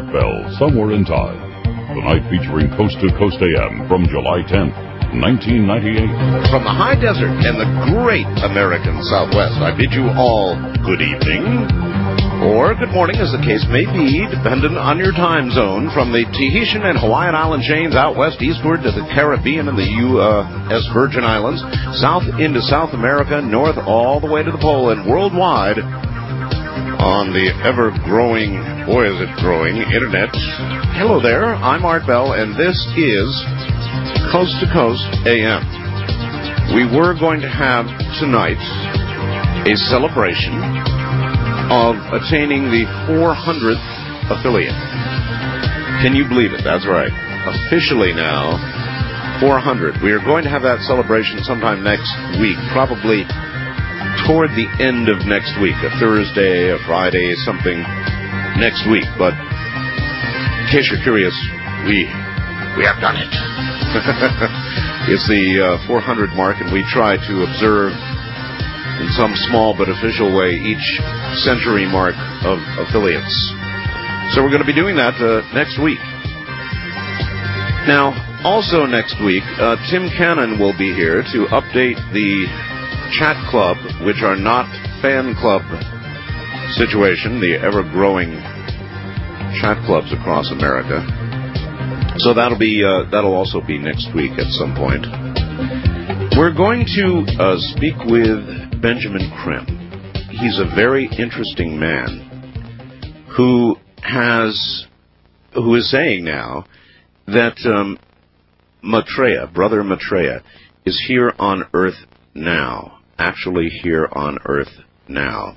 Bell, Somewhere in Time. Tonight featuring Coast to Coast AM from July 10th, 1998. From the high desert and the great American Southwest, I bid you all good evening. Or good morning, as the case may be, dependent on your time zone, from the Tahitian and Hawaiian island chains out west eastward to the Caribbean and the U.S. Virgin Islands, south into South America, north all the way to the pole, and worldwide on the ever growing, boy is it growing, internet. Hello there, I'm Art Bell, and this is Coast to Coast AM. We were going to have tonight a celebration of attaining the 400th affiliate. Can you believe it? That's right. Officially now, 400. We are going to have that celebration sometime next week, probably toward the end of next week, a Thursday, a Friday, something next week. But in case you're curious, we we have done it. it's the uh, 400 mark, and we try to observe in some small but official way each century mark of affiliates. So we're going to be doing that uh, next week. Now, also next week, uh, Tim Cannon will be here to update the chat club, which are not fan club situation, the ever growing chat clubs across America. So that'll be uh, that'll also be next week at some point. We're going to uh, speak with Benjamin Creme. He's a very interesting man who has who is saying now that um, Maitreya, brother Maitreya, is here on Earth now actually here on earth now.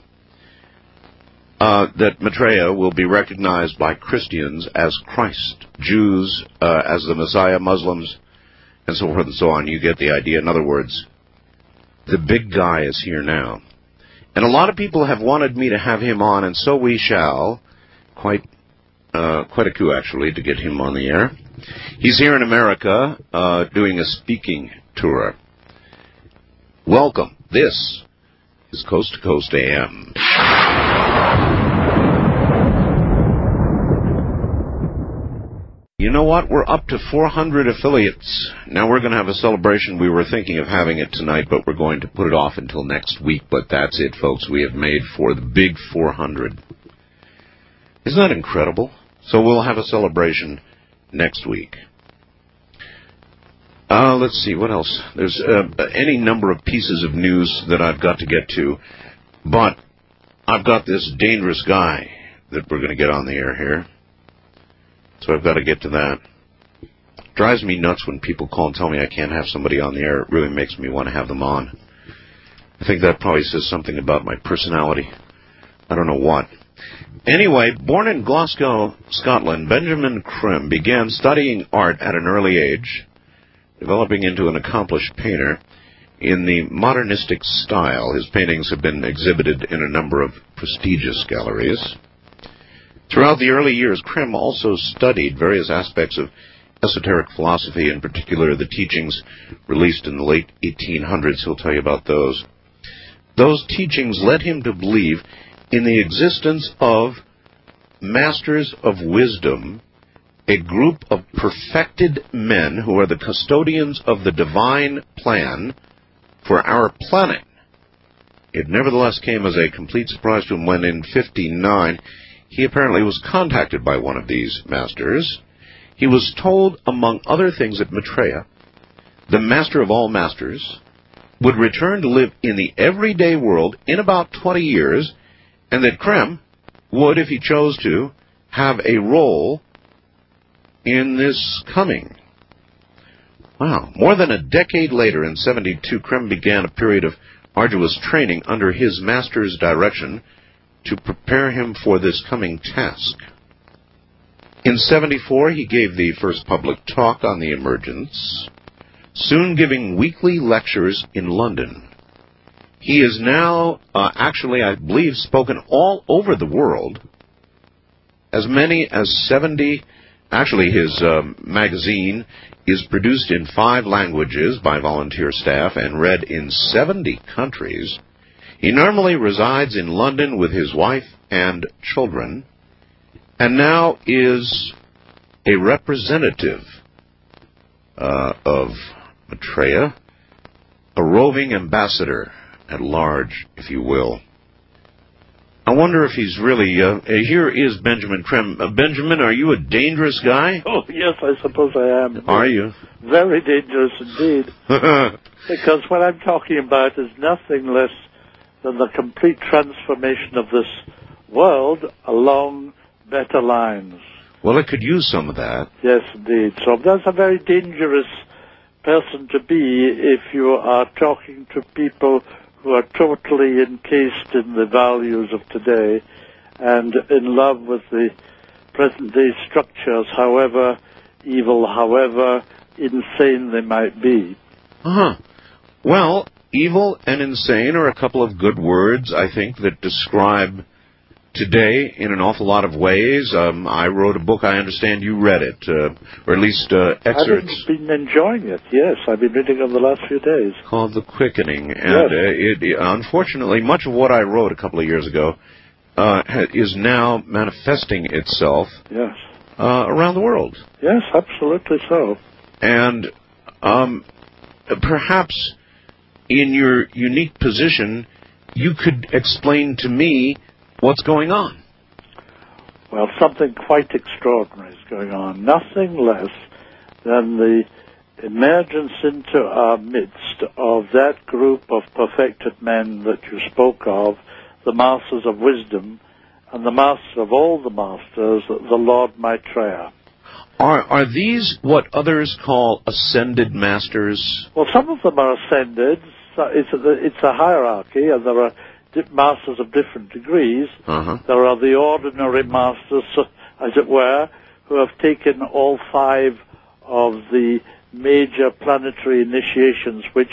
Uh, that Maitreya will be recognized by Christians as Christ, Jews uh, as the Messiah, Muslims, and so forth and so on. You get the idea. In other words, the big guy is here now. And a lot of people have wanted me to have him on, and so we shall. Quite, uh, quite a coup actually to get him on the air. He's here in America uh, doing a speaking tour. Welcome. This is Coast to Coast AM. You know what? We're up to 400 affiliates. Now we're going to have a celebration. We were thinking of having it tonight, but we're going to put it off until next week. But that's it, folks. We have made for the big 400. Isn't that incredible? So we'll have a celebration next week. Uh, let's see, what else? There's uh, any number of pieces of news that I've got to get to, but I've got this dangerous guy that we're going to get on the air here. So I've got to get to that. drives me nuts when people call and tell me I can't have somebody on the air. It really makes me want to have them on. I think that probably says something about my personality. I don't know what. Anyway, born in Glasgow, Scotland, Benjamin Creme began studying art at an early age developing into an accomplished painter in the modernistic style. His paintings have been exhibited in a number of prestigious galleries. Throughout the early years, Creme also studied various aspects of esoteric philosophy, in particular the teachings released in the late 1800s. He'll tell you about those. Those teachings led him to believe in the existence of masters of wisdom a group of perfected men who are the custodians of the divine plan for our planet. It nevertheless came as a complete surprise to him when in 59 he apparently was contacted by one of these masters. He was told, among other things, that Maitreya, the master of all masters, would return to live in the everyday world in about 20 years, and that Creme would, if he chose to, have a role in this coming. Wow. More than a decade later, in 72, Creme began a period of arduous training under his master's direction to prepare him for this coming task. In 74, he gave the first public talk on the emergence, soon giving weekly lectures in London. He is now, uh, actually, I believe, spoken all over the world. As many as 70 Actually, his um, magazine is produced in five languages by volunteer staff and read in 70 countries. He normally resides in London with his wife and children. and now is a representative uh, of Maitreya, a roving ambassador at large, if you will. I wonder if he's really. Uh, here is Benjamin Creme. Uh, Benjamin, are you a dangerous guy? Oh, yes, I suppose I am. Are you? Very dangerous indeed. because what I'm talking about is nothing less than the complete transformation of this world along better lines. Well, it could use some of that. Yes, indeed. So that's a very dangerous person to be if you are talking to people who are totally encased in the values of today and in love with the present day structures, however evil, however insane they might be. Uh huh. Well, evil and insane are a couple of good words, I think, that describe today in an awful lot of ways. Um, I wrote a book. I understand you read it, uh, or at least uh, excerpts. I've been enjoying it. Yes, I've been reading it the last few days. Called The Quickening, and yes. uh, it, unfortunately, much of what I wrote a couple of years ago uh, is now manifesting itself. Yes. Uh, around the world. Yes, absolutely so. And um, perhaps in your unique position, you could explain to me what's going on. Well, something quite extraordinary is going on. Nothing less than the emergence into our midst of that group of perfected men that you spoke of, the masters of wisdom, and the master of all the masters, the Lord Maitreya. Are are these what others call ascended masters? Well, some of them are ascended. It's a, it's a hierarchy, and there are masters of different degrees. Uh-huh. There are the ordinary masters, as it were, who have taken all five of the major planetary initiations, which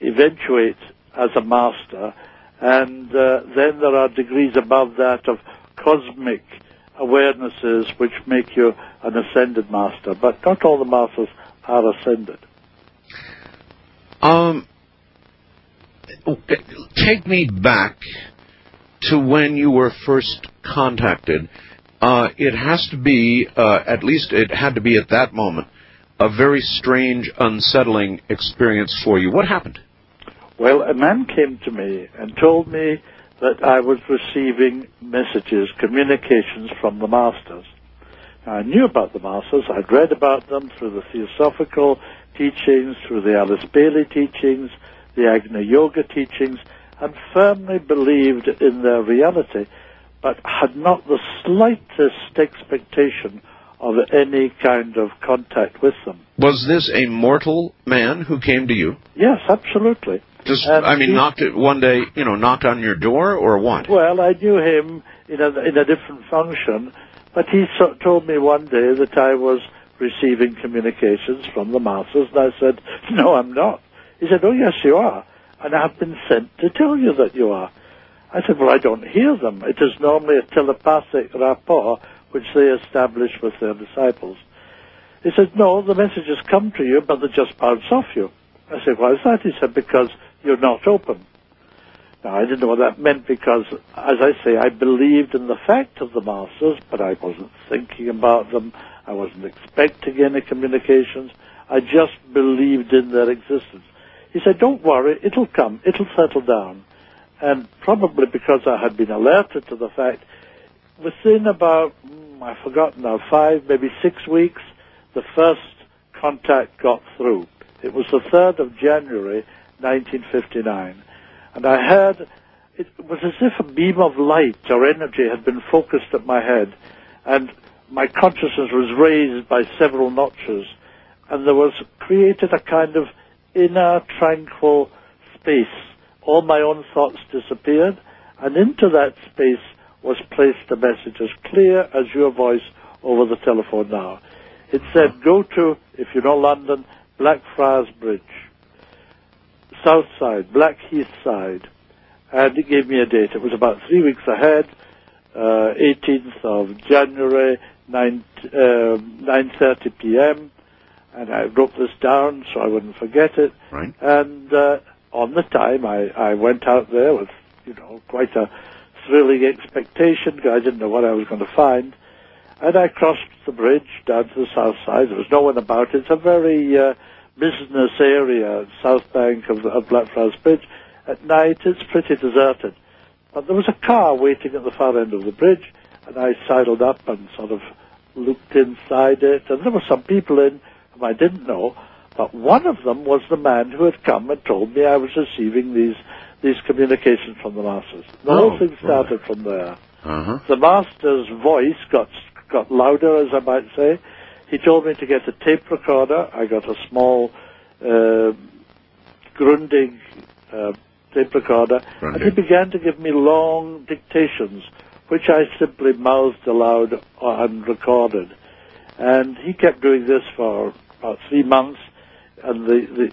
eventuate as a master. And uh, then there are degrees above that of cosmic awarenesses, which make you an ascended master. But not all the masters are ascended. Um, take me back to when you were first contacted. Uh, it has to be, uh, at least it had to be at that moment, a very strange, unsettling experience for you. What happened? Well, a man came to me and told me that I was receiving messages, communications from the masters. I knew about the masters. I'd read about them through the theosophical teachings, through the Alice Bailey teachings, the Agni Yoga teachings, and firmly believed in their reality, but had not the slightest expectation of any kind of contact with them. Was this a mortal man who came to you? Yes, absolutely. Just, and I mean, he, knocked it one day, you know, knocked on your door, or what? Well, I knew him in a in a different function, but he so, told me one day that I was receiving communications from the masters, and I said, "No, I'm not." He said, "Oh, yes, you are, and I've been sent to tell you that you are." I said, "Well, I don't hear them. It is normally a telepathic rapport which they establish with their disciples." He said, "No, the messages come to you, but they just bounce off you." I said, "Why is that?" He said, "Because you're not open." Now, I didn't know what that meant because, as I say, I believed in the fact of the masters, but I wasn't thinking about them. I wasn't expecting any communications. I just believed in their existence. He said, don't worry, it'll come, it'll settle down. And probably because I had been alerted to the fact, within about, mm, I've forgotten now, five, maybe six weeks, the first contact got through. It was the 3rd of January, 1959. And I heard, it was as if a beam of light or energy had been focused at my head, and my consciousness was raised by several notches, and there was created a kind of inner tranquil space. All my own thoughts disappeared, and into that space was placed a message as clear as your voice over the telephone now. It said, go to, if you know London, Blackfriars Bridge, South Side, Blackheath Side, and it gave me a date. It was about three weeks ahead, uh, 18th of January, 9, uh, 9.30 p.m., and I wrote this down so I wouldn't forget it. Right. And uh, on the time, I, I went out there with, you know, quite a thrilling expectation. because I didn't know what I was going to find. And I crossed the bridge down to the south side. There was no one about. It's a very uh, business area, south bank of, of Blackfriars Bridge. At night, it's pretty deserted. But there was a car waiting at the far end of the bridge, and I sidled up and sort of looked inside it, and there were some people in whom I didn't know, but one of them was the man who had come and told me I was receiving these these communications from the masters. The Oh, whole thing started from there. Uh-huh. The master's voice got got louder, as I might say. He told me to get a tape recorder. I got a small uh, Grundig uh, tape recorder, and he began to give me long dictations, which I simply mouthed aloud and recorded. And he kept doing this for about three months, and the, the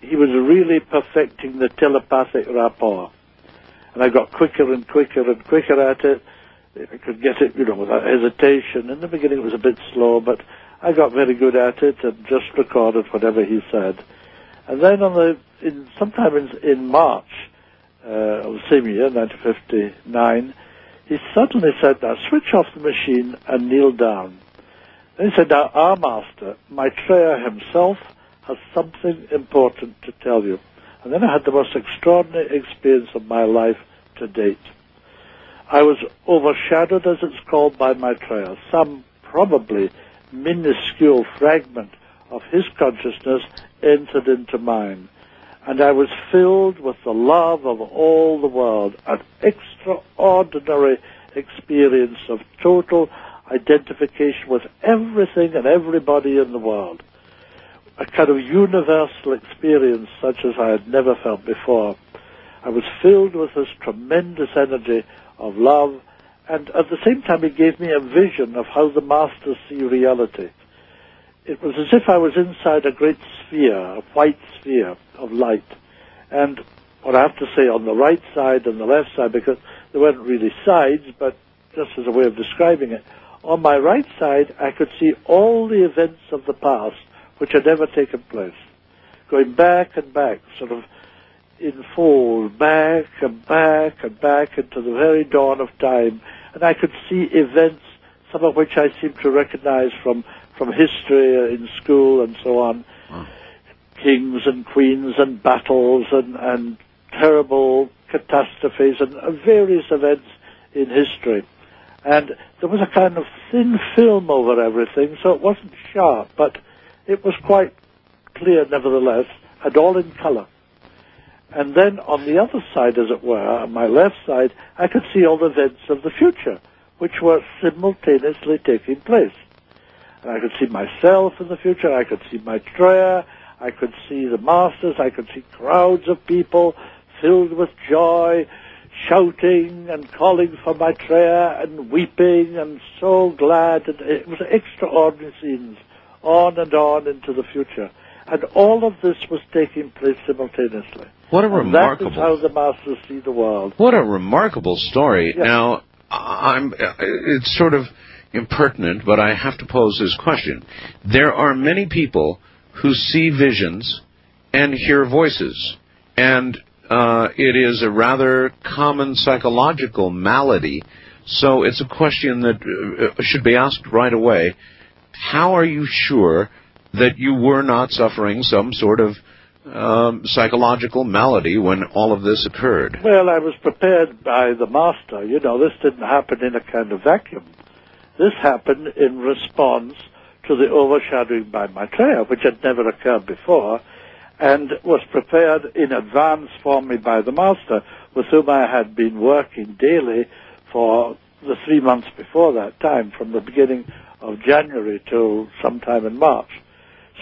he was really perfecting the telepathic rapport. And I got quicker and quicker and quicker at it. I could get it, you know, without hesitation. In the beginning it was a bit slow, but I got very good at it and just recorded whatever he said. And then on the, in, sometime in, in March uh, of the same year, 1959, he suddenly said, now switch off the machine and kneel down. He said, now our master, Maitreya himself, has something important to tell you. And then I had the most extraordinary experience of my life to date. I was overshadowed, as it's called, by Maitreya. Some probably minuscule fragment of his consciousness entered into mine. And I was filled with the love of all the world, an extraordinary experience of total identification with everything and everybody in the world. A kind of universal experience such as I had never felt before. I was filled with this tremendous energy of love, and at the same time it gave me a vision of how the masters see reality. It was as if I was inside a great sphere, a white sphere of light. And what I have to say on the right side and the left side, because there weren't really sides, but just as a way of describing it, on my right side I could see all the events of the past which had ever taken place, going back and back, sort of in fold, back and back and back into the very dawn of time, and I could see events, some of which I seemed to recognize from, from history in school and so on, hmm. kings and queens and battles and, and terrible catastrophes and various events in history. And there was a kind of thin film over everything, so it wasn't sharp, but it was quite clear nevertheless, and all in color. And then on the other side, as it were, on my left side, I could see all the events of the future, which were simultaneously taking place. And I could see myself in the future, I could see Maitreya, I could see the masters, I could see crowds of people filled with joy, shouting and calling for Maitreya and weeping and so glad. And it was extraordinary scenes, on and on into the future. And all of this was taking place simultaneously. What a And that remarkable. is how the masters see the world. What a remarkable story. Yeah. Now, I'm, it's sort of impertinent, but I have to pose this question. There are many people who see visions and hear voices, and uh, it is a rather common psychological malady. So it's a question that uh, should be asked right away. How are you sure that you were not suffering some sort of um, psychological malady when all of this occurred? Well, I was prepared by the master. You know, this didn't happen in a kind of vacuum. This happened in response to the overshadowing by Maitreya, which had never occurred before, and was prepared in advance for me by the master, with whom I had been working daily for the three months before that time, from the beginning of January till sometime in March.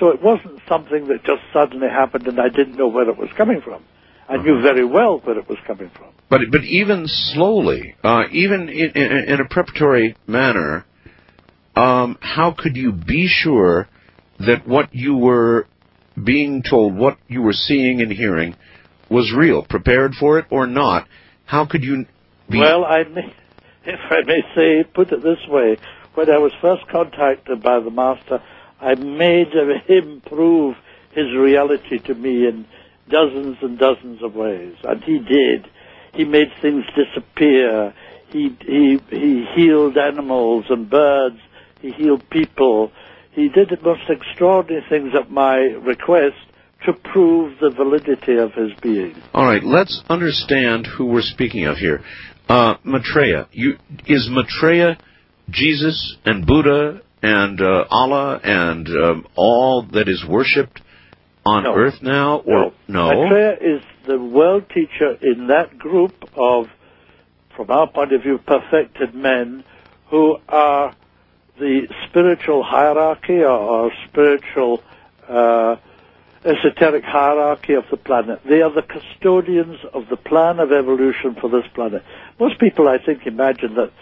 So it wasn't something that just suddenly happened and I didn't know where it was coming from. I knew very well where it was coming from. But but even slowly, uh, even in, in, in a preparatory manner, um, how could you be sure that what you were being told, what you were seeing and hearing, was real? Prepared for it or not? How could you be? Well, I may, if I may say, put it this way, when I was first contacted by the master, I made him prove his reality to me in dozens and dozens of ways, and he did. He made things disappear. He, he, he healed animals and birds. He healed people. He did the most extraordinary things at my request to prove the validity of his being. All right, let's understand who we're speaking of here. Uh, Maitreya, you, is Maitreya Jesus and Buddha and uh, Allah and um, all that is worshipped on No. earth now, or no? Maitreya is the world teacher in that group of, from our point of view, perfected men who are the spiritual hierarchy or, or spiritual uh, esoteric hierarchy of the planet. They are the custodians of the plan of evolution for this planet. Most people, I think, imagine that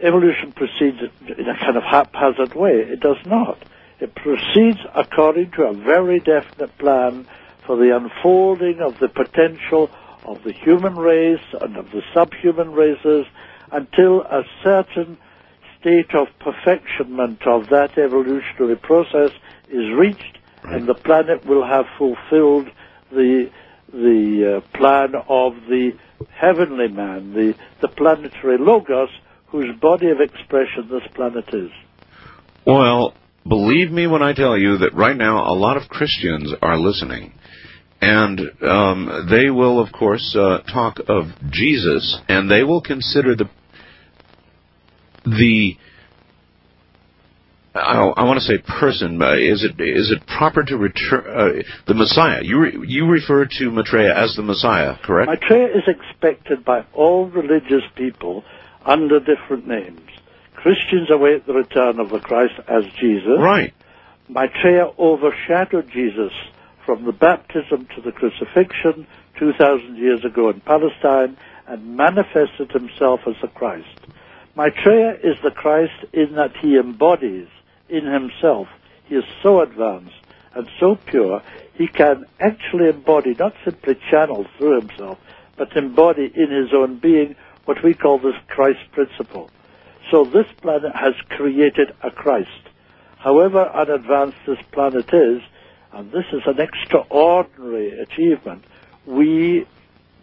evolution proceeds in a kind of haphazard way. It does not. It proceeds according to a very definite plan for the unfolding of the potential of the human race and of the subhuman races until a certain state of perfectionment of that evolutionary process is reached and the planet will have fulfilled the the uh, plan of the heavenly man, the, the planetary logos, whose body of expression this planet is. Well, believe me when I tell you that right now a lot of Christians are listening. And um, they will, of course, uh, talk of Jesus, and they will consider the the I, I want to say person. but Is it is it proper to return uh, the Messiah? You re, you refer to Maitreya as the Messiah, correct? Maitreya is expected by all religious people under different names. Christians await the return of the Christ as Jesus. Right. Maitreya overshadowed Jesus from the baptism to the crucifixion 2,000 years ago in Palestine and manifested himself as the Christ. Maitreya is the Christ in that he embodies in himself. He is so advanced and so pure, he can actually embody, not simply channel through himself, but embody in his own being what we call this Christ principle. So this planet has created a Christ. However unadvanced this planet is, and this is an extraordinary achievement, we,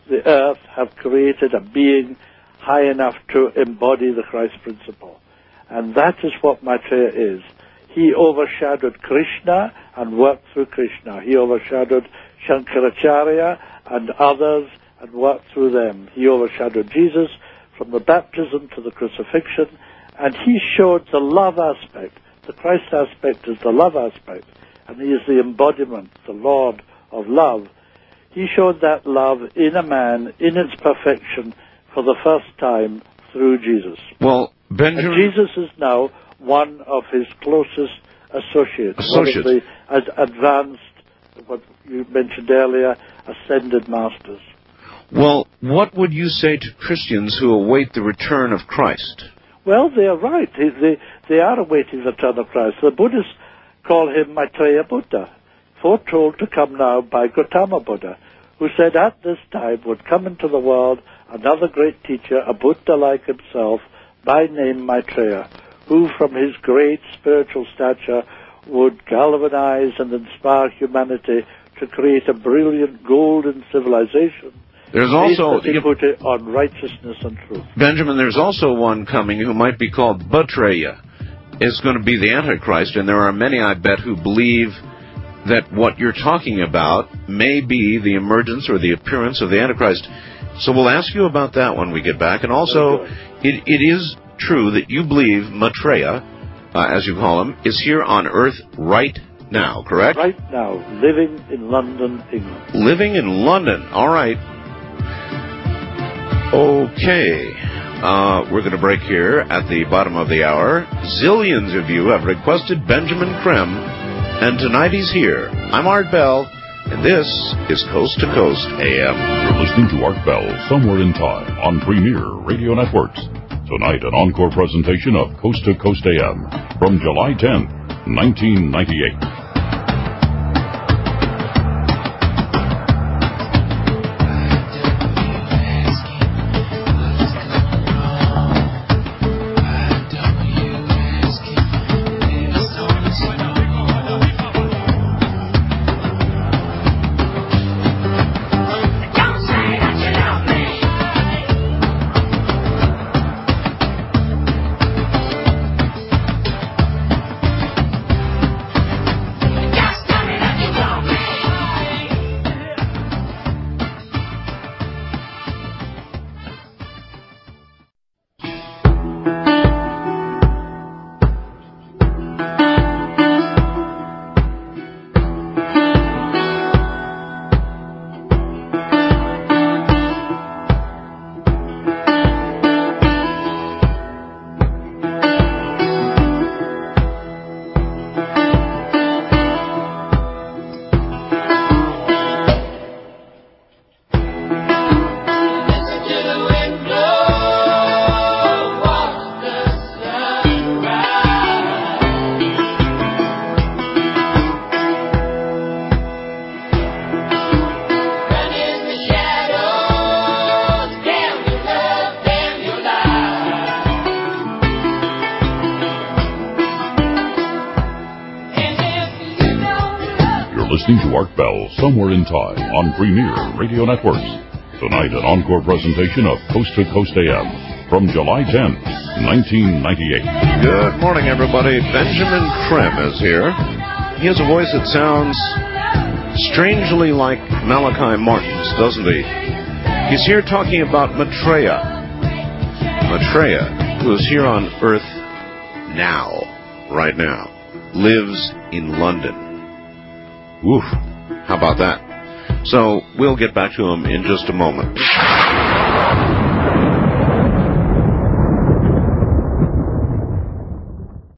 the Earth, have created a being high enough to embody the Christ principle. And that is what Maitreya is. He overshadowed Krishna and worked through Krishna. He overshadowed Shankaracharya and others and worked through them. He overshadowed Jesus from the baptism to the crucifixion, and he showed the love aspect. The Christ aspect is the love aspect, and he is the embodiment, the Lord of love. He showed that love in a man, in its perfection, for the first time through Jesus. Well, And Jesus is now one of his closest associates, Associates. one of the ad- advanced, what you mentioned earlier, ascended masters. Well, what would you say to Christians who await the return of Christ? Well, they are right. They, they, they are awaiting the return of Christ. The Buddhists call him Maitreya Buddha, foretold to come now by Gautama Buddha, who said at this time would come into the world another great teacher, a Buddha like himself, by name Maitreya, who from his great spiritual stature would galvanize and inspire humanity to create a brilliant golden civilization. There's also as he put it, on righteousness and truth. Benjamin. There's also one coming who might be called Butreya. Is going to be the Antichrist, and there are many, I bet, who believe that what you're talking about may be the emergence or the appearance of the Antichrist. So we'll ask you about that when we get back. And also, it, it is true that you believe Maitreya, uh, as you call him, is here on Earth right now, correct? Right now, living in London, England. Living in London. All right. Okay. Uh, we're going to break here at the bottom of the hour. Zillions of you have requested Benjamin Creme, and tonight he's here. I'm Art Bell, and this is Coast to Coast AM. You're listening to Art Bell, Somewhere in Time, on Premier Radio Networks. Tonight, an encore presentation of Coast to Coast AM from July 10, 1998. Time on Premier Radio Networks. Tonight, an encore presentation of Coast to Coast AM from July 10, 1998. Good morning, everybody. Benjamin Creme is here. He has a voice that sounds strangely like Malachi Martin's, doesn't he? He's here talking about Maitreya. Maitreya, who is here on Earth now, right now, lives in London. Oof. How about that? So we'll get back to him in just a moment.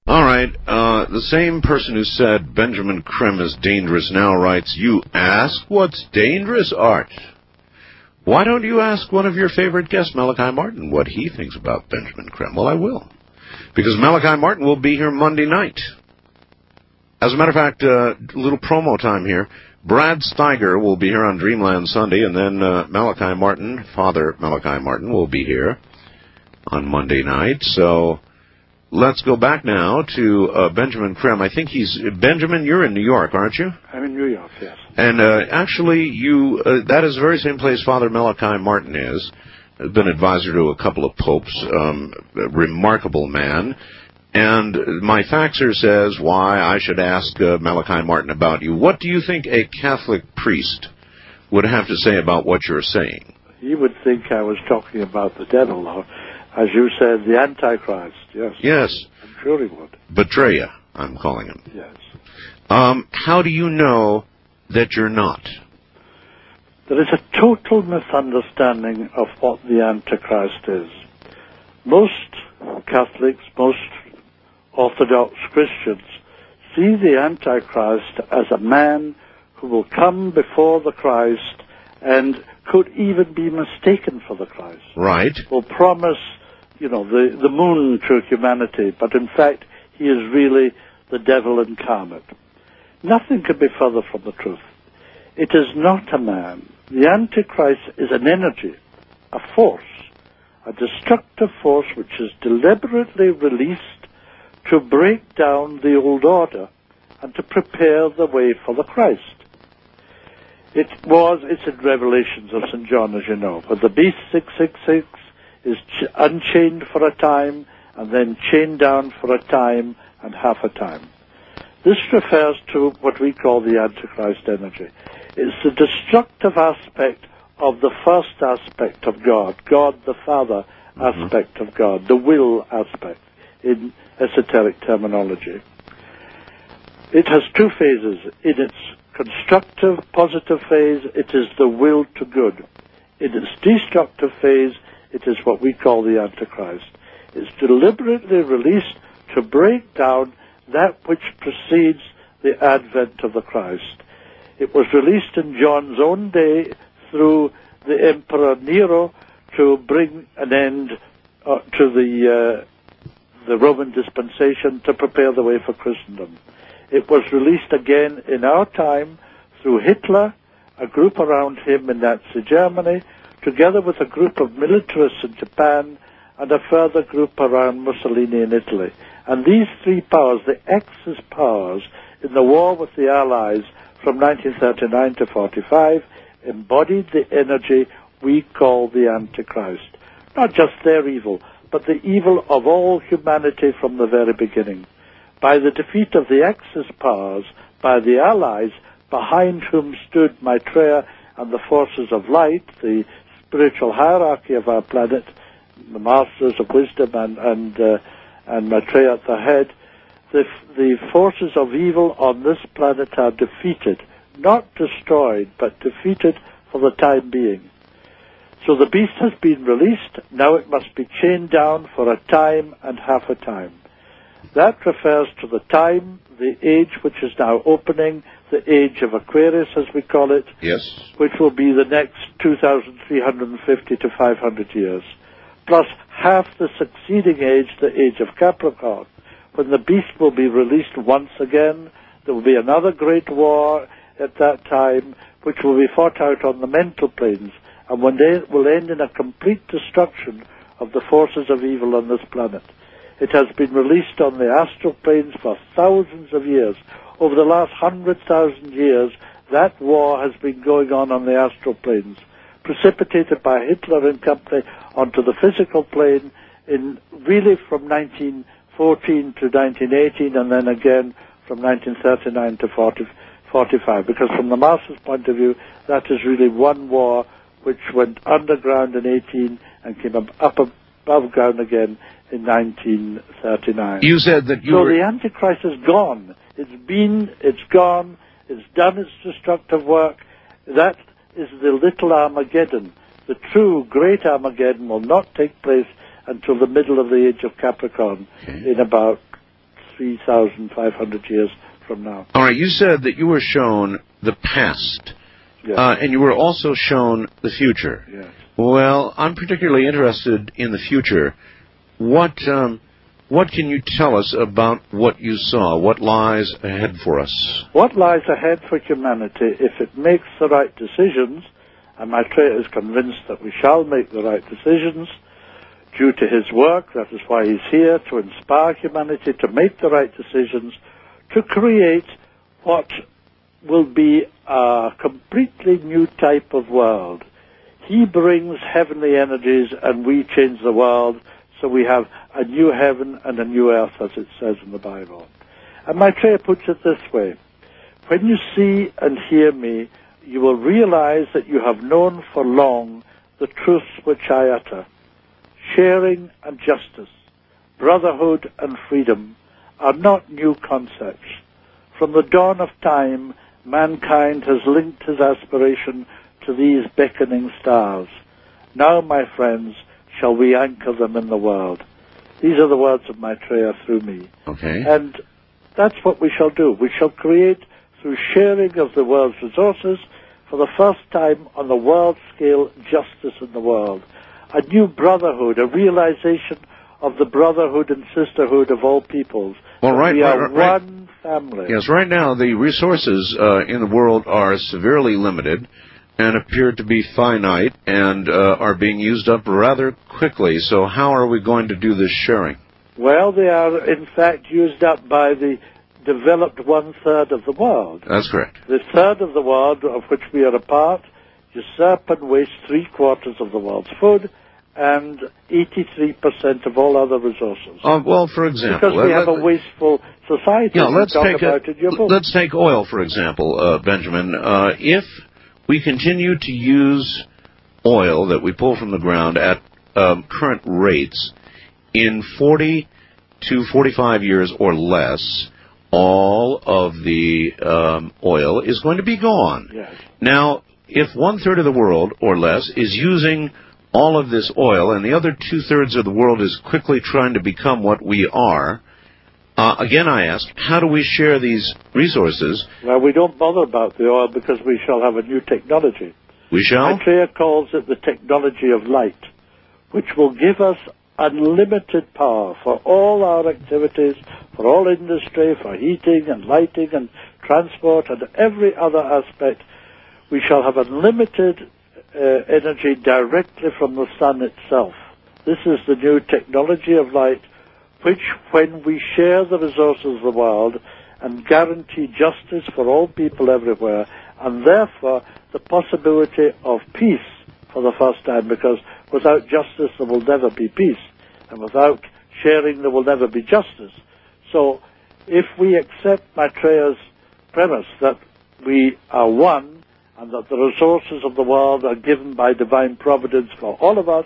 All right. Uh, the same person who said Benjamin Creme is dangerous now writes, "You ask what's dangerous, Art." Why don't you ask one of your favorite guests, Malachi Martin, what he thinks about Benjamin Creme? Well, I will. Because Malachi Martin will be here Monday night. As a matter of fact, a uh, little promo time here. Brad Steiger will be here on Dreamland Sunday, and then uh, Malachi Martin, Father Malachi Martin, will be here on Monday night. So let's go back now to uh, Benjamin Creme. I think he's Benjamin. You're in New York, aren't you? I'm in New York. Yes. And uh, actually, you uh, that is the very same place Father Malachi Martin is. Been advisor to a couple of popes. Um, remarkable man. And my faxer says why I should ask uh, Malachi Martin about you. What do you think a Catholic priest would have to say about what you're saying? He would think I was talking about the devil, or, as you said, the Antichrist. Yes. Yes. I'm sure he would. Betrayer, I'm calling him. Yes. Um, how do you know that you're not? There is a total misunderstanding of what the Antichrist is. Most Catholics, most Orthodox Christians see the Antichrist as a man who will come before the Christ and could even be mistaken for the Christ. Right. Will promise, you know, the, the moon to humanity, but in fact he is really the devil incarnate. Nothing could be further from the truth. It is not a man. The Antichrist is an energy, a force, a destructive force which is deliberately released to break down the old order and to prepare the way for the Christ. It was, it's in Revelations of St. John, as you know, but the beast 666 is ch- unchained for a time and then chained down for a time and half a time. This refers to what we call the Antichrist energy. It's the destructive aspect of the first aspect of God, God the Father mm-hmm. aspect of God, the will aspect in esoteric terminology. It has two phases. In its constructive, positive phase, it is the will to good. In its destructive phase, it is what we call the Antichrist. It's deliberately released to break down that which precedes the advent of the Christ. It was released in John's own day through the Emperor Nero to bring an end uh, to the uh, the Roman dispensation to prepare the way for Christendom. It was released again in our time through Hitler, a group around him in Nazi Germany, together with a group of militarists in Japan, and a further group around Mussolini in Italy. And these three powers, the Axis powers, in the war with the Allies from 1939 to 45, embodied the energy we call the Antichrist. Not just their evil, but the evil of all humanity from the very beginning. By the defeat of the Axis powers, by the Allies, behind whom stood Maitreya and the forces of light, the spiritual hierarchy of our planet, the masters of wisdom and and uh, and Maitreya at the head, the the forces of evil on this planet are defeated, not destroyed, but defeated for the time being. So the beast has been released, now it must be chained down for a time and half a time. That refers to the time, the age which is now opening, the age of Aquarius as we call it, yes. which will be the next 2,350 to 500 years, plus half the succeeding age, the age of Capricorn, when the beast will be released once again. There will be another great war at that time, which will be fought out on the mental planes and one day will end in a complete destruction of the forces of evil on this planet. It has been released on the astral planes for thousands of years. Over the last hundred thousand years, That war has been going on on the astral planes, precipitated by Hitler and company onto the physical plane in really from 1914 to 1918 and then again from 1939 to 40, 45. Because from the Mars's point of view, that is really one war which went underground in 18 and came up, up above ground again in 1939. You said that you so were... the Antichrist is gone. It's been, it's gone, it's done its destructive work. That is the little Armageddon. The true great Armageddon will not take place until the middle of the age of Capricorn Okay. in about 3,500 years from now. All right, you said that you were shown the past, Yes. uh, and you were also shown the future. yes. Well, I'm particularly interested in the future. What um, what can you tell us about what you saw? What lies ahead for us? What lies ahead for humanity if it makes the right decisions, and Maitreya is convinced that we shall make the right decisions due to his work, that is why he's here, to inspire humanity to make the right decisions, to create what will be a completely new type of world. He brings heavenly energies and we change the world so we have a new heaven and a new earth as it says in the Bible. And Maitreya puts it this way. When you see and hear me, you will realize that you have known for long the truths which I utter. Sharing and justice, brotherhood and freedom are not new concepts. From the dawn of time, mankind has linked his aspiration to these beckoning stars. Now, my friends, shall we anchor them in the world. These are the words of Maitreya through me. Okay. And that's what we shall do. We shall create, through sharing of the world's resources, for the first time on the world scale, justice in the world. A new brotherhood, a realization of the brotherhood and sisterhood of all peoples. Well, right, we are right, right. one family. Yes, right now the resources uh, in the world are severely limited and appear to be finite and uh, are being used up rather quickly. So how are we going to do this sharing? Well, they are in fact used up by the developed one third of the world. That's correct. The third of the world of which we are a part usurp and waste three quarters of the world's food and 83% of all other resources. Uh, well, for example, because we let- have a wasteful society. Yeah, let's take a, in your book. let's take oil for example, uh, Benjamin. Uh, if we continue to use oil that we pull from the ground at um, current rates in 40 to 45 years or less, all of the um, oil is going to be gone. Yes. Now, if one third of the world or less is using all of this oil, and the other two thirds of the world is quickly trying to become what we are, uh, again I ask, how do we share these resources? Well, we don't bother about the oil because we shall have a new technology. We shall? Maitreya calls it the technology of light, which will give us unlimited power for all our activities, for all industry, for heating and lighting and transport and every other aspect. We shall have unlimited uh, energy directly from the sun itself. This is the new technology of light, which when we share the resources of the world and guarantee justice for all people everywhere, and therefore the possibility of peace for the first time, because without justice there will never be peace, and without sharing there will never be justice. So if we accept Maitreya's premise that we are one, and that the resources of the world are given by divine providence for all of us,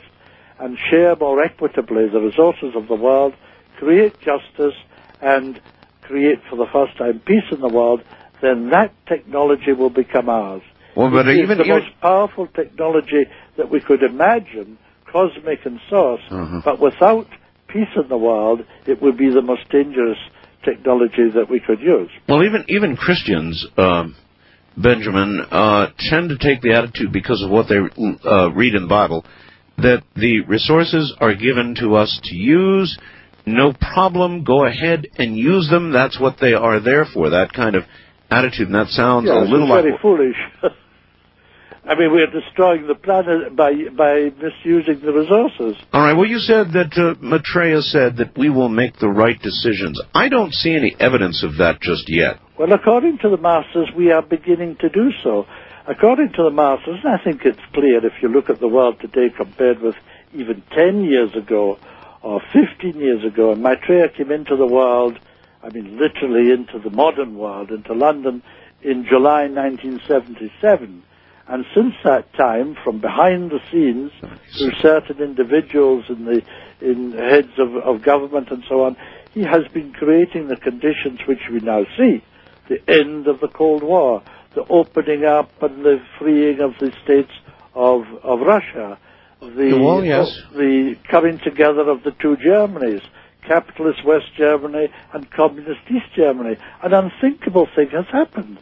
and share more equitably the resources of the world, create justice, and create for the first time peace in the world, then that technology will become ours. Well, but It is even, the even most powerful technology that we could imagine, cosmic in source, Uh-huh. but without peace in the world, it would be the most dangerous technology that we could use. well, even even Christians, um, Benjamin, uh, tend to take the attitude because of what they uh, read in the Bible that the resources are given to us to use. No problem. Go ahead and use them. That's what they are there for. That kind of attitude, and that sounds Yes, a little like very foolish. I mean, we're destroying the planet by by misusing the resources. All right. Well, you said that uh, Maitreya said that we will make the right decisions. I don't see any evidence of that just yet. Well, according to the masters, we are beginning to do so. According to the masters, and I think it's clear if you look at the world today compared with even 10 years ago or 15 years ago, and Maitreya came into the world, I mean literally into the modern world, into London in July 1977. And since that time, from behind the scenes, through certain individuals in the in heads of, of government and so on, he has been creating the conditions which we now see. The end of the Cold War, the opening up and the freeing of the states of, of Russia, the, well, yes. the coming together of the two Germanys, capitalist West Germany and communist East Germany. An unthinkable thing has happened.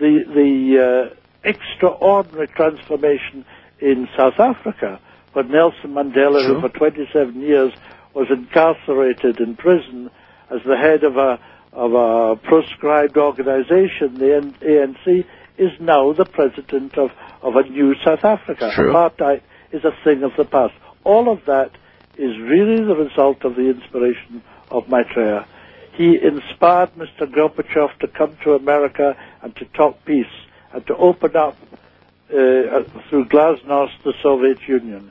The, the uh, extraordinary transformation in South Africa, but Nelson Mandela, Sure. who for 27 years was incarcerated in prison as the head of a of a proscribed organization, the ANC, is now the president of, of a new South Africa. True. Apartheid is a thing of the past. All of that is really the result of the inspiration of Maitreya. He inspired Mr. Gorbachev to come to America and to talk peace and to open up uh, uh, through Glasnost the Soviet Union.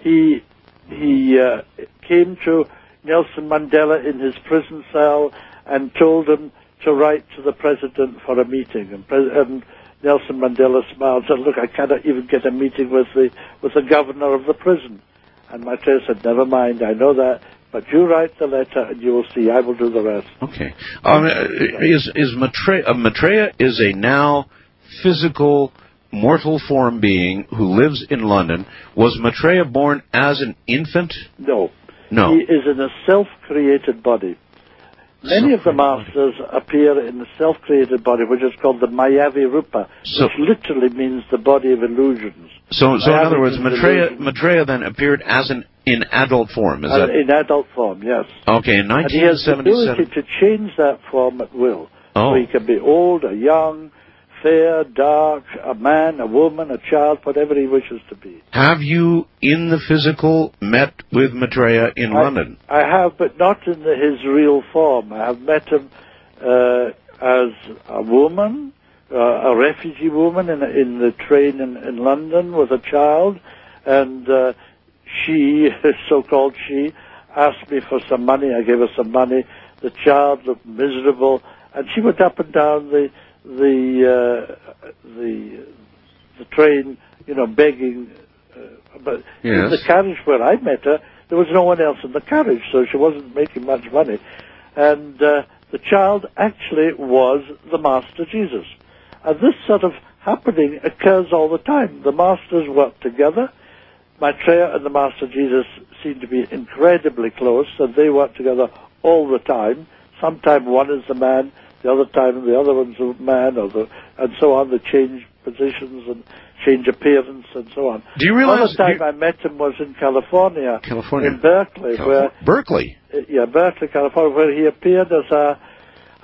He he uh, came to Nelson Mandela in his prison cell and told him to write to the president for a meeting. And, pres- and Nelson Mandela smiled and said, "Look, I cannot even get a meeting with the with the governor of the prison." And Maitreya said, "Never mind, I know that." But you write the letter, and you will see. I will do the rest. Okay. Um, is is Maitreya, uh, Maitreya is a now physical mortal form being who lives in London. Was Maitreya born as an infant? No. No. He is in a self-created body. Many of the masters appear in the self-created body, which is called the Mayavi Rupa, So- which literally means the body of illusions. So, so in other words, Maitreya. Maitreya then appeared as an in adult form. Is Uh, that in adult form, yes. okay? In 1977. And he has the ability to change that form at will. Oh. So he can be old or young, fair, dark, a man, a woman, a child, whatever he wishes to be. Have you, in the physical, met with Maitreya in I- London? I have, but not in the, his real form. I have met him uh, as a woman, uh, a refugee woman in, in the train in, in London with a child, and uh, she, so-called she, asked me for some money. I gave her some money. The child looked miserable, and she went up and down the the uh, the the train, you know, begging. Uh, but in the carriage where I met her, there was no one else in the carriage, so she wasn't making much money. And uh, the child actually was the Master Jesus. And this sort of happening occurs all the time. The Masters work together. Maitreya and the Master Jesus seem to be incredibly close, and they work together all the time. Sometimes one is the man, the other time the other one's the man, or the, and so on. They change positions and change appearance and so on. Do you realize? Another time you- I met him was in California, California. in Berkeley, where Berkeley. uh, yeah, Berkeley, California, where he appeared as a,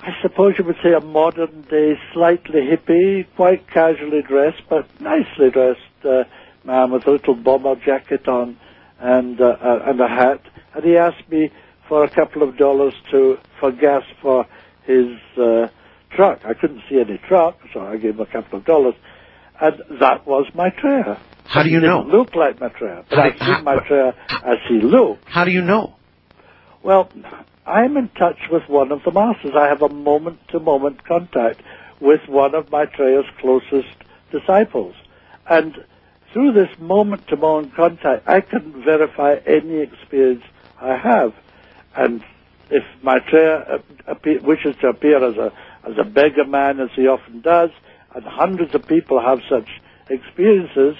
I suppose you would say a modern day, slightly hippie, quite casually dressed, but nicely dressed uh, man with a little bomber jacket on and uh, uh, and a hat. And he asked me for a couple of dollars to for gas for his uh, truck. I couldn't see any truck, so I gave him a couple of dollars, and that was my Maitreya. How do you know? didn't look like Maitreya, but How I've seen Maitreya as he looked. How do you know? Well, I'm in touch with one of the masters. I have a moment-to-moment contact with one of my Maitreya's closest disciples. And through this moment-to-moment contact, I can verify any experience I have. And if Maitreya uh, appear, wishes to appear as a, as a beggar man, as he often does, and hundreds of people have such experiences,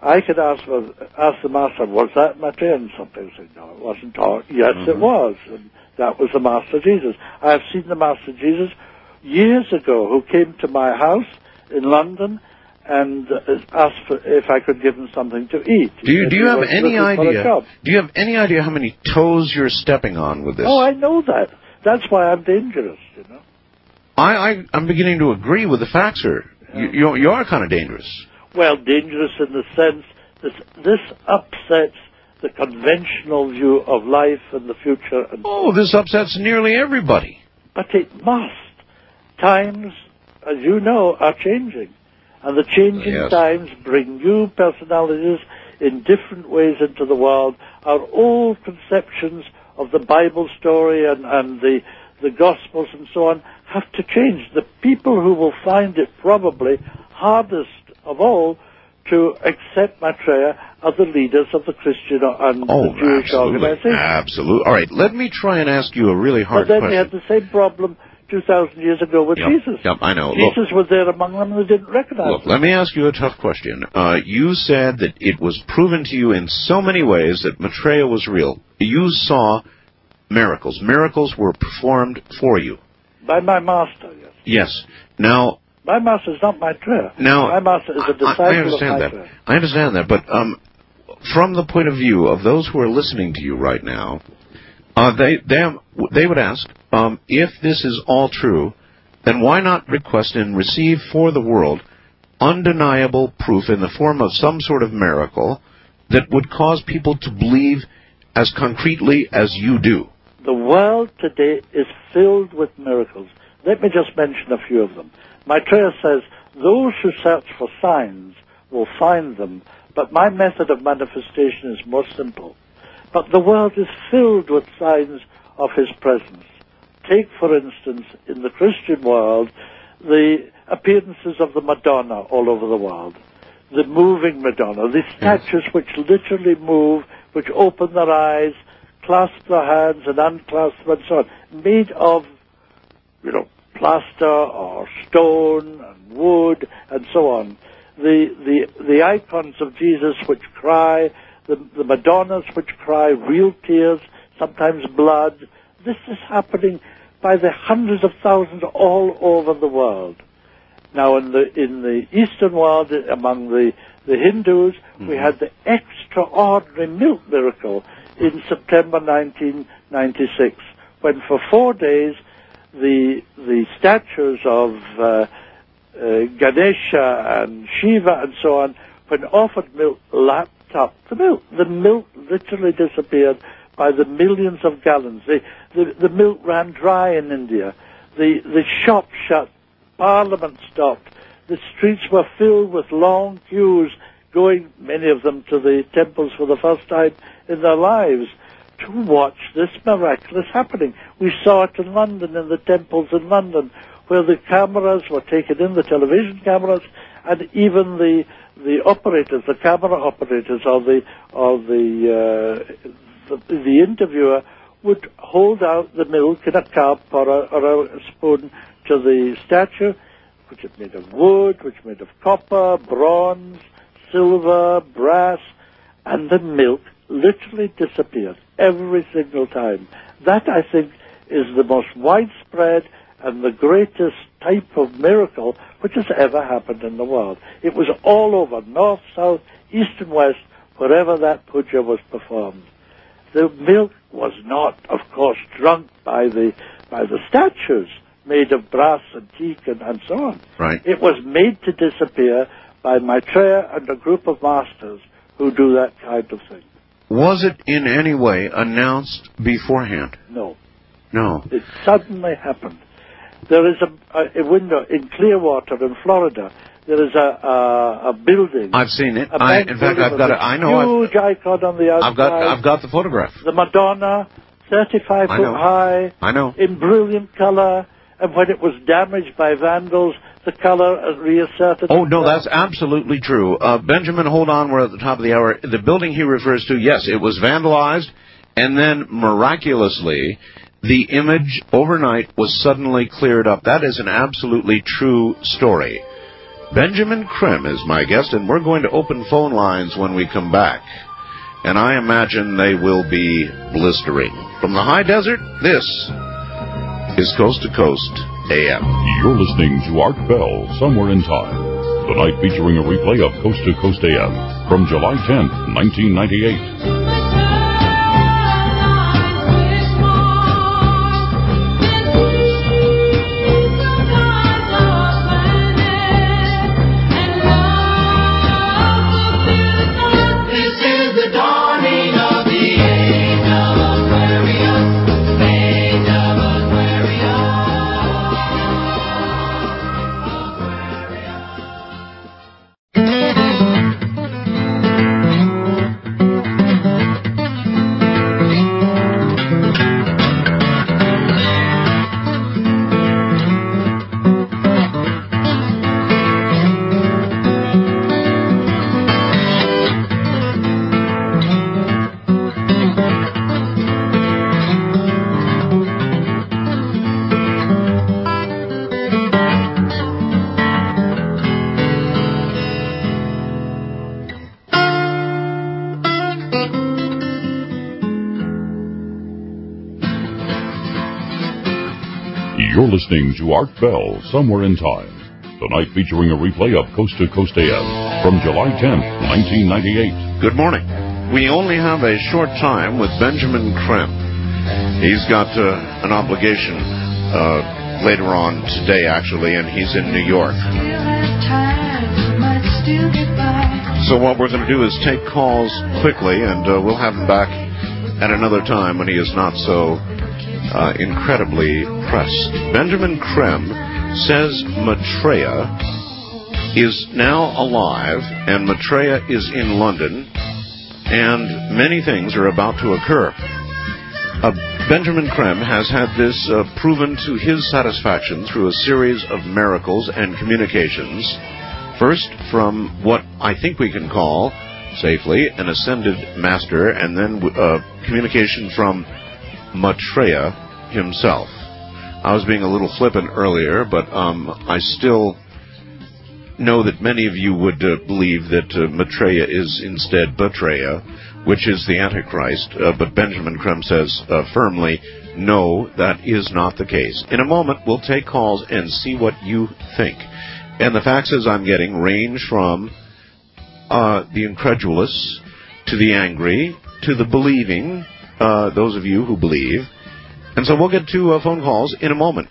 I could ask ask the master, was that Maitreya? And some people say, no, it wasn't. Or, yes, it was. And that was the Master Jesus. I have seen the Master Jesus years ago who came to my house in London and uh, asked for, if I could give them something to eat. Do you do you have any looking for a idea? Do you have any idea how many toes you're stepping on with this? Oh, I know that. That's why I'm dangerous, you know. I, I I'm beginning to agree with the facts, sir. You, you you are kind of dangerous. Well, dangerous in the sense that this upsets the conventional view of life and the future and Oh, this upsets nearly everybody. But it must. times, as you know, are changing. And the changing Yes. times bring new personalities in different ways into the world. Our old conceptions of the Bible story and, and the, the Gospels and so on have to change. The people who will find it probably hardest of all to accept Maitreya are the leaders of the Christian and Oh, the Jewish absolutely. organization. Absolutely. All right, let me try and ask you a really But hard then question. they had the same problem 2,000 years ago with Yep, Jesus. yep, I know. Look, Jesus was there among them and they didn't recognize Look, him. let me ask you a tough question. Uh, you said that it was proven to you in so many ways that Maitreya was real. You saw miracles. Miracles were performed for you. By my master, yes. Yes. Now, My master is not Maitreya. now, my master is a disciple I, I understand of that. I understand that, but um, from the point of view of those who are listening to you right now, uh, they they they would ask um, if this is all true, then why not request and receive for the world undeniable proof in the form of some sort of miracle that would cause people to believe as concretely as you do? The world today is filled with miracles. Let me just mention a few of them. Maitreya says, those who search for signs will find them, but my method of manifestation is more simple. But the world is filled with signs of his presence. Take, for instance, in the Christian world, the appearances of the Madonna all over the world. The moving Madonna, the statues which literally move, which open their eyes, clasp their hands and unclasp them and so on, made of, you know, plaster or stone and wood and so on. The, the, the icons of Jesus which cry, the, the Madonnas which cry real tears, sometimes blood. This is happening by the hundreds of thousands all over the world. Now, in the in the Eastern world, among the the Hindus, we had the extraordinary milk miracle in September 1996, when for four days the the statues of uh, uh, Ganesha and Shiva and so on, when offered milk, lapped the milk. The milk literally disappeared by the millions of gallons. The, the, the milk ran dry in India. The, the shops shut. Parliament stopped. The streets were filled with long queues going, many of them, to the temples for the first time in their lives to watch this miraculous happening. We saw it in London, in the temples in London, where the cameras were taken in, the television cameras, and even the the operators, the camera operators, or the or the uh, the, the interviewer would hold out the milk in a cup or a, or a spoon to the statue, which is made of wood, which is made of copper, bronze, silver, brass, and the milk literally disappeared every single time. That, I think, is the most widespread and the greatest type of miracle which has ever happened in the world. It was all over, north, south, east and west, wherever that puja was performed. The milk was not, of course, drunk by the, by the statues made of brass and teak and, and so on. Right. It was made to disappear by Maitreya and a group of masters who do that kind of thing. Was it in any way announced beforehand? No. No. It suddenly happened. There is a, a, a window in Clearwater in Florida. There is a, a, a building. I've seen it. I, in fact, I've got a it. I know. I've, Huge icon on the outside. I've got. I've got the photograph. the Madonna, 35 I foot know. high, I know. in brilliant color, and when it was damaged by vandals, the color reasserted. Oh no, that's absolutely true. Uh, Benjamin, hold on. We're at the top of the hour. The building he refers to, yes, it was vandalized, and then miraculously, the image overnight was suddenly cleared up. That is an absolutely true story. Benjamin Creme is my guest, and we're going to open phone lines when we come back. And I imagine they will be blistering. From the high desert, this is Coast to Coast AM. You're listening to Art Bell, Somewhere in Time. Tonight featuring a replay of Coast to Coast AM from July 10th, 1998. To Art Bell Somewhere in Time. Tonight featuring a replay of Coast to Coast AM from July 10th, 1998. Good morning. We only have a short time with Benjamin Creme. He's got uh, an obligation uh, later on today, actually, and he's in New York. So what we're going to do is take calls quickly, and uh, we'll have him back at another time when he is not so uh, incredibly pressed. Benjamin Creme says Maitreya is now alive, and Maitreya is in London, and many things are about to occur. Uh, Benjamin Creme has had this uh, proven to his satisfaction through a series of miracles and communications. First, from what I think we can call safely an ascended master, and then uh, communication from Maitreya himself. I was being a little flippant earlier, but um, I still know that many of you would uh, believe that uh, Maitreya is instead Betraya, which is the Antichrist. Uh, but Benjamin Creme says uh, firmly, no, that is not the case. In a moment, we'll take calls and see what you think. And the faxes I'm getting range from uh, the incredulous to the angry to the believing, uh, those of you who believe. And so we'll get to uh, phone calls in a moment.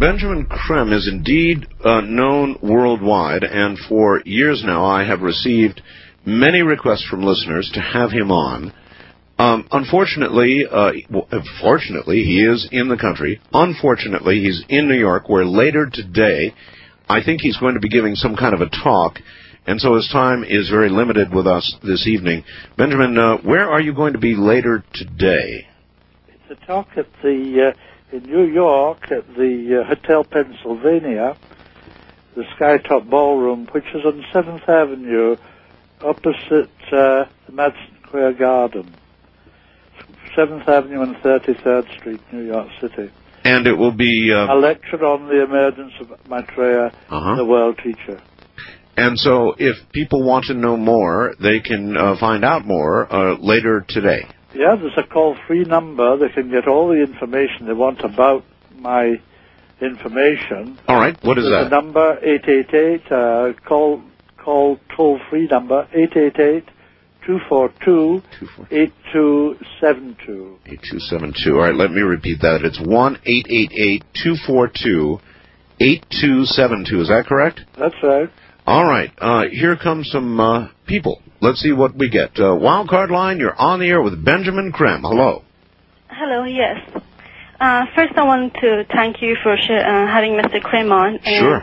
Benjamin Creme is indeed uh, known worldwide, and for years now I have received many requests from listeners to have him on. Um, unfortunately, uh, fortunately, he is in the country. Unfortunately, he's in New York, where later today, I think he's going to be giving some kind of a talk, and so his time is very limited with us this evening. Benjamin, uh, where are you going to be later today? It's a talk at the uh, in New York at the uh, Hotel Pennsylvania, the Skytop Ballroom, which is on Seventh Avenue, opposite uh, the Madison Square Garden. 7th Avenue and 33rd Street, New York City. And it will be. Uh, A lecture on the emergence of Maitreya, Uh-huh. the world teacher. And so, if people want to know more, they can uh, find out more uh, later today. Yeah, there's a call-free number. They can get all the information they want about my information. All right. What is There's that? a number, 888, uh, call, call toll-free number, 888-242-8272. 8272. All right, let me repeat that. It's 1 242 8272. Is that correct? That's right. All right, uh, here come some uh, people. Let's see what we get. Uh, Wildcard line, you're on the air with Benjamin Creme. Hello. Hello, yes. Uh, first, I want to thank you for sh- uh, having Mr. Creme on. And, Sure.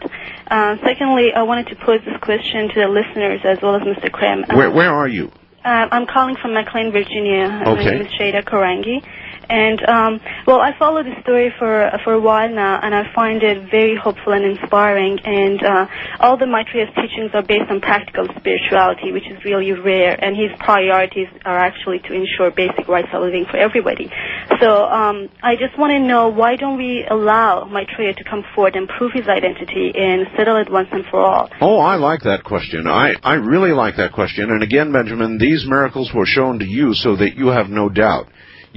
Uh, secondly, I wanted to pose this question to the listeners as well as Mr. Creme. Where, where are you? uh, I'm calling from McLean, Virginia. My Okay. name is Shada Karangi. And, um, well, I follow the story for, for a while now, and I find it very hopeful and inspiring. And uh, all the Maitreya's teachings are based on practical spirituality, which is really rare. And his priorities are actually to ensure basic rights of living for everybody. So um, I just want to know why don't we allow Maitreya to come forward and prove his identity and settle it once and for all? Oh, I like that question. I, I really like that question. And again, Benjamin, these miracles were shown to you so that you have no doubt.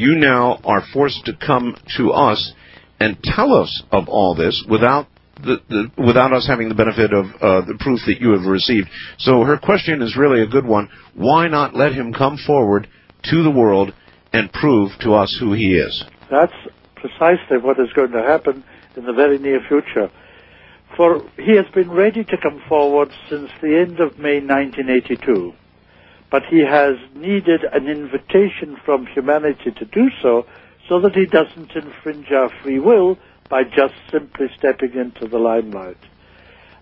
You now are forced to come to us and tell us of all this without the, the, without us having the benefit of uh, the proof that you have received. So her question is really a good one. Why not let him come forward to the world and prove to us who he is? That's precisely what is going to happen in the very near future. For he has been ready to come forward since the end of May 1982, but he has needed an invitation from humanity to do so, so that he doesn't infringe our free will by just simply stepping into the limelight.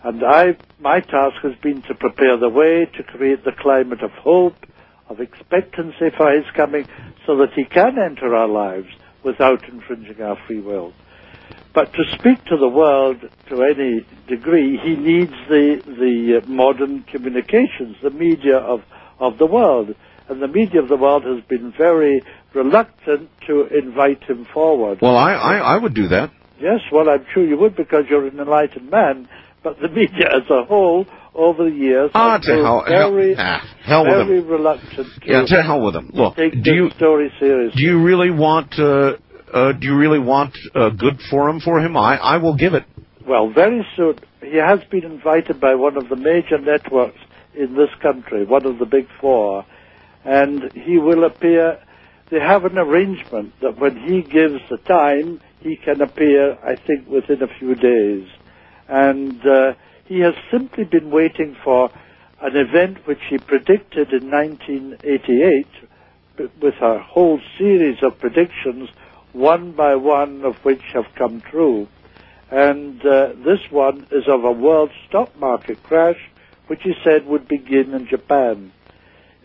And I, my task has been to prepare the way, to create the climate of hope, of expectancy for his coming, so that he can enter our lives without infringing our free will. But to speak to the world to any degree, he needs the the modern communications, the media of of the world, and the media of the world has been very reluctant to invite him forward. Well, I, I, I would do that. Yes, well, I'm sure you would because you're an enlightened man. but the media as a whole over the years Ah, to been hell, hell, very, ah, hell with very them. reluctant to Yeah, to hell with them. Look, take do you story seriously. do you really want uh, uh, do you really want a good forum for him? I I will give it. Well, very soon. He has been invited by one of the major networks in this country, one of the big four, and he will appear. They have an arrangement that when he gives the time, he can appear, I think, within a few days. And uh, he has simply been waiting for an event which he predicted in 1988 with a whole series of predictions, one by one of which have come true and uh, this one is of a world stock market crash, which he said would begin in Japan.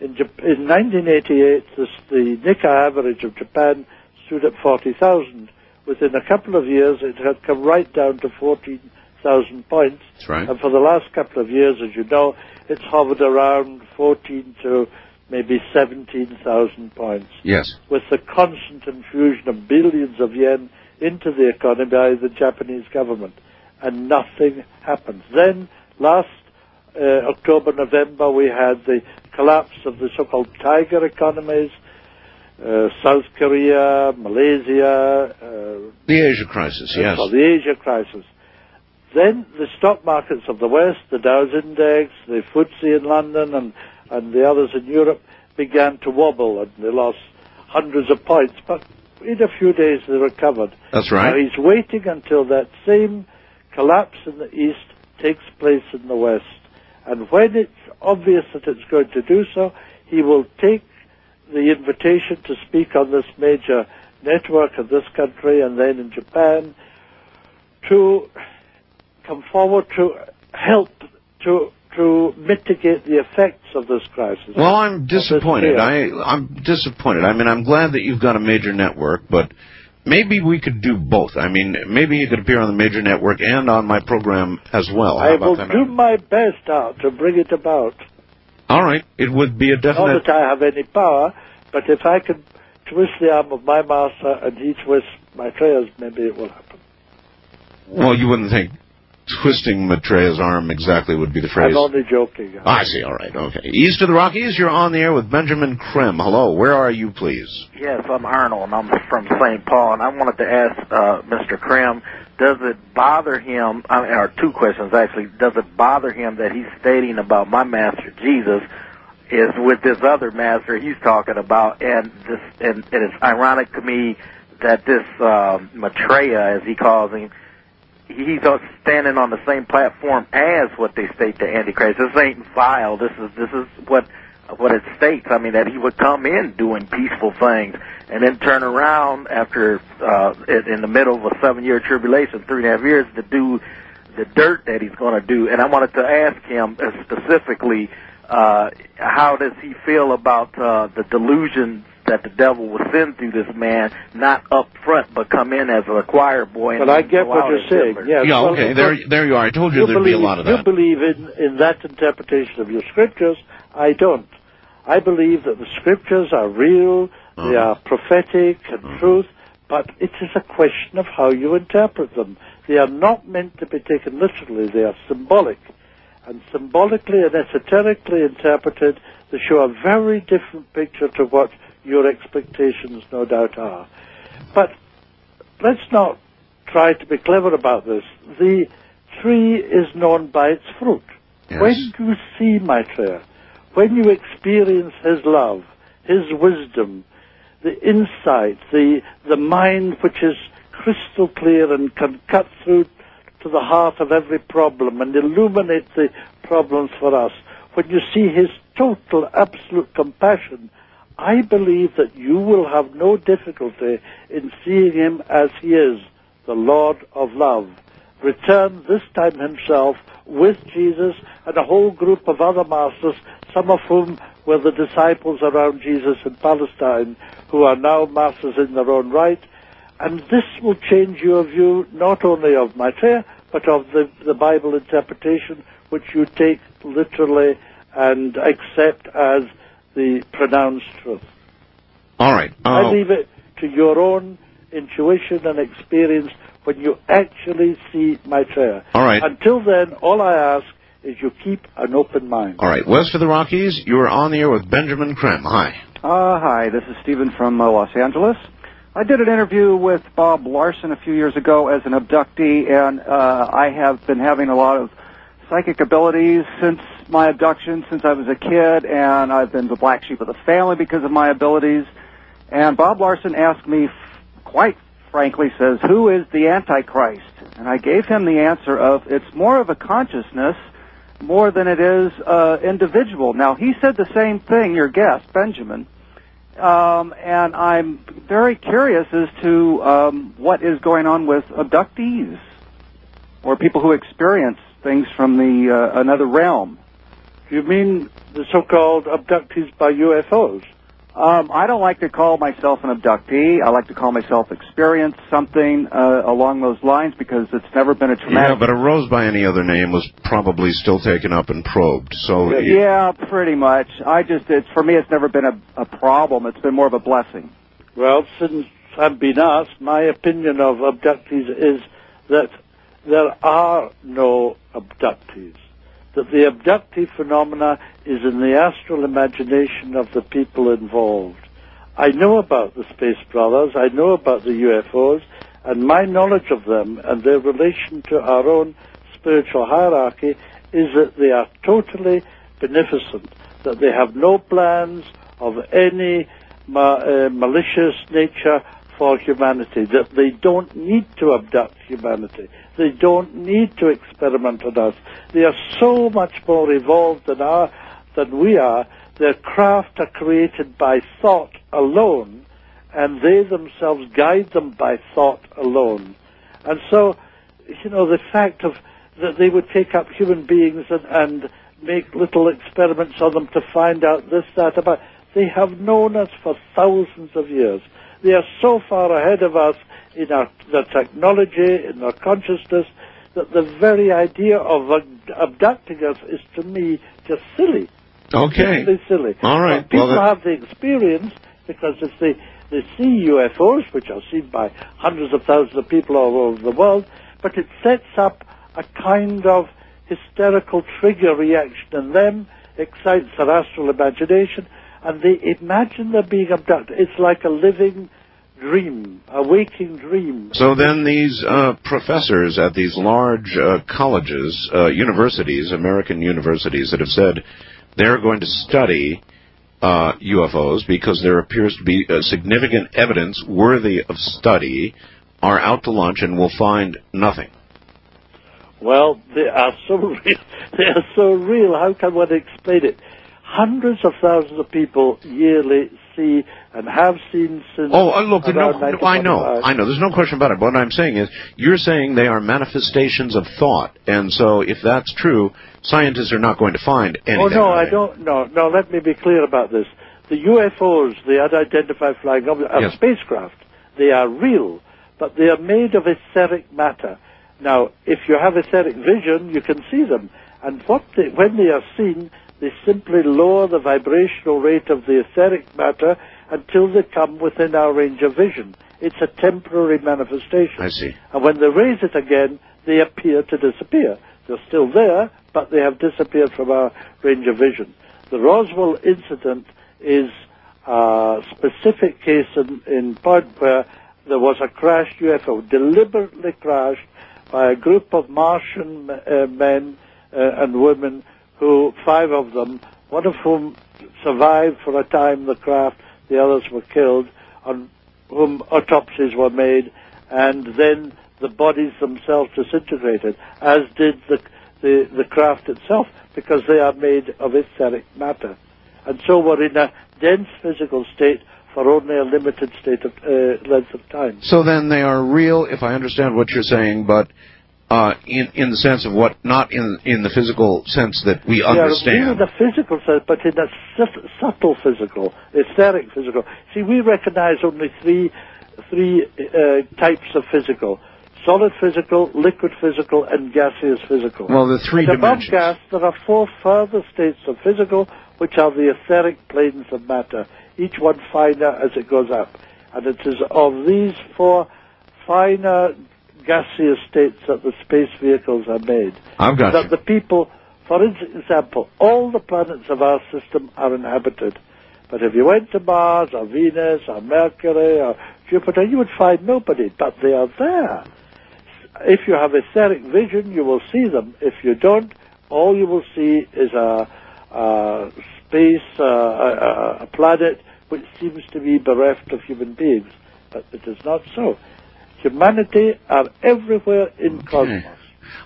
In, Jap- in 1988, this, the Nikkei average of Japan stood at 40,000. Within a couple of years, it had come right down to 14,000 points. Right. And for the last couple of years, as you know, it's hovered around 14 to maybe 17,000 points Yes. with the constant infusion of billions of yen into the economy by the Japanese government, and nothing happened. Then, last uh, October, November, we had the collapse of the so-called tiger economies, uh, South Korea, Malaysia, uh, The Asia crisis. Yes. or the Asia crisis. Then the stock markets of the West, the Dow's Index, the FTSE in London, and, and the others in Europe began to wobble, and they lost hundreds of points. But in a few days they recovered. That's right. Now he's waiting until that same collapse in the East takes place in the West. And when it's obvious that it's going to do so, he will take the invitation to speak on this major network of this country and then in Japan to come forward to help to to mitigate the effects of this crisis. Well, I'm disappointed. I I'm disappointed. I mean, I'm glad that you've got a major network, but maybe we could do both. I mean, maybe you could appear on the major network and on my program as well. How I about will that? do my best out to bring it about. All right, it would be a definite. Not that I have any power, but if I can twist the arm of my master and he twists Maitreya's, maybe it will happen. Well, you wouldn't think twisting Maitreya's arm exactly would be the phrase. I'm only joking. I see. All right. Okay. East of the Rockies, you're on the air with Benjamin Creme. Hello. Where are you, please? Yes, I'm Arnold, and I'm from St. Paul, and I wanted to ask uh, Mr. Creme, does it bother him, I mean, or two questions actually, does it bother him that he's stating about my master Jesus is with this other master he's talking about, and this, and, and it's ironic to me that this um, Maitreya, as he calls him, he's standing on the same platform as what they state the Antichrist. This ain't vile. This is this is what what it states. I mean that he would come in doing peaceful things and then turn around after uh, in in the middle of a seven year tribulation, three and a half years, to do the dirt that he's going to do. And I wanted to ask him uh, specifically, uh, how does he feel about uh, the delusions that the devil will send through this man, not up front, but come in as a choir boy. And But I get what you're saying. Hitler. Yes. yeah. well, Okay. There, there you are. I told you, you there'd believe, be a lot of that. You believe in, in that interpretation of your scriptures. I don't. I believe that the scriptures are real, they Uh-huh. are prophetic and truth, but it is a question of how you interpret them. They are not meant to be taken literally, they are symbolic. And symbolically and esoterically interpreted, they show a very different picture to what your expectations no doubt are. But let's not try to be clever about this. The tree is known by its fruit. Yes. When you see Maitreya, when you experience his love, his wisdom, the insight, the, the mind which is crystal clear and can cut through to the heart of every problem and illuminate the problems for us, when you see his total, absolute compassion, I believe that you will have no difficulty in seeing him as he is, the Lord of love. Returned this time himself with Jesus and a whole group of other masters, some of whom were the disciples around Jesus in Palestine, who are now masters in their own right. And this will change your view not only of Maitreya, but of the, the Bible interpretation, which you take literally and accept as the pronounced truth. All right. I Uh, leave it to your own intuition and experience when you actually see Maitreya. All right. Until then, all I ask is you keep an open mind. All right, west of the Rockies, you are on the air with Benjamin Creme. Hi. Uh, hi, this is Stephen from uh, Los Angeles. I did an interview with Bob Larson a few years ago as an abductee, and uh, I have been having a lot of psychic abilities since my abduction, since I was a kid, and I've been the black sheep of the family because of my abilities. And Bob Larson asked me, quite frankly, says, "Who is the Antichrist?" And I gave him the answer of, "It's more of a consciousness." More than it is uh, individual. Now he said the same thing. Your guest, Benjamin, um, and I'm very curious as to um, what is going on with abductees or people who experience things from the uh, another realm. You mean the so-called abductees by UFOs? Um, I don't like to call myself an abductee. I like to call myself experienced something uh, along those lines because it's never been a traumatic. Yeah, traumatic. but a rose by any other name was probably still taken up and probed. So you- yeah, pretty much. I just it's for me it's never been a, a problem. It's been more of a blessing. Well, since I've been asked, my opinion of abductees is that there are no abductees. That the abductee phenomena is in the astral imagination of the people involved. I know about the Space Brothers, I know about the UFOs, and my knowledge of them and their relation to our own spiritual hierarchy is that they are totally beneficent, that they have no plans of any ma- uh, malicious nature for humanity, that they don't need to abduct humanity. They don't need to experiment on us. They are so much more evolved than, our, than we are. Their craft are created by thought alone, and they themselves guide them by thought alone. And so, you know, the fact of that they would take up human beings and, and make little experiments on them to find out this, that, about. They have known us for thousands of years. They are so far ahead of us in our technology, in our consciousness, that the very idea of abducting us is to me just silly. okay. Simply silly. All right. But people Well, that- have the experience because if they, they see UFOs, which are seen by hundreds of thousands of people all over the world, but it sets up a kind of hysterical trigger reaction in them, excites their astral imagination, and they imagine they're being abducted. It's like a living dream, a waking dream. So then these uh, professors at these large uh, colleges, uh, universities, American universities that have said they're going to study uh, UFOs because there appears to be uh, significant evidence worthy of study are out to lunch and will find nothing. Well, they are so real. They are so real. How can one explain it? Hundreds of thousands of people yearly see and have seen since. Oh, uh, look, no, I know, I know. There's no question about it. But what I'm saying is, you're saying they are manifestations of thought, and so if that's true, scientists are not going to find anything. Oh no, I don't. No, no. Let me be clear about this. The UFOs, the unidentified flying objects, are Yes. spacecraft. They are real, but they are made of etheric matter. Now, if you have etheric vision, you can see them. And what they, when they are seen, they simply lower the vibrational rate of the etheric matter until they come within our range of vision. It's a temporary manifestation. I see. And when they raise it again, they appear to disappear. They're still there, but they have disappeared from our range of vision. The Roswell incident is a specific case in, in point where there was a crashed UFO, deliberately crashed by a group of Martian uh, men uh, and women who, five of them, one of whom survived for a time the craft, the others were killed, on whom autopsies were made, and then the bodies themselves disintegrated, as did the, the, the craft itself, because they are made of etheric matter. And so we're in a dense physical state for only a limited state of uh, length of time. So then they are real, if I understand what you're saying, but uh, in in the sense of what, not in in the physical sense that we Yeah, really understand. the physical sense, but in a subtle physical, etheric physical. See, we recognize only three three uh, types of physical: solid physical, liquid physical, and gaseous physical. Well, the three and above gas, there are four further states of physical, which are the etheric planes of matter, each one finer as it goes up. And it is of these four finer gaseous states that the space vehicles are made. I've got that you. the people, for example, all the planets of our system are inhabited. But if you went to Mars or Venus or Mercury or Jupiter, you would find nobody, but they are there. If you have etheric vision, you will see them. If you don't, all you will see is a, a space, uh, a, a planet which seems to be bereft of human beings. But it is not so. Humanity are everywhere in cosmos.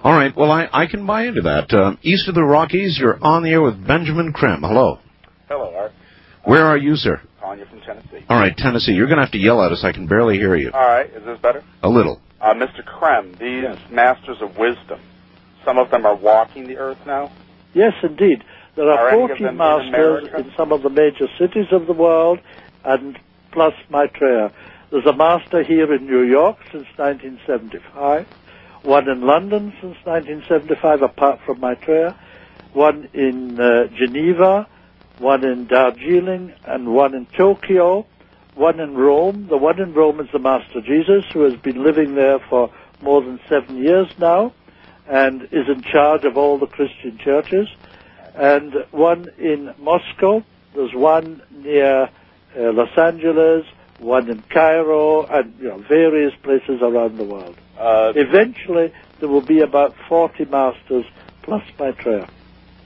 All right. Well, I, I can buy into that. Um, east of the Rockies, you're on the air with Benjamin Creme. Hello. Hello, Art. Where are you, sir? Calling you from Tennessee. All right, Tennessee. You're going to have to yell at us. I can barely hear you. All right, is this better? A little. Uh, Mr. Creme, these masters of wisdom, some of them are walking the earth now. Yes, indeed. There Are are any of 40 them in masters in some of the major cities of the world, and plus Maitreya. There's a master here in New York since 1975, one in London since 1975, apart from Maitreya, one in uh, Geneva, one in Darjeeling, and one in Tokyo, one in Rome. The one in Rome is the Master Jesus, who has been living there for more than seven years now, and is in charge of all the Christian churches and one in Moscow. There's one near uh, Los Angeles, one in Cairo, and you know, various places around the world. Uh, Eventually, there will be about 40 masters plus Maitreya.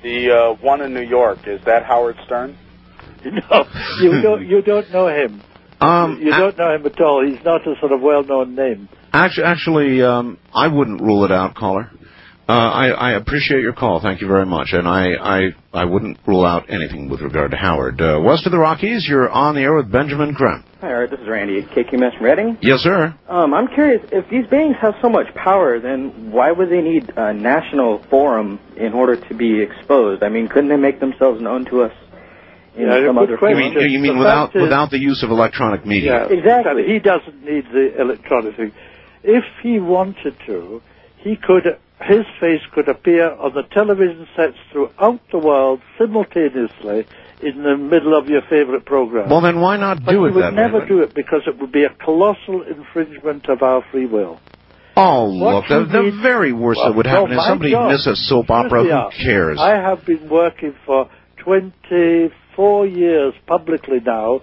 the uh, one in New York, is that Howard Stern? No, you don't. You don't know him. Um, You don't know him at all. He's not a sort of well-known name. Actually, actually um, I wouldn't rule it out, caller. Uh, I, I appreciate your call. Thank you very much. And I, I, I wouldn't rule out anything with regard to Howard. Uh, west of the Rockies, you're on the air with Benjamin Creme. Hi, Art. This is Randy, KQMS from Redding. Yes, sir. Um, I'm curious, if these beings have so much power, then why would they need a national forum in order to be exposed? I mean, couldn't they make themselves known to us in Yeah, some other question. You mean, you mean without, is- without the use of electronic media? Yeah, Exactly. He doesn't need the electronic thing. If he wanted to, he could. His face could appear on the television sets throughout the world simultaneously in the middle of your favorite program. Well, then why not but do it would that never way? do it because it would be a colossal infringement of our free will. Oh, What look, the, the very worst Well, that would no, happen is somebody God. miss a soap opera. Who cares? I have been working for 24 years publicly now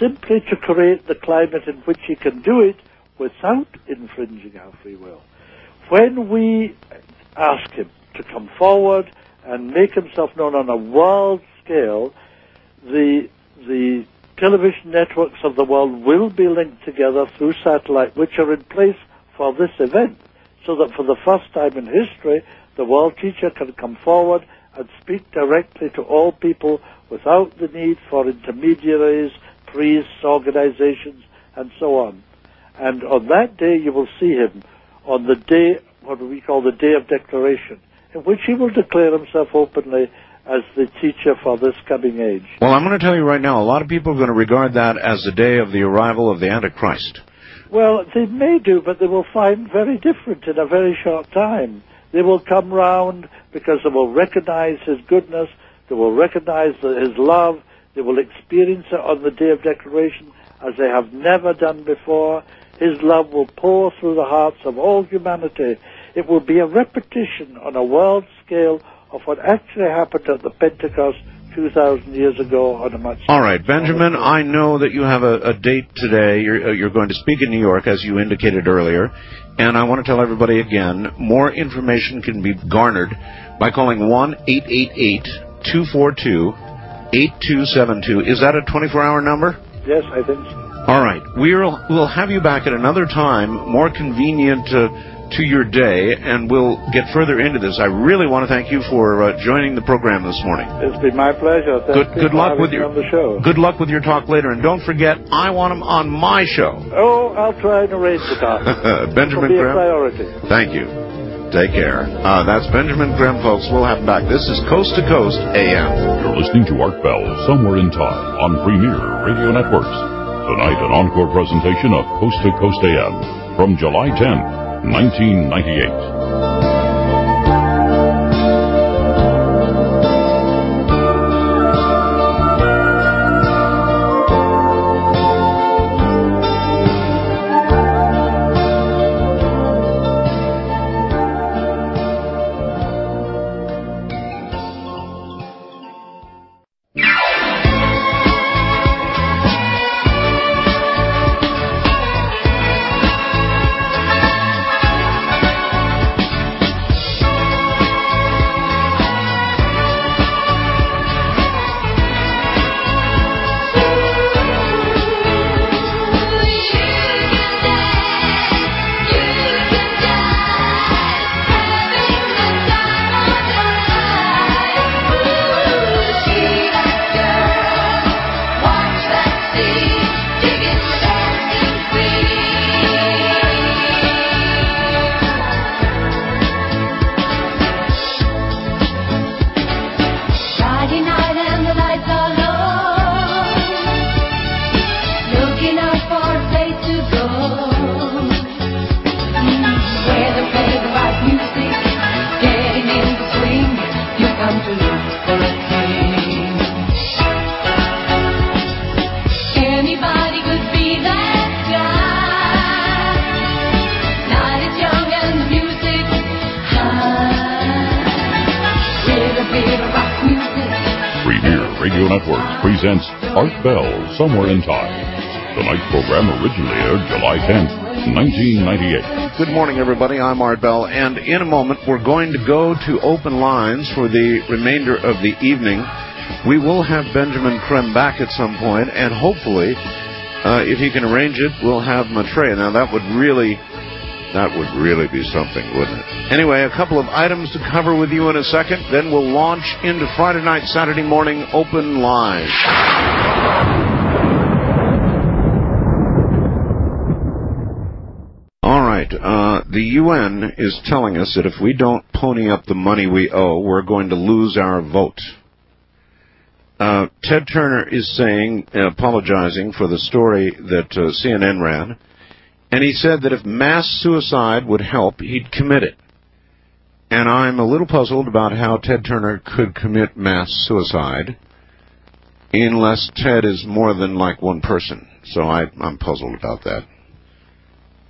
simply to create the climate in which he can do it without infringing our free will. When we ask him to come forward and make himself known on a world scale, the the television networks of the world will be linked together through satellite, which are in place for this event, so that for the first time in history, the world teacher can come forward and speak directly to all people without the need for intermediaries, priests, organizations, and so on. And on that day, you will see him on the day, what we call the day of declaration, in which he will declare himself openly as the teacher for this coming age. Well, I'm going to tell you right now, a lot of people are going to regard that as the day of the arrival of the Antichrist. Well, they may do, but they will find very different in a very short time. They will come round because they will recognize his goodness, they will recognize his love, they will experience it on the day of declaration as they have never done before. His love will pour through the hearts of all humanity. It will be a repetition on a world scale of what actually happened at the Pentecost 2,000 years ago on a much All right, Benjamin, I know that you have a, a date today. You're, uh, you're going to speak in New York, as you indicated earlier. And I want to tell everybody again, more information can be garnered by calling 1 888 242 8272. Is that a 24 hour number? Yes, I think so. All right. We'll, we'll have you back at another time, more convenient uh, to your day, and we'll get further into this. I really want to thank you for uh, joining the program this morning. It's been my pleasure. Thank Good, you good luck with your on the show. Good luck with your talk later, and don't forget, I want him on my show. Oh, I'll try and arrange the out. Benjamin It'll be a Graham. priority. Thank you. Take care. Uh, that's Benjamin Graham, folks. We'll have him back. This is Coast to Coast AM. You're listening to Art Bell, Somewhere in Time, on Premier Radio Networks. Tonight, an encore presentation of Coast to Coast AM from July 10, 1998. Somewhere in Time. The night program originally aired July 10th, 1998. Good morning, everybody. I'm Art Bell, and in a moment we're going to go to open lines for the remainder of the evening. We will have Benjamin Creme back at some point, and hopefully, uh, if he can arrange it, we'll have Maitreya. Now that would really, that would really be something, wouldn't it? Anyway, a couple of items to cover with you in a second, then we'll launch into Friday night, Saturday morning open lines. All right. Uh, the UN is telling us that if we don't pony up the money we owe, we're going to lose our vote. Uh, Ted Turner is saying, apologizing for the story that uh, CNN ran, and he said that if mass suicide would help, he'd commit it. And I'm a little puzzled about how Ted Turner could commit mass suicide unless Ted is more than like one person. So I, I'm puzzled about that.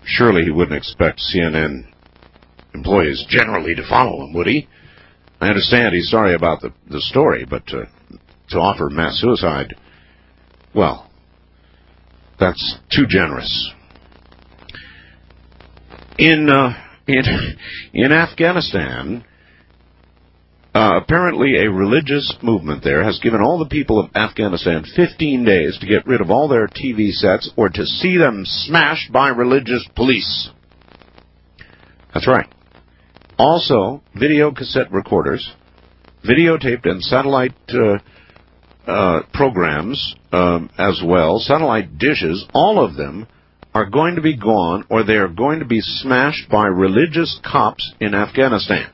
Surely he wouldn't expect CNN employees generally to follow him, would he? I understand he's sorry about the, the story, but uh, to offer mass suicide, well, that's too generous. In uh, in in Afghanistan, uh, apparently a religious movement there has given all the people of Afghanistan 15 days to get rid of all their TV sets or to see them smashed by religious police. That's right. Also, video cassette recorders, videotaped and satellite uh, uh, programs um, as well, satellite dishes, all of them are going to be gone or they are going to be smashed by religious cops in Afghanistan.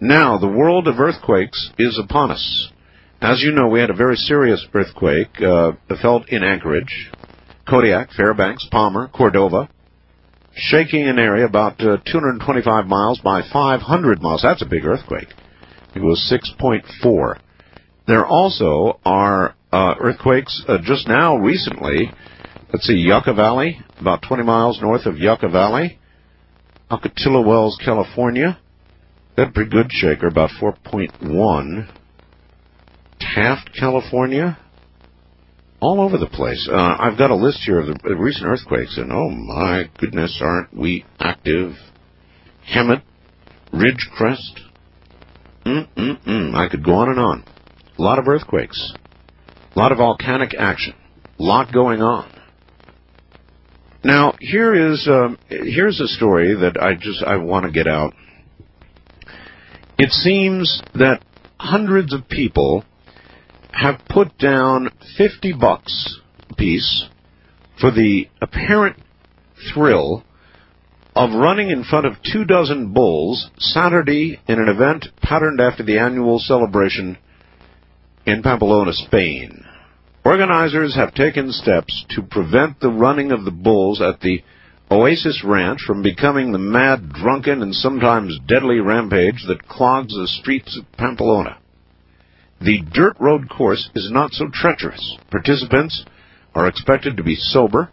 Now, the world of earthquakes is upon us. As you know, we had a very serious earthquake uh, felt in Anchorage, Kodiak, Fairbanks, Palmer, Cordova, shaking an area about uh, 225 miles by 500 miles. That's a big earthquake. It was 6.4. There also are uh, earthquakes uh, just now recently. Let's see, Yucca Valley, about 20 miles north of Yucca Valley, Alcatilla Wells, California. Pretty good shaker, about 4.1. Taft, California. All over the place. Uh, I've got a list here of the recent earthquakes, and oh my goodness, aren't we active? Hemet, Ridgecrest. Mm-mm-mm. I could go on and on. A lot of earthquakes. A lot of volcanic action. A lot going on. Now, here is um, here's a story that I just I want to get out. It seems that hundreds of people have put down 50 bucks a piece for the apparent thrill of running in front of two dozen bulls Saturday in an event patterned after the annual celebration in Pamplona, Spain. Organizers have taken steps to prevent the running of the bulls at the Oasis Ranch from becoming the mad, drunken, and sometimes deadly rampage that clogs the streets of Pamplona. The dirt road course is not so treacherous. Participants are expected to be sober.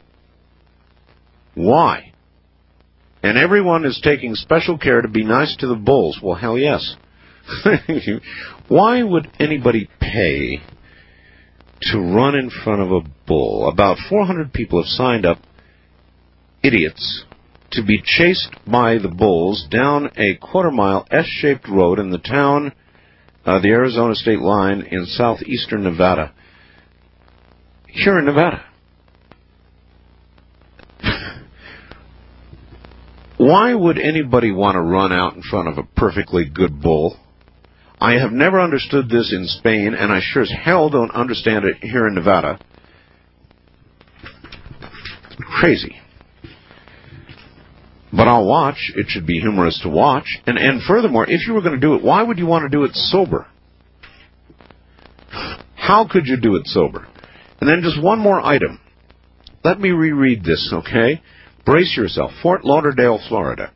Why? And everyone is taking special care to be nice to the bulls. Well, hell yes. Why would anybody pay to run in front of a bull? About 400 people have signed up, idiots, to be chased by the bulls down a quarter mile S shaped road in the town, uh, the Arizona state line in southeastern Nevada. Here in Nevada. Why would anybody want to run out in front of a perfectly good bull? I have never understood this in Spain, and I sure as hell don't understand it here in Nevada. Crazy. But I'll watch. It should be humorous to watch. And, and furthermore, if you were going to do it, why would you want to do it sober? How could you do it sober? And then just one more item. Let me reread this, okay? Brace yourself. Fort Lauderdale, Florida.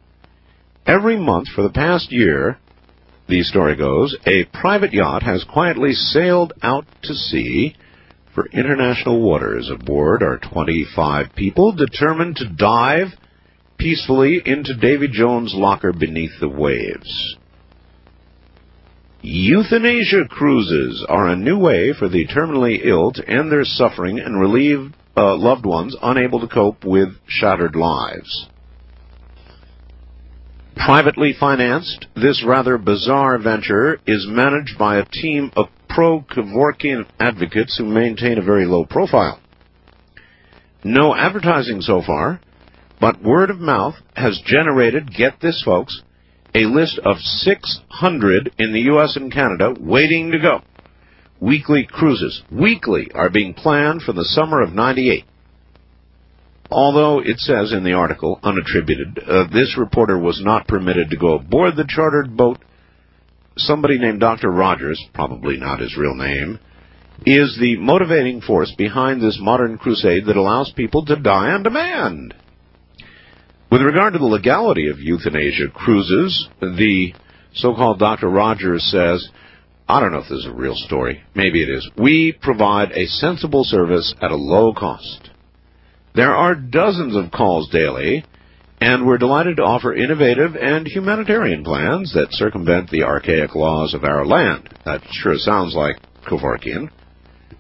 Every month for the past year, the story goes, a private yacht has quietly sailed out to sea for international waters. Aboard are 25 people determined to dive peacefully into Davy Jones' locker beneath the waves. Euthanasia cruises are a new way for the terminally ill to end their suffering and relieve uh, loved ones unable to cope with shattered lives. Privately financed, this rather bizarre venture is managed by a team of pro-Kevorkian advocates who maintain a very low profile. No advertising so far, but word of mouth has generated, get this folks, a list of 600 in the U.S. and Canada waiting to go. Weekly cruises, weekly, are being planned for the summer of 98. Although it says in the article, unattributed, uh, this reporter was not permitted to go aboard the chartered boat. Somebody named Dr. Rogers, probably not his real name, is the motivating force behind this modern crusade that allows people to die on demand. With regard to the legality of euthanasia cruises, the so-called Dr. Rogers says, I don't know if this is a real story. Maybe it is. We provide a sensible service at a low cost. There are dozens of calls daily, and we're delighted to offer innovative and humanitarian plans that circumvent the archaic laws of our land. That sure sounds like Kevorkian.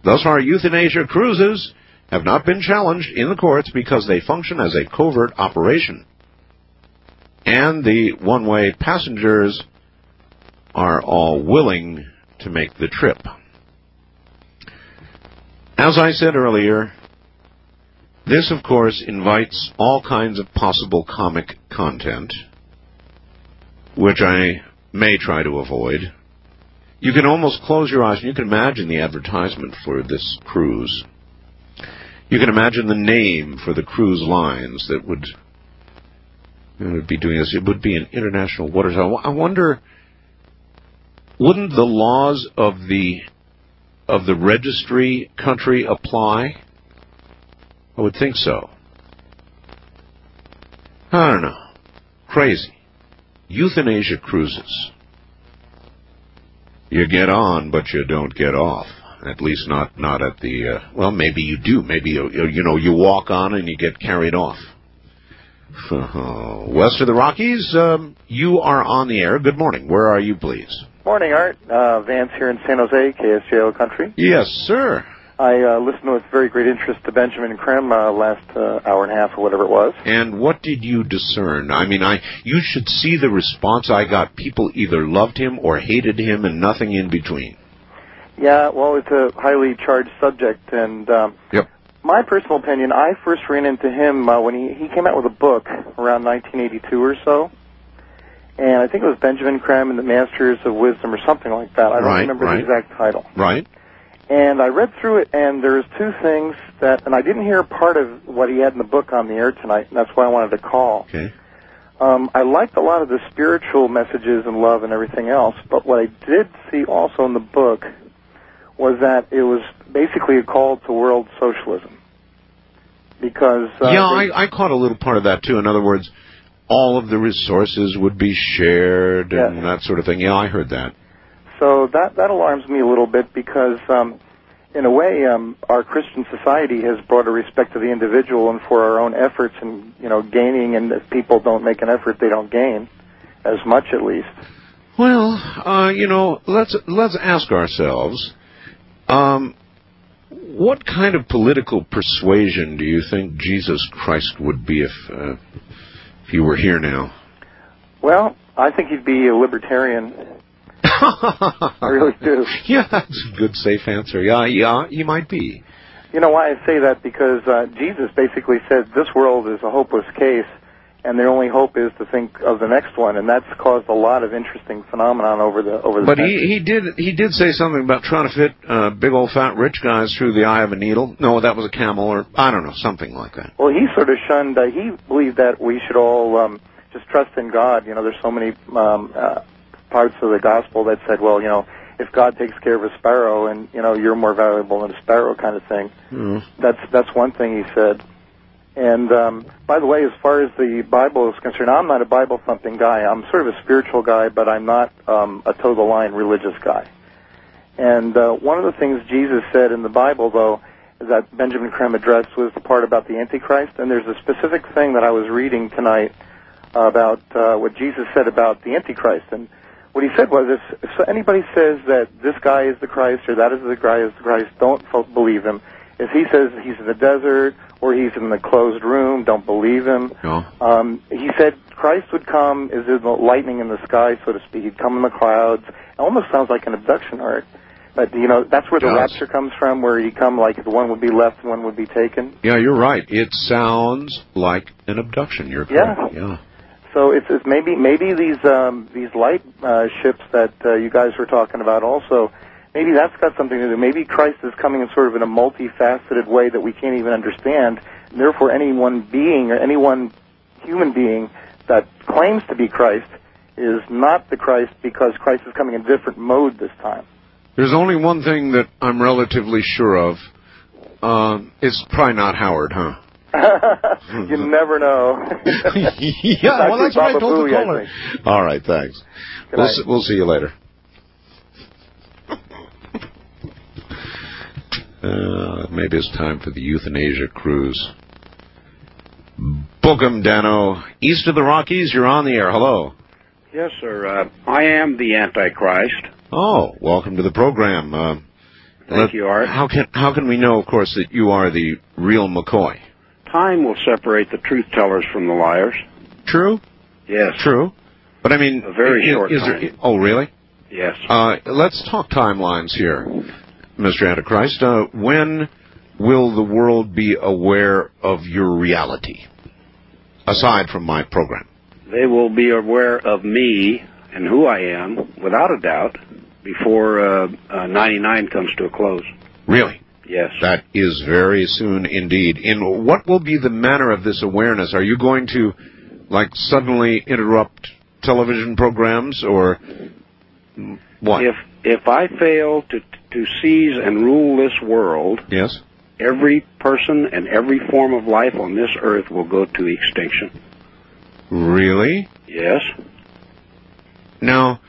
Thus far, euthanasia cruises have not been challenged in the courts because they function as a covert operation. And the one-way passengers are all willing to make the trip. As I said earlier, this, of course, invites all kinds of possible comic content, which I may try to avoid. You can almost close your eyes and you can imagine the advertisement for this cruise. You can imagine the name for the cruise lines that would, would be doing this. It would be an international waters. I wonder, wouldn't the laws of the of the registry country apply? I would think so. I don't know. Crazy. Euthanasia cruises. You get on, but you don't get off. At least not not at the. Uh, well, maybe you do. Maybe you you know you walk on and you get carried off. West of the Rockies, um, you are on the air. Good morning. Where are you, please? Morning, Art. Uh, Vance here in San Jose, KSJO Country. Yes, sir. I uh, listened with very great interest to Benjamin Creme uh, last uh, hour and a half or whatever it was. And what did you discern? I mean, I you should see the response I got. People either loved him or hated him, and nothing in between. Yeah, well, it's a highly charged subject, and um, yep. my personal opinion, I first ran into him uh, when he he came out with a book around 1982 or so. And I think it was Benjamin Creme and the Masters of Wisdom or something like that. I don't right, remember right. the exact title. Right. And I read through it, and there's two things that, and I didn't hear part of what he had in the book on the air tonight, and that's why I wanted to call. Okay. Um, I liked a lot of the spiritual messages and love and everything else, but what I did see also in the book was that it was basically a call to world socialism. Because uh, yeah, they- I, I caught a little part of that too. In other words, all of the resources would be shared and Yes. that sort of thing. Yeah, I heard that. So that that alarms me a little bit because, um, in a way, um, our Christian society has brought a respect to the individual and for our own efforts and you know gaining. And if people don't make an effort, they don't gain as much, at least. Well, uh, you know, let's let's ask ourselves, um, what kind of political persuasion do you think Jesus Christ would be if uh, if he were here now? Well, I think he'd be a libertarian. I really do. Yeah, that's a good safe answer. Yeah, yeah, he might be. You know why I say that? Because uh, Jesus basically said this world is a hopeless case, and their only hope is to think of the next one, and that's caused a lot of interesting phenomenon over the over the. But centuries. he, he did he did say something about trying to fit uh, big old fat rich guys through the eye of a needle. No, that was a camel, or I don't know, something like that. Well, he sort of shunned. Uh, he believed that we should all um, just trust in God. You know, there's so many um, uh, parts of the gospel that said, well, you know, if God takes care of a sparrow, and you know, you're more valuable than a sparrow, kind of thing. Mm. That's that's one thing he said. And um, by the way, as far as the Bible is concerned, I'm not a Bible thumping guy. I'm sort of a spiritual guy, but I'm not um, a toe the line religious guy. And uh, one of the things Jesus said in the Bible, though, that Benjamin Creme addressed was the part about the Antichrist. And there's a specific thing that I was reading tonight about uh, what Jesus said about the Antichrist. And what he said was, if, if anybody says that this guy is the Christ or that is the guy is the Christ, don't believe him. If he says he's in the desert or he's in the closed room, don't believe him. No. Um, he said Christ would come as in the lightning in the sky, so to speak. He'd come in the clouds. It almost sounds like an abduction art. But you know, that's where the rapture comes from, where you come like the one would be left and one would be taken. Yeah, you're right. It sounds like an abduction. You're correct. Yeah. So it's, it's maybe maybe these um, these light uh, ships that uh, you guys were talking about also. Maybe that's got something to do. Maybe Christ is coming in sort of in a multifaceted way that we can't even understand. And therefore, any one being or any one human being that claims to be Christ is not the Christ because Christ is coming in different mode this time. There's only one thing that I'm relatively sure of. Um, it's probably not Howard, huh? you never know. yeah, well, that's what I told the caller. All right, thanks. We'll see, we'll see you later. Uh, maybe it's time for the euthanasia cruise. Book 'em, Dano. East of the Rockies, you're on the air. Hello. Yes, sir. Uh, I am the Antichrist. Oh, welcome to the program. Uh, Thank let- you, Art. How can how can we know, of course, that you are the real McCoy? Time will separate the truth tellers from the liars. True. Yes. True. But I mean, A very i- short is there- time. oh, really? Yes. Uh, let's talk timelines here, Mr. Antichrist. Uh, when will the world be aware of your reality, aside from my program? They will be aware of me and who I am, without a doubt, before uh, uh, 99 comes to a close. Really? Yes. That is very soon indeed. In what will be the manner of this awareness? Are you going to, like, suddenly interrupt television programs, or what? If if I fail to to seize and rule this world, yes. every person and every form of life on this earth will go to extinction. Really? Yes. Now,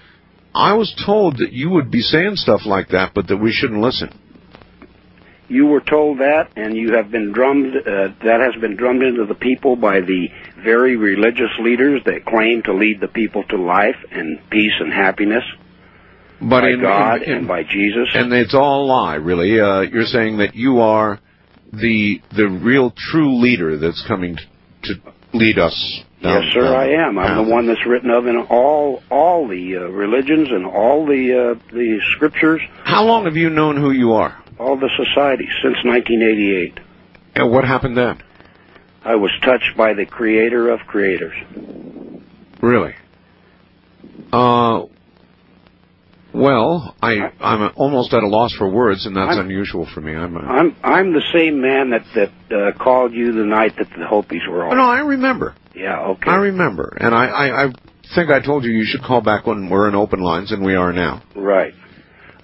I was told that you would be saying stuff like that, but that we shouldn't listen. You were told that, and you have been drummed. Uh, that has been drummed into the people by the very religious leaders that claim to lead the people to life and peace and happiness But by in, God in- in- and by Jesus. and it's all a lie, really. Uh, you're saying that you are the the real true leader that's coming to lead us. Down, yes, sir, down I am. I'm path. the one that's written of in all all the uh, religions and all the uh, the scriptures, How long have you known who you are? all the societies since 1988. And what happened then? I was touched by the Creator of creators. Really? Uh, well, I I'm almost at a loss for words, and that's I'm- unusual for me. I'm. Uh, I'm I'm the same man that that uh, called you the night that the Hopis were oh, on. no, I remember. Yeah, okay. I remember, and I, I I think I told you you should call back when we're in open lines, and we are now. Right.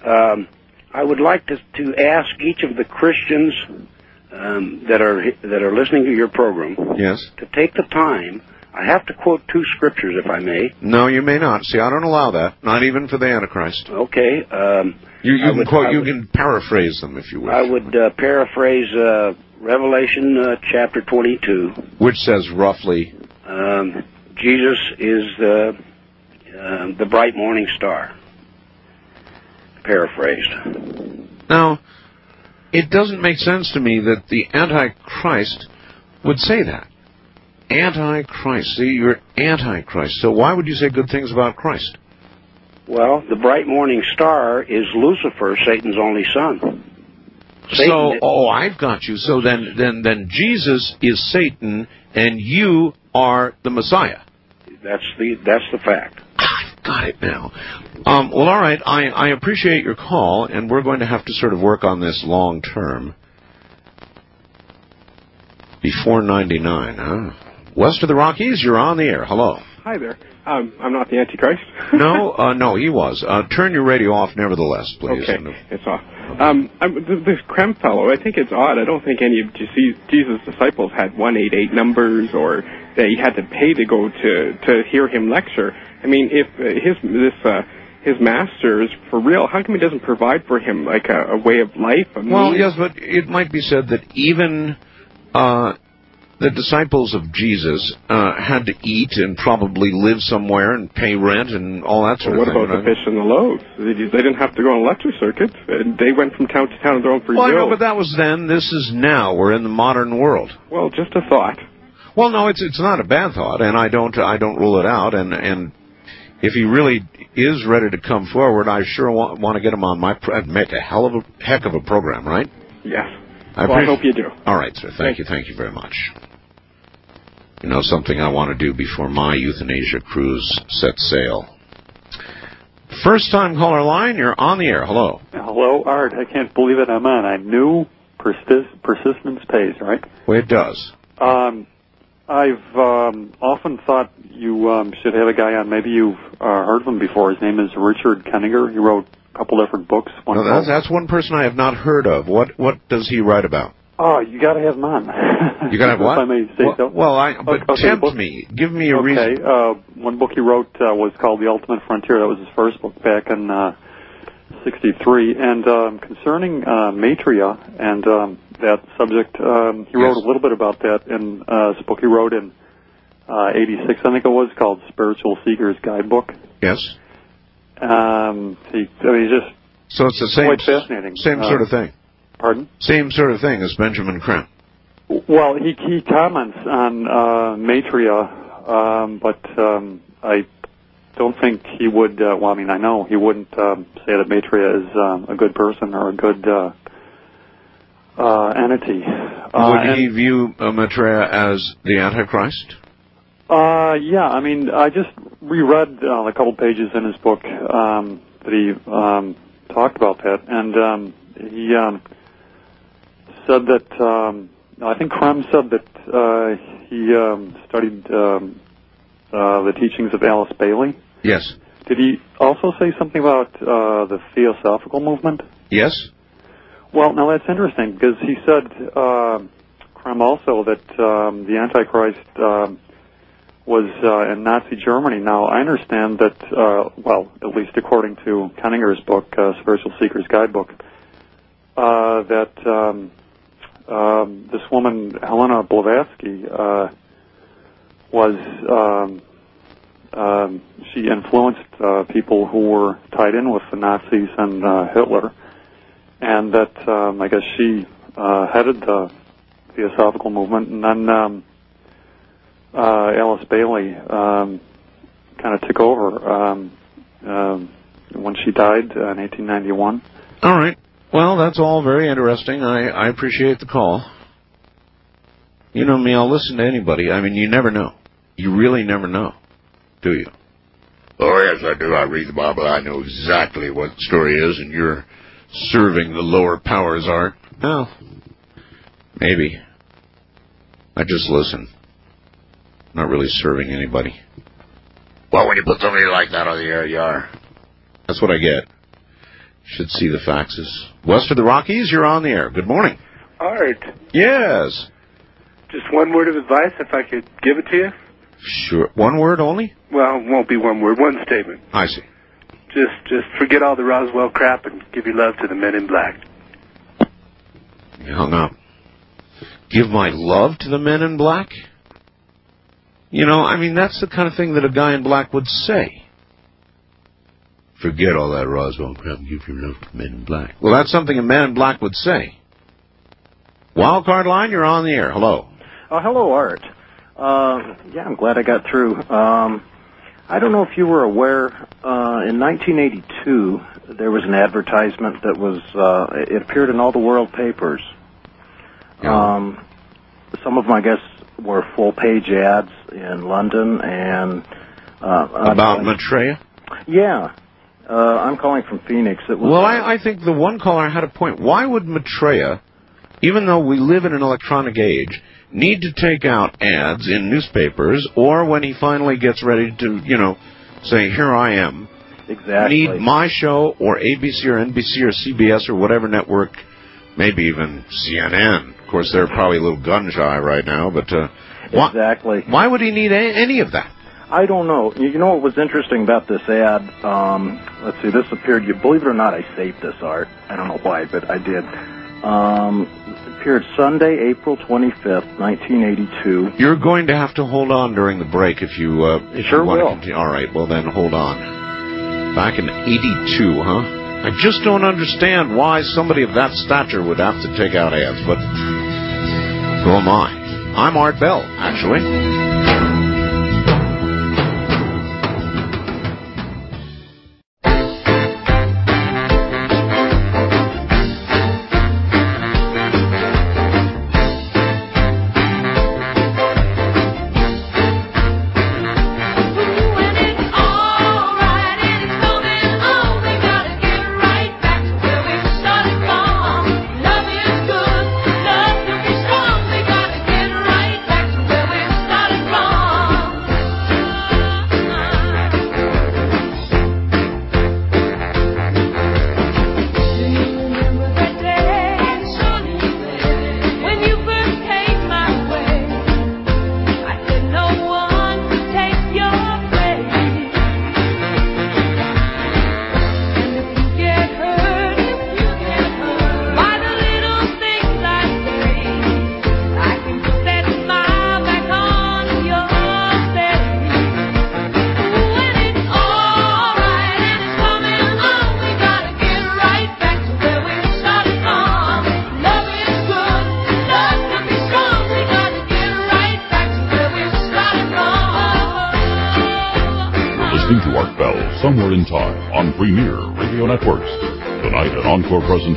Um, I would like to to ask each of the Christians um, that are that are listening to your program Yes. to take the time. I have to quote two scriptures, if I may. No, you may not. See, I don't allow that. Not even for the Antichrist. Okay. Um, You you can would- quote. I you would- can paraphrase them if you wish. I would uh, paraphrase uh, Revelation uh, chapter 22. Which says roughly. Um, Jesus is the uh, the bright morning star. Paraphrased. Now, it doesn't make sense to me that the Antichrist would say that. Antichrist. See, you're Antichrist. So why would you say good things about Christ? Well, the bright morning star is Lucifer, Satan's only son. Satan so, is- oh, I've got you. So then, then, then Jesus is Satan, and you are the Messiah. That's the that's the fact. I've got it now. Um, well, all right. I, I appreciate your call, and we're going to have to sort of work on this long term. Before 99, huh? West of the Rockies, you're on the air. Hello. Hi there. Um, I'm not the Antichrist. No, uh, no, he was. Uh, turn your radio off, nevertheless, please. Okay, it's off. Um, I'm, th- this Creme fellow, I think it's odd. I don't think any of Jesus' disciples had 188 numbers or they had to pay to go to, to hear him lecture. I mean, if uh, his, this, uh, his master is for real, how come he doesn't provide for him like a, a way of life? A Well, yes, but it might be said that even uh, the disciples of Jesus uh, had to eat and probably live somewhere and pay rent and all that sort Well, what of thing. What about the fish and the loaves? They, didn't have to go on a lecture circuit. and They went from town to town on their own free Well, I will. know, but that was then. This is now. We're in the modern world. Well, just a thought. Well, no, it's it's not a bad thought, and I don't I don't rule it out. And and if he really is ready to come forward, I sure want, want to get him on my pro- make a hell of a heck of a program, right? Yes. I well, I hope you do. All right, sir. Thank you. Thank you very much. You know, something I want to do before my euthanasia cruise sets sail. First time caller line, you're on the air. Hello. Hello, Art. I can't believe it. I'm on. I knew persist- persistence pays, right? Well, it does. Um, I've um, often thought you um, should have a guy on. Maybe you've uh, heard of him before. His name is Richard Kieninger. He wrote a couple different books. One No, that's, that's one person I have not heard of. What what does he write about? Oh, you got to have on. You got to have If? I may say well, so. well, I but Okay, tempt book- me. Give me a okay. reason. Uh, one book he wrote uh, was called The Ultimate Frontier. That was his first book back in uh, '63. And um, concerning uh, Matria and um, that subject, um, he wrote a little bit about that in uh, his book he wrote in uh, '86, I think it was, called Spiritual Seeker's Guidebook. Yes. Um, he, I mean, he's just So it's the same quite fascinating. same Uh, sort of thing. Pardon? Same sort of thing as Benjamin Crump. Well, he he comments on uh, Matria, um, but um, I don't think he would. Uh, well, I mean, I know he wouldn't um, say that Matria is um, a good person or a good uh, uh, entity. Uh, Would and- he view uh, Maitreya as the Antichrist? Uh, yeah, I mean, I just reread uh, a couple pages in his book um, that he um, talked about that, and um, he um, said that um, I think Creme said that uh, he um, studied um, uh, the teachings of Alice Bailey. Yes. Did he also say something about uh, the Theosophical movement? Yes. Well, now that's interesting because he said, uh, Creme also, that um, the Antichrist um, was uh, in Nazi Germany. Now, I understand that, uh, well, at least according to Kieninger's book, uh, Spiritual Seeker's Guidebook, uh, that um, um, this woman, Helena Blavatsky, uh, was, um, um, she influenced uh, people who were tied in with the Nazis and uh, Hitler and that um, I guess she uh, headed the Theosophical movement, and then um, uh, Alice Bailey um, kind of took over um, um, when she died in 1891. All right. Well, that's all very interesting. I, I appreciate the call. You know me, I'll listen to anybody. I mean, you never know. You really never know, do you? Oh, yes, I do. I read the Bible. I know exactly what the story is, and you're Serving the lower powers are. Well, oh, maybe. I just listen. Not really serving anybody. Well, when you put somebody like that on the air, you are. That's what I get. Should see the faxes. West of the Rockies, you're on the air. Good morning. Art, Yes. just one word of advice, if I could give it to you. Sure. One word only? Well, it won't be one word, one statement. I see. Just, just forget all the Roswell crap and give your love to the Men in Black. You hung up. Give my love to the men in black? You know, I mean, that's the kind of thing that a guy in black would say. Forget all that Roswell crap and give your love to the men in black. Well, that's something a man in black would say. Wildcard line, you're on the air. Hello. Oh, hello, Art. Uh, yeah, I'm glad I got through. Um, I don't know if you were aware, uh, in 1982, there was an advertisement that was, uh, it appeared in all the world papers. Um, some of them, I guess, were full page ads in London and, uh, About I'm- Maitreya? Yeah. Uh, I'm calling from Phoenix. It was, Well, I, I think the one caller had a point. Why would Maitreya, even though we live in an electronic age, need to take out ads in newspapers, or when he finally gets ready to, you know, say, "Here I am," Exactly. need my show or ABC or NBC or CBS or whatever network, maybe even CNN. Of course, they're probably a little gun shy right now, but uh, why, Exactly. why would he need a, any of that? I don't know. You know what was interesting about this ad? Um, let's see, this appeared, you believe it or not, I saved this art. I don't know why, but I did. Um, appeared Sunday, April 25th, 1982. You're going to have to hold on during the break if you uh, if Sure you want will. to continue. All right, well then hold on. Back in '82, huh? I just don't understand why somebody of that stature would have to take out ads, but who am I? I'm Art Bell, actually.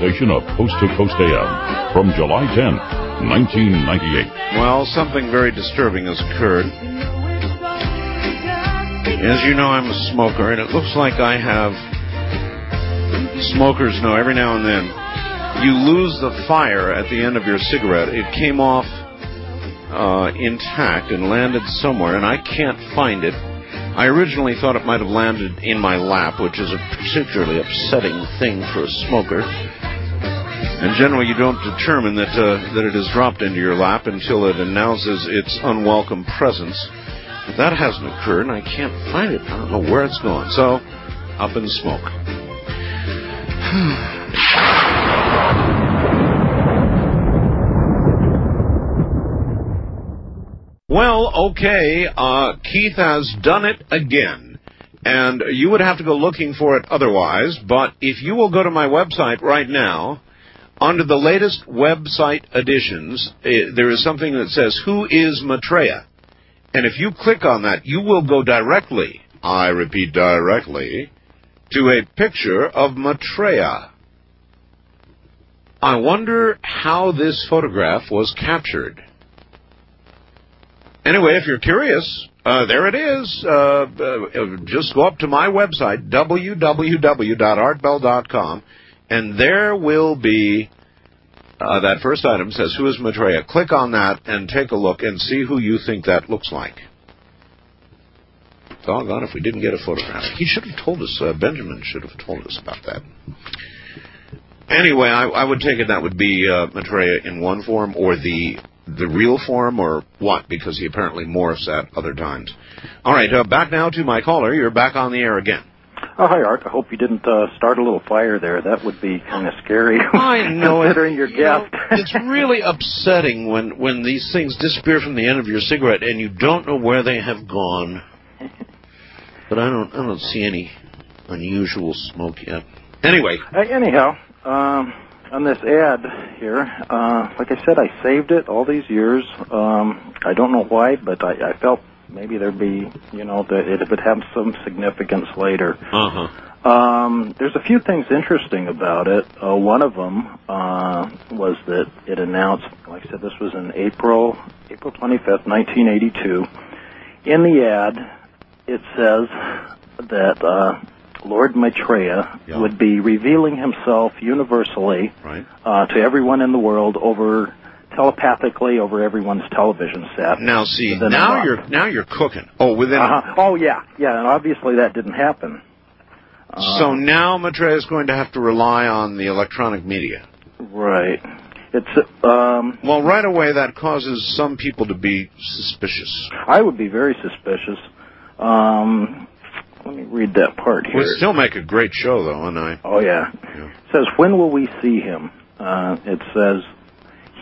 Presentation of Coast to Coast AM from July 10th, 1998. Well, something very disturbing has occurred. As you know, I'm a smoker, and it looks like I have. Smokers know every now and then you lose the fire at the end of your cigarette. It came off uh, intact and landed somewhere, and I can't find it. I originally thought it might have landed in my lap, which is a particularly upsetting thing for a smoker. And generally, you don't determine that uh, that it has dropped into your lap until it announces its unwelcome presence. But that hasn't occurred, and I can't find it. I don't know where it's gone. So, up in smoke. Well, okay, uh, Keith has done it again. And you would have to go looking for it otherwise, but if you will go to my website right now, under the latest website additions, eh, there is something that says, Who is Maitreya? And if you click on that, you will go directly, I repeat directly, to a picture of Maitreya. I wonder how this photograph was captured. Anyway, if you're curious, uh, there it is. Uh, uh, just go up to my website, www.artbell.com, and there will be uh, that first item says, Who is Maitreya? Click on that and take a look and see who you think that looks like. Doggone if we didn't get a photograph. He should have told us, uh, Benjamin should have told us about that. Anyway, I, I would take it that would be uh, Maitreya in one form or the the real form or what, because he apparently morphs at other times. All right, uh, back now to my caller. You're back on the air again. Oh, hi, Art. I hope you didn't uh, start a little fire there. That would be kind of scary. I know it. Considering your You know, it's really upsetting when when these things disappear from the end of your cigarette and you don't know where they have gone. But I don't I don't see any unusual smoke yet. Anyway, Uh, anyhow, um, on this ad here, uh, like I said, I saved it all these years. Um, I don't know why, but I, I felt maybe there'd be, you know, that it would have some significance later. uh huh. Um, there's a few things interesting about it. Uh, one of them uh, was that it announced, like I said, this was in April, April 25th, 1982. In the ad, it says that uh, Lord Maitreya Yeah. would be revealing himself universally Right. uh, to everyone in the world over telepathically over everyone's television set. Now see, now you're now you're cooking. Oh, within. Uh-huh. Oh yeah, yeah, and obviously that didn't happen. So now Maitreya is going to have to rely on the electronic media. Right. It's um Well, right away that causes some people to be suspicious. I would be very suspicious. Um let me read that part here. We'll still make a great show, though, and I. oh yeah. Yeah. It says when will we see him? Uh it says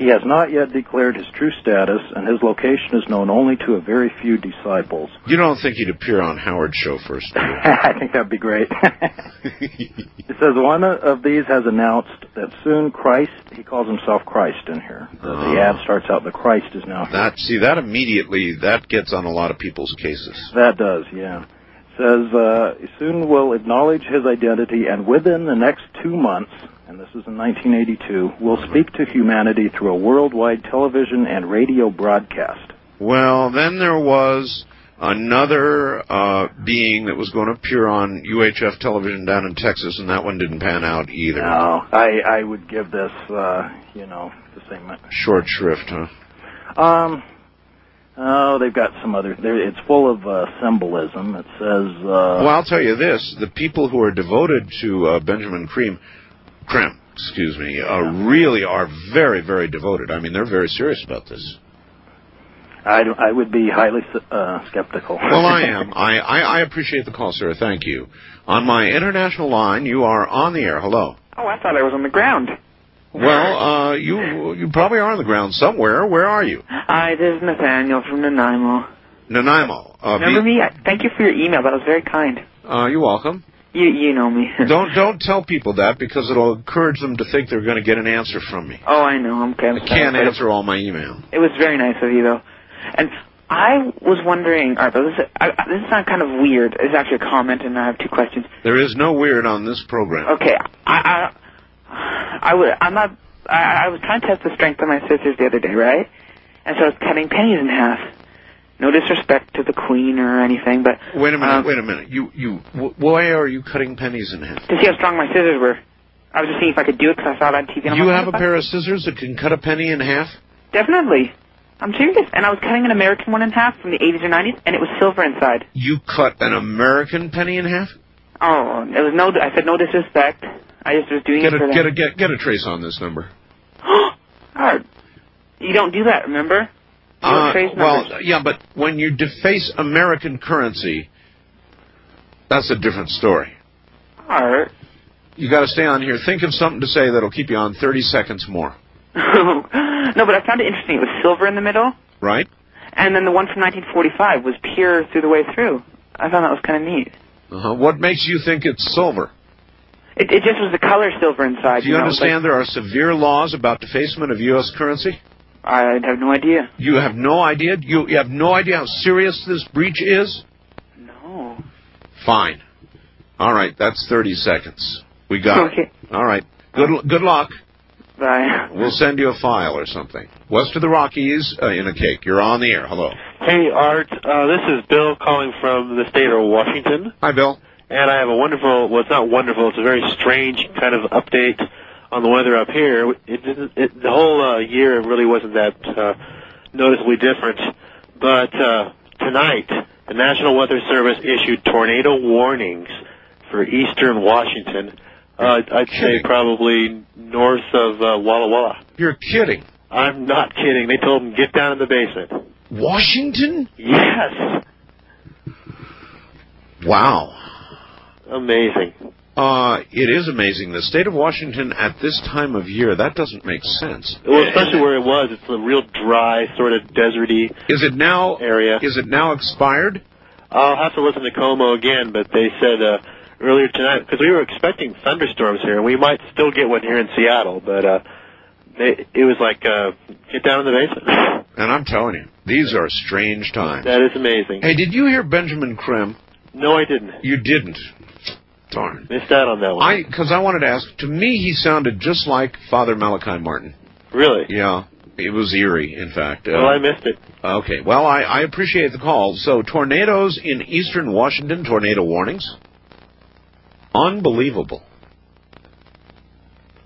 He has not yet declared his true status, and his location is known only to a very few disciples. You don't think he'd appear on Howard's show first. I think that'd be great. it says one of these has announced that soon Christ, he calls himself Christ in here. The, Oh. the ad starts out, the Christ is now here. That see that immediately that gets on a lot of people's cases. That does, yeah. Says uh, soon will acknowledge his identity, and within the next two months, and this is in 1982, will speak to humanity through a worldwide television and radio broadcast. Well, then there was another uh, being that was going to appear on UHF television down in Texas, and that one didn't pan out either. No, I I would give this, uh, you know, the same. Short shrift, huh? Um, oh, they've got some other. there- It's full of uh, symbolism. It says. Uh, well, I'll tell you this: the people who are devoted to uh, Benjamin Cream, Creme, excuse me, uh, really are very, very devoted. I mean, they're very serious about this. I, I would be highly uh, skeptical. Well, I am. I, I, I appreciate the call, sir. Thank you. On my international line, you are on the air. Hello. Oh, I thought I was on the ground. Well, uh, you you probably are on the ground somewhere. Where are you? Hi, this is Nathaniel from Nanaimo. Nanaimo. Uh, Remember be- me? I, thank you for your email. That was very kind. Uh, you're welcome. You you know me. don't don't tell people that because it'll encourage them to think they're going to get an answer from me. Oh, I know. I'm. I'm I can't sorry. answer all my email. It was very nice of you, though. And I was wondering. All right, but this I, I- this is not kind of weird. It's actually a comment, and I have two questions. There is no weird on this program. Okay, I I I would I'm not. I, I was trying to test the strength of my scissors the other day, right? And so I was cutting pennies in half. No disrespect to the queen or anything, but Wait a minute. um, wait a minute. You you wh- why are you cutting pennies in half? to see how strong my scissors were. I was just seeing if I could do it because I saw it on TV. You have a pair of scissors that can cut a penny in half? Definitely. I'm serious. And I was cutting an American one in half from the 80s or 90s, and it was silver inside. You cut an American penny in half? Oh, it was no. I said no disrespect. I just was doing Get it for a them. get a get get a trace on this number. Hard. You don't do that, remember? You Uh, well, yeah, but when you deface American currency, that's a different story. All right. You got to stay on here. Think of something to say that'll keep you on 30 seconds more, no, but I found it interesting. It was silver in the middle, right? and then the one from 1945 was pure through the way through. I found that was kind of neat. Uh-huh. What makes you think it's silver? It, it just was the color silver inside. Do you know, was understand there are severe laws about defacement of U.S. currency? Like, I have no idea. You have no idea. You, you have no idea how serious this breach is. No. Fine. All right, that's 30 seconds. We got Okay. it. All right. Good good luck. Bye. We'll send you a file or something. West of the Rockies uh, in a cake. You're on the air. Hello. Hey, Art. Uh, this is Bill calling from the state of Washington. Hi, Bill. And I have a wonderful, well, it's not wonderful, it's a very strange kind of update on the weather up here. It didn't, it, the whole uh, year really wasn't that uh, noticeably different. But uh, tonight, the National Weather Service issued tornado warnings for eastern Washington. Uh, I'd say probably north of uh, Walla Walla. You're kidding. I'm not kidding. They told them get down in the basement. Washington? Yes. Wow. Amazing. Uh, it is amazing. The state of Washington at this time of year, that doesn't make sense. Well, especially where it was, it's a real dry, sort of deserty Is it now area. is it now expired? I'll have to listen to KOMO again, but they said uh, earlier tonight because we were expecting thunderstorms here, and we might still get one here in Seattle, but uh, they, it was like uh, get down in the basement. And I'm telling you, these are strange times. that is amazing. Hey, did you hear Benjamin Creme? No, I didn't. You didn't. Darn. Missed out on that one. I because I wanted to ask. To me, he sounded just like Father Malachi Martin. Really? Yeah, it was eerie. In fact. Uh, I missed it. Okay. Well, I, I appreciate the call. So, tornadoes in eastern Washington, tornado warnings. Unbelievable.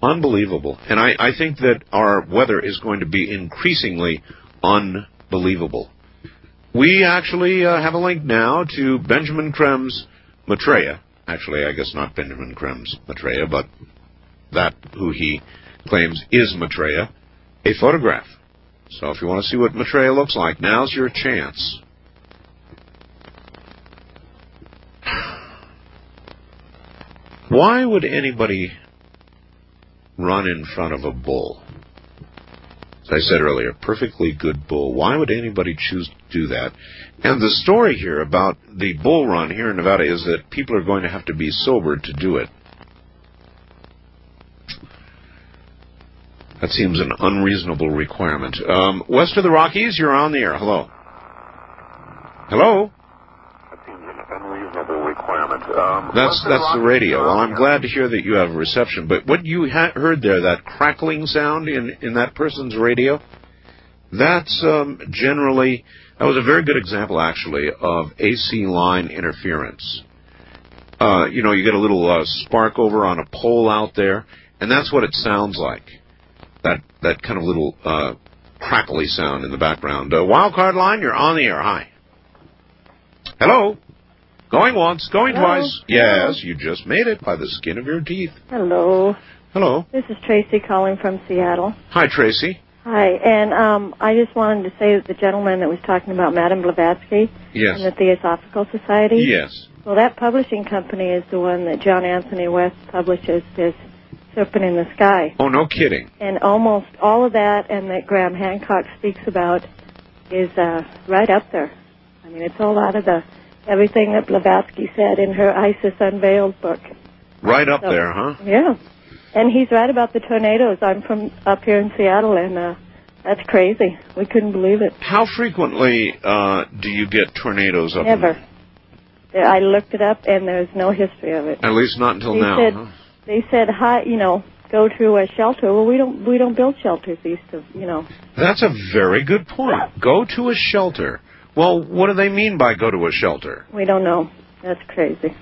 Unbelievable. And I, I think that our weather is going to be increasingly unbelievable. We actually uh, have a link now to Benjamin Creme's Maitreya. Actually, I guess not Benjamin Creme's Maitreya, but that who he claims is Maitreya, a photograph. So if you want to see what Maitreya looks like, now's your chance. Why would anybody run in front of a bull? Is I said earlier, perfectly good bull. Why would anybody choose to do that? And the story here about the bull run here in Nevada is that people are going to have to be sober to do it. That seems an unreasonable requirement. Um, west of the Rockies, you're on the air. Hello. Hello. That seems an unreasonable requirement. Um, That's that's the radio. Well, I'm glad to hear that you have reception. But what you ha- heard there, that crackling sound in in that person's radio, that's um, generally that was a very good example, actually, of AC line interference. Uh, you know, you get a little uh, spark over on a pole out there, and that's what it sounds like. That that kind of little uh, crackly sound in the background. Uh, wildcard line, you're on the air. Hi. Hello. Going once, going Hello? twice. Yes, you just made it by the skin of your teeth. Hello. Hello. This is Tracy calling from Seattle. Hi, Tracy. Hi, and um, I just wanted to say that the gentleman that was talking about Madame Blavatsky Yes. and the Theosophical Society. Yes. Well, that publishing company is the one that John Anthony West publishes his Serpent in the Sky. Oh, no kidding. And almost all of that and that Graham Hancock speaks about is uh, right up there. I mean, it's all out of the everything that Blavatsky said in her ISIS Unveiled book. Right up So- there, huh? Yeah. And he's right about the tornadoes. I'm from up here in Seattle, and uh, that's crazy. We couldn't believe it. How frequently uh, do you get tornadoes up? Never. I looked it up, and there's no history of it. At least not until They now. said- huh? They said, "Hi, you know, go to a shelter." Well, we don't we don't build shelters east of you know. That's a very good point. Go to a shelter. Well, what do they mean by go to a shelter? We don't know. That's crazy.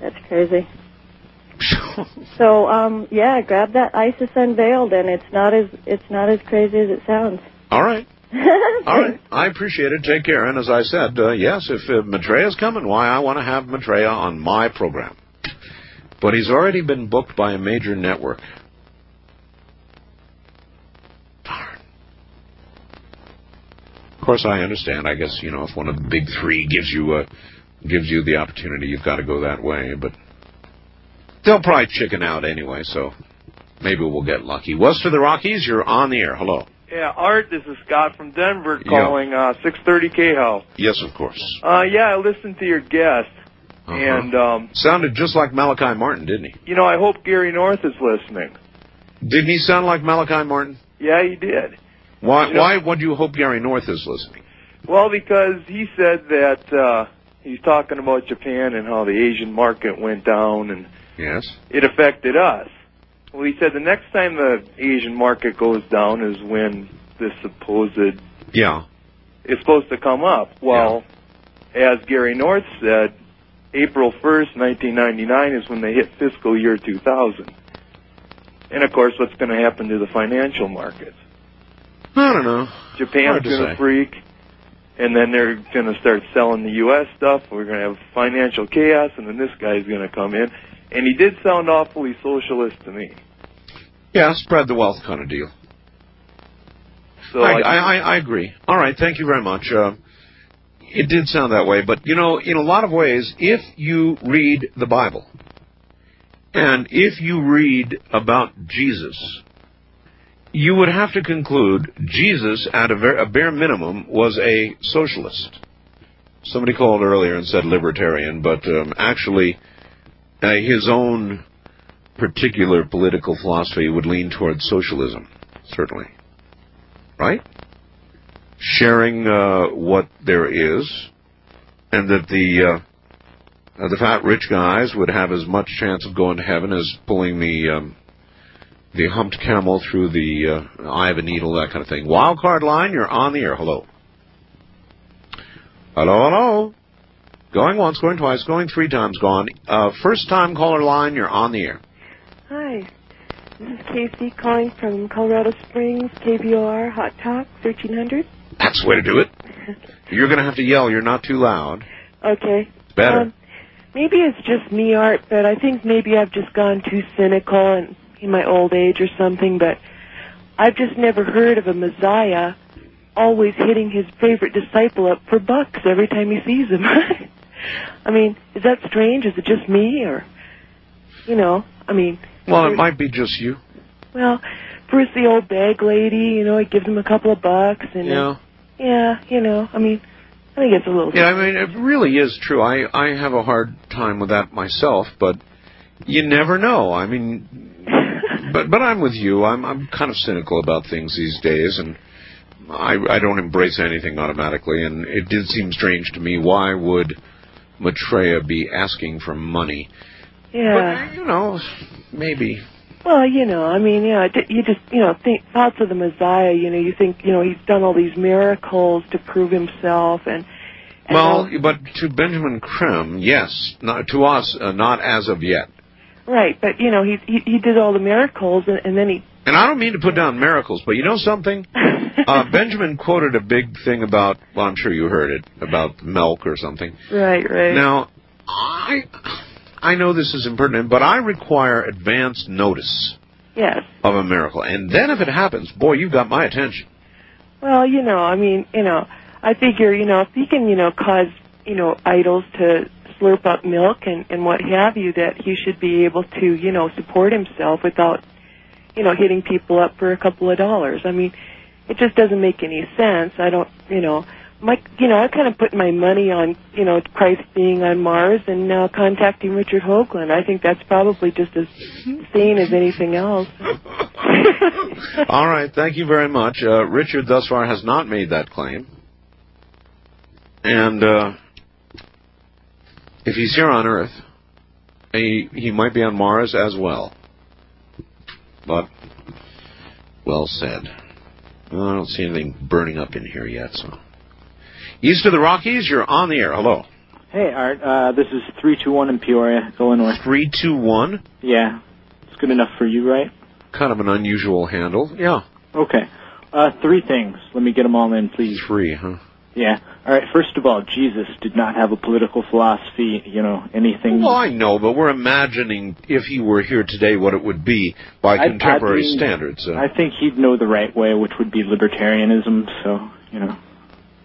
That's crazy. so, um, yeah, grab that ISIS unveiled, and it's not as it's not as crazy as it sounds. All right. All right. I appreciate it. Take care. And as I said, uh, yes, if uh, Maitreya's coming, why, I want to have Maitreya on my program. But he's already been booked by a major network. Darn. Of course, I understand. I guess, you know, if one of the big three gives you a, gives you the opportunity, you've got to go that way. But they'll probably chicken out anyway, so maybe we'll get lucky. West of the Rockies, you're on the air. Hello. Yeah, Art, this is Scott from Denver Yeah. calling uh 630 KHO. Yes, of course. Uh yeah, I listened to your guest Uh-huh. and um Sounded just like Malachi Martin, didn't he? you know, I hope Gary North is listening. Didn't he sound like Malachi Martin? Yeah, he did. Why? You know- why would you hope Gary North is listening? Well, because he said that uh he's talking about Japan and how the Asian market went down and Yes. it affected us. Well, he said the next time the Asian market goes down is when this supposed Yeah. is supposed to come up. Well, as Gary North said, April 1st, 1999 is when they hit fiscal year 2000. And of course, what's going to happen to the financial markets? I don't know. Japan's going to freak, and then they're going to start selling the U.S. stuff. We're going to have financial chaos, and then this guy's going to come in. And he did sound awfully socialist to me. Yeah, spread the wealth kind of deal. So I, I- I, I, agree. All right, thank you very much. Uh, it did sound that way, but you know, in a lot of ways, if you read the Bible, and if you read about Jesus, you would have to conclude Jesus, at a, ver- a bare minimum, was a socialist. Somebody called earlier and said libertarian, but um, actually, uh, his own particular political philosophy would lean towards socialism, certainly. Right? Sharing uh, what there is, and that the uh, uh, the fat rich guys would have as much chance of going to heaven as pulling the um, the humped camel through the uh, eye of a needle, that kind of thing. Wild card line, you're on the air. Hello. Hello, hello. Going once, going twice, going three times, gone. Uh, first time caller line, you're on the air. Hi, this is Casey calling from Colorado Springs, KVOR Hot Talk 1300. That's the way to do it. You're going to have to yell. You're not too loud. Okay. Better. Um, maybe it's just me, Art, but I think maybe I've just gone too cynical and in my old age or something, but I've just never heard of a Messiah always hitting his favorite disciple up for bucks every time he sees him. I mean, is that strange? Is it just me or, you know, I mean, Well, it might be just you. well, Bruce, the old bag lady, you know, he gives him a couple of bucks, and Yeah. yeah, you know, I mean, I think it's a little. Yeah, I mean, it really is true. I I have a hard time with that myself, but you never know. I mean, but but I'm with you. I'm I'm kind of cynical about things these days, and I I don't embrace anything automatically. And it did seem strange to me. Why would Maitreya be asking for money? Yeah. But, you know, maybe. Well, you know, I mean, yeah, you just, you know, think thoughts of the Messiah. You know, you think, you know, he's done all these miracles to prove himself, and, and Well, but to Benjamin Creme, yes. Not to us, uh, not as of yet. right, but you know, he he, he did all the miracles, and, and then he, And I don't mean to put down miracles, but you know something? uh, Benjamin quoted a big thing about, well, I'm sure you heard it, about milk or something. right, right. Now, I, I know this is impertinent, but I require advance notice yes. of a miracle. And then if it happens, boy, you've got my attention. Well, you know, I mean, you know, I figure, you know, if he can, you know, cause, you know, idols to slurp up milk and, and what have you, that he should be able to, you know, support himself without, you know, hitting people up for a couple of dollars. I mean, it just doesn't make any sense. I don't, you know, my, you know, I kind of put my money on, you know, Christ being on Mars and now contacting Richard Hoagland. I think that's probably just as sane as anything else. All right, thank you very much. Uh, Richard thus far has not made that claim. And uh, if he's here on Earth, he, he might be on Mars as well. But, well said. Well, I don't see anything burning up in here yet, so. East of the Rockies, you're on the air. Hello. Hey, Art. Uh, this is 321 in Peoria, Illinois. 321? Yeah. It's good enough for you, right? Kind of an unusual handle. Yeah. Okay. Uh, three things. Let me get them all in, please. Three, huh? Yeah. All right. First of all, Jesus did not have a political philosophy, you know, anything. Well, I know, but we're imagining if he were here today what it would be by I- contemporary I standards. I think he'd know the right way, which would be libertarianism, so, you know,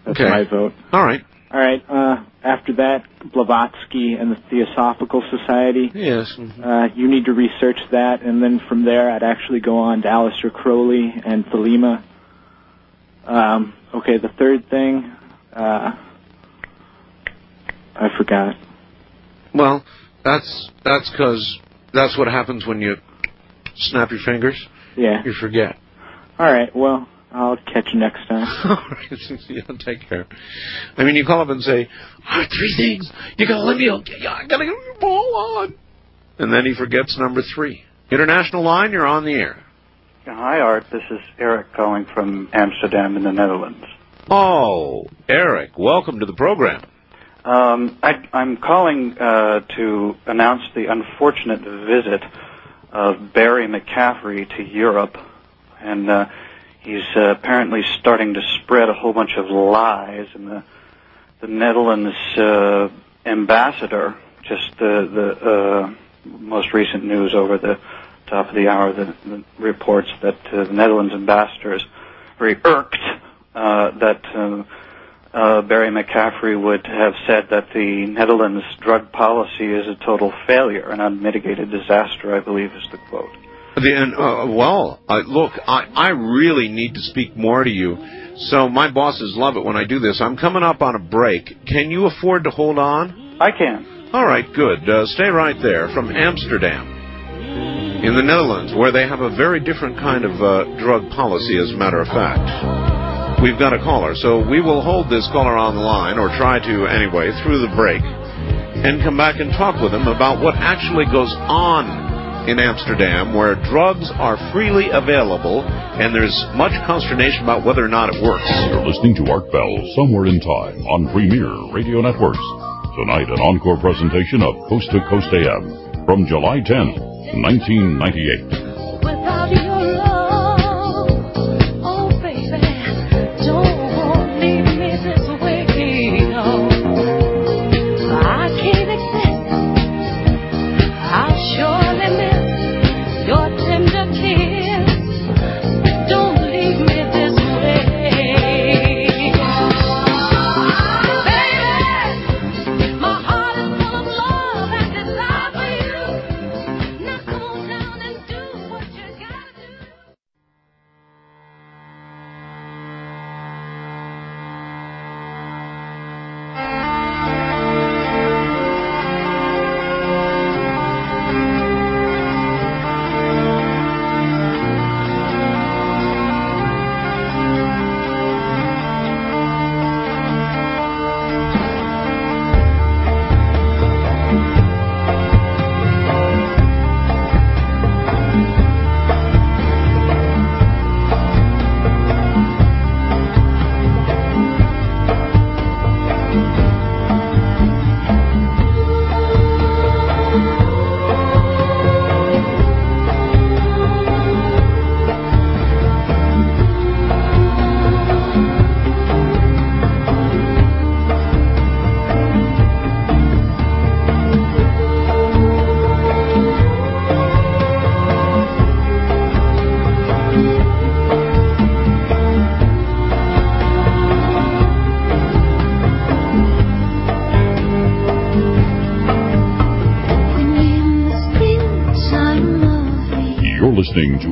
that's Okay. my vote. all right. All right. Uh, after that, Blavatsky and the Theosophical Society. Yes. Uh, you need to research that, and then from there, I'd actually go on to Aleister Crowley and Thelema. Um, okay, the third thing, uh, I forgot. Well, that's that's because that's what happens when you snap your fingers. Yeah. You forget. All right. Well, I'll catch you next time. All right. yeah, take care. I mean, you call up and say, "Ah, three things. You gotta let me. yeah, I gotta get your ball on." And then he forgets number three. International line, you're on the air. Hi, Art. This is Eric calling from Amsterdam in the Netherlands. Oh, Eric, welcome to the program. Um, I, I'm calling uh, to announce the unfortunate visit of Barry McCaffrey to Europe, and uh, he's uh, apparently starting to spread a whole bunch of lies. And the the Netherlands uh, ambassador, just the the uh, most recent news over the top of the hour, the, the reports that uh, the Netherlands ambassador is very irked that. Uh, uh, Barry McCaffrey would have said that the Netherlands drug policy is a total failure, an unmitigated disaster, I believe is the quote. The, and, uh, well, uh, look, I, I really need to speak more to you. So my bosses love it when I do this. I'm coming up on a break. Can you afford to hold on? I can. All right, good. Uh, stay right there from Amsterdam in the Netherlands, where they have a very different kind of uh, drug policy, as a matter of fact. We've got a caller, so we will hold this caller on the line, or try to anyway, through the break, and come back and talk with him about what actually goes on in Amsterdam, where drugs are freely available, and there's much consternation about whether or not it works. You're listening to Art Bell Somewhere in Time on Premier Radio Networks. Tonight, an encore presentation of Coast to Coast AM from July 10th, 1998.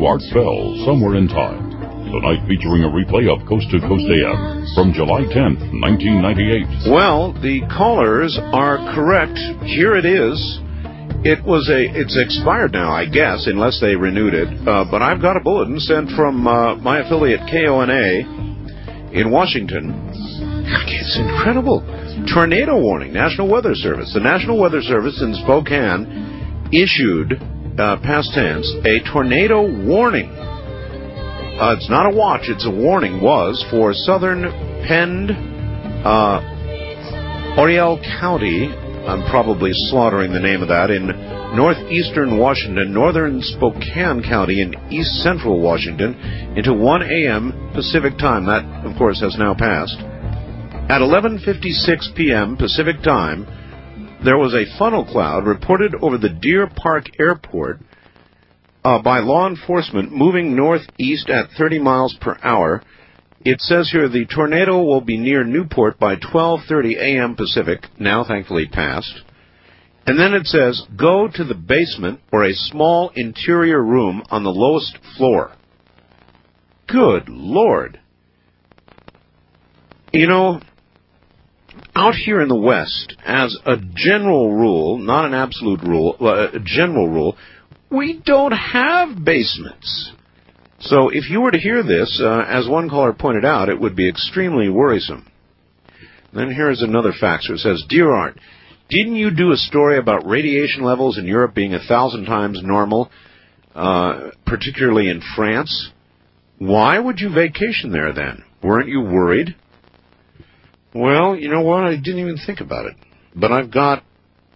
Art Bell, Somewhere in Time. Tonight featuring a replay of Coast to Coast AM from July 10th, 1998. Well, the callers are correct. Here it is. It was a. It's expired now, I guess, unless they renewed it. Uh, but I've got a bulletin sent from uh, my affiliate KONA in Washington. It's incredible. Tornado warning. National Weather Service. The National Weather Service in Spokane issued, uh, past tense, a tornado warning. Uh, it's not a watch. It's a warning. Was for southern Pend, uh, Oreille County. I'm probably slaughtering the name of that in northeastern Washington, northern Spokane County, in east central Washington, into 1 a.m. Pacific time. That, of course, has now passed. At 11:56 p.m. Pacific time, there was a funnel cloud reported over the Deer Park Airport uh, by law enforcement moving northeast at 30 miles per hour. It says here the tornado will be near Newport by 12:30 a.m. Pacific. Now, thankfully, passed. And then it says go to the basement or a small interior room on the lowest floor. Good lord. You know, out here in the West, as a general rule, not an absolute rule, a general rule, we don't have basements. So if you were to hear this, uh, as one caller pointed out, it would be extremely worrisome. Then here's another faxer. It says, Dear Art, didn't you do a story about radiation levels in Europe being a thousand times normal, uh, particularly in France? Why would you vacation there then? Weren't you worried? Well, you know what? I didn't even think about it. But I've got,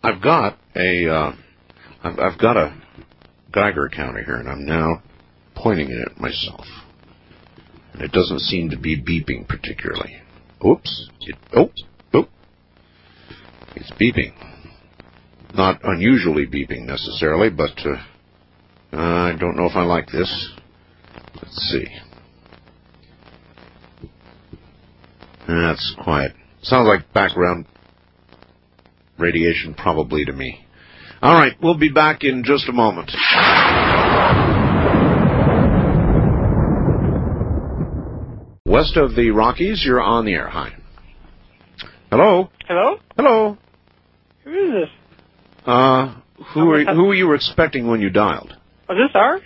I've got a, uh, I've, I've got a Geiger counter here, and I'm now pointing it at myself. And it doesn't seem to be beeping particularly. Oops. It, oh, oh. It's beeping. Not unusually beeping necessarily, but uh, I don't know if I like this. Let's see. That's quiet. Sounds like background radiation probably to me. All right, we'll be back in just a moment. West of the Rockies, you're on the air. Hi. Hello. Hello? Hello. Who is this? Uh, who are who were you expecting when you dialed? Oh, is this Art?